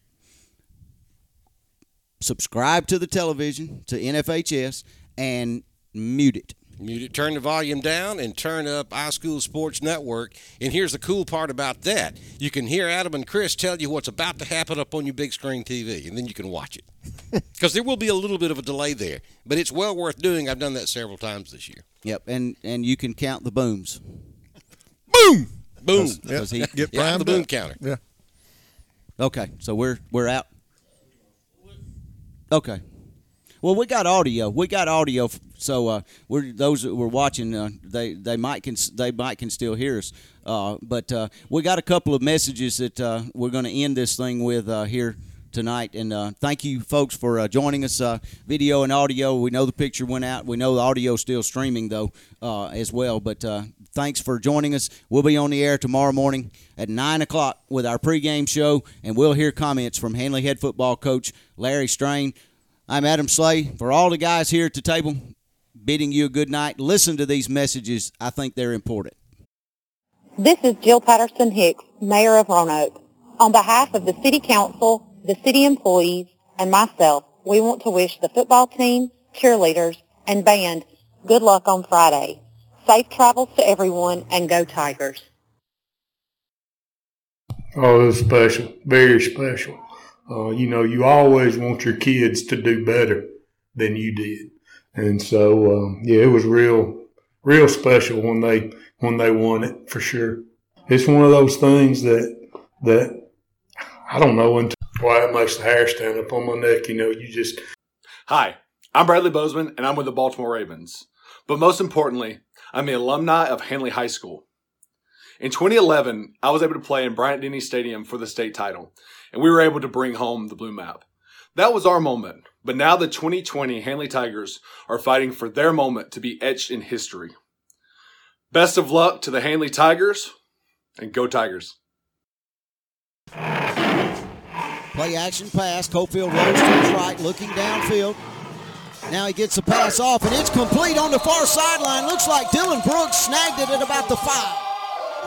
subscribe to the television, to NFHS, and mute it. Mute it, turn the volume down, and turn up iSchool Sports Network. And here's the cool part about that: you can hear Adam and Chris tell you what's about to happen up on your big screen TV, and then you can watch it. Because there will be a little bit of a delay there, but it's well worth doing. I've done that several times this year. Yep, and and you can count the booms. Boom, boom. Because- because he- Get Yeah, primed the boom up. counter. Yeah. Okay, so we're we're out. Okay. Well, we got audio. We got audio, f- so uh, we're those that were watching. Uh, they they might can they might can still hear us. Uh, but uh, we got a couple of messages that uh, we're going to end this thing with uh, here tonight. And uh, thank you, folks, for uh, joining us. Uh, video and audio. We know the picture went out. We know the audio still streaming though as well. But thanks for joining us. We'll be on the air tomorrow morning at nine o'clock with our pregame show, and we'll hear comments from Handley head football coach Larry Strain. I'm Adam Slay. For all the guys here at the table, bidding you a good night. Listen to these messages. I think they're important. This is Jill Patterson Hicks, Mayor of Roanoke. On behalf of the City Council, the city employees, and myself, we want to wish the football team, cheerleaders, and band good luck on Friday. Safe travels to everyone, and go Tigers. Oh, it was special, very special. Uh, you know, you always want your kids to do better than you did, and so um, yeah, it was real, real special when they when they won it for sure. It's one of those things that that I don't know until why it makes the hair stand up on my neck. You know, you just Hi, I'm Bradley Bozeman, and I'm with the Baltimore Ravens. But most importantly, I'm the alumni of Handley High School. In 2011, I was able to play in Bryant Denny Stadium for the state title, and we were able to bring home the blue map. That was our moment, but now the 2020 Handley Tigers are fighting for their moment to be etched in history. Best of luck to the Handley Tigers, and go Tigers. Play action pass. Cofield rolls to his right, looking downfield. Now he gets the pass off, and it's complete on the far sideline. Looks like Dylan Brooks snagged it at about the five.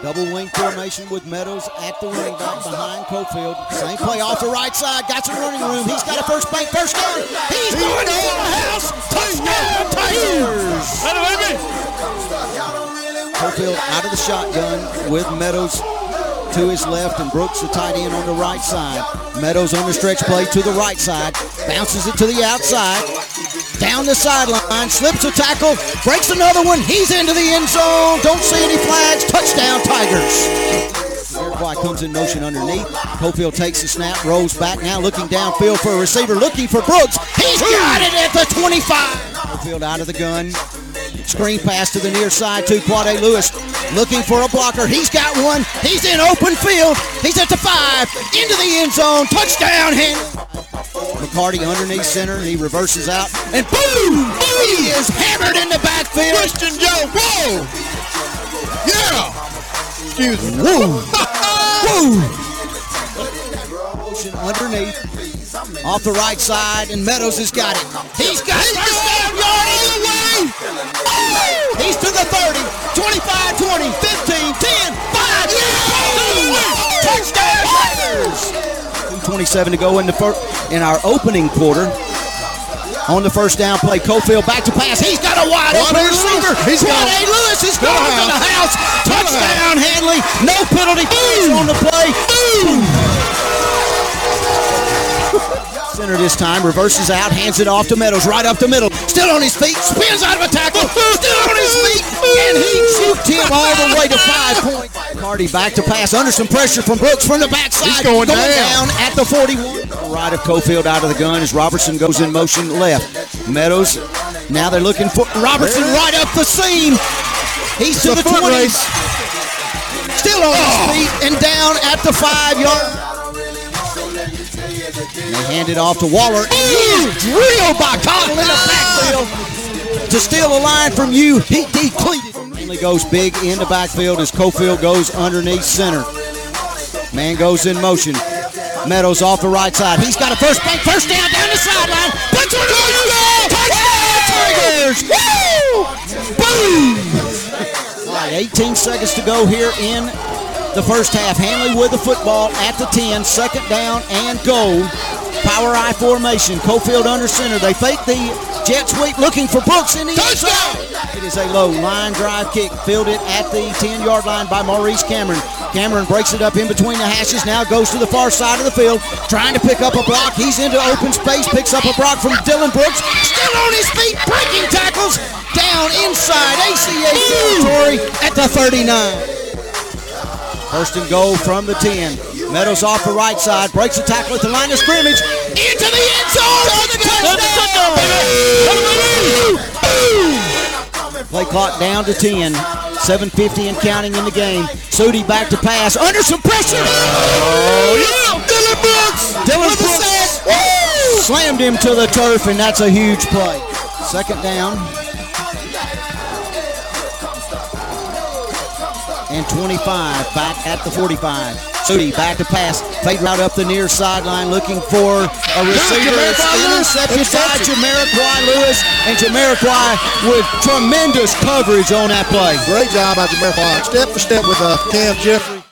Double wing formation with Meadows at the running back behind Cofield. Same play off the right side. Got some running room. He's got a first bank, first down. He's going to the house. Touchdown, Tigers. Cofield out of the shotgun with Meadows to his left and Brooks the tight end on the right side. Meadows on the stretch play to the right side. Bounces it to the outside. Down the sideline. Slips a tackle. Breaks another one. He's into the end zone. Don't see any flags. Touchdown Tigers. Iroquois comes in motion underneath. Cofield takes the snap, rolls back now, looking downfield for a receiver, looking for Brooks. He's got it at the 25. Cofield out of the gun. Screen pass to the near side to Quade Lewis. Looking for a blocker. He's got one. He's in open field. He's at the five. Into the end zone. Touchdown, Henry. McCarty underneath center. And he reverses out. And boom! He is hammered in the backfield. Christian Joe. Whoa! Yeah! Excuse me. Whoa! Whoa! Underneath. Off the right side, and Meadows has got it. He's got it. First down, yard all the way. Oh! He's to the 30, 25, 20, 15, 10, 5. Yeah! Touchdown, Tigers! 2.27 to go in the first in our opening quarter. On the first down play, Cofield back to pass. He's got a wide open receiver. He's got a Lewis is going to the house. Touchdown, Handley. No penalty on the play. Boom! Center this time, reverses out, hands it off to Meadows, right up the middle. Still on his feet, spins out of a tackle, still on his feet, and he juked him all the way to five points. Cardi back to pass under some pressure from Brooks from the backside. He's going down. at the 41. Right of Cofield out of the gun as Robertson goes in motion left. Meadows, now they're looking for Robertson right up the seam. He's to It's the 20. race. Still on his oh. feet and down at the five yard. And they hand it off to Waller. He drilled by Cottle in the backfield to steal a line from you. He depleted. Finally goes big in the backfield as Cofield goes underneath center. Man goes in motion. Meadows off the right side. He's got a first bank, first down down the sideline. Puts one in the. Touchdown, Tigers! Woo! Boom! All right, 18 seconds to go here in the first half. Handley with the football at the 10, second down and goal. Power I formation. Cofield under center. They fake the jet sweep looking for Brooks in the end zone. It is a low line drive kick fielded at the 10 yard line by Maurice Cameron. Cameron breaks it up in between the hashes, now goes to the far side of the field, trying to pick up a block. He's into open space, picks up a block from Dylan Brooks, still on his feet, breaking tackles, down inside ACA territory at the 39. First and goal from the 10. Meadows off the right side, breaks the tackle at the line of scrimmage, into the end zone for the touchdown! Play clock down to 10. 7.50 and counting in the game. Sudi back to pass, under some pressure! Oh, yeah! Dylan Brooks! Dylan Brooks slammed him to the turf, and that's a huge play. Second down. And 25 back at the 45. Sudi back to pass. Fade route up the near sideline looking for a receiver. It's intercepted by Jamiroquai Lewis. And Jamiroquai with tremendous coverage on that play. Great job by Jamiroquai. Step for step with uh, Cam Jeffrey.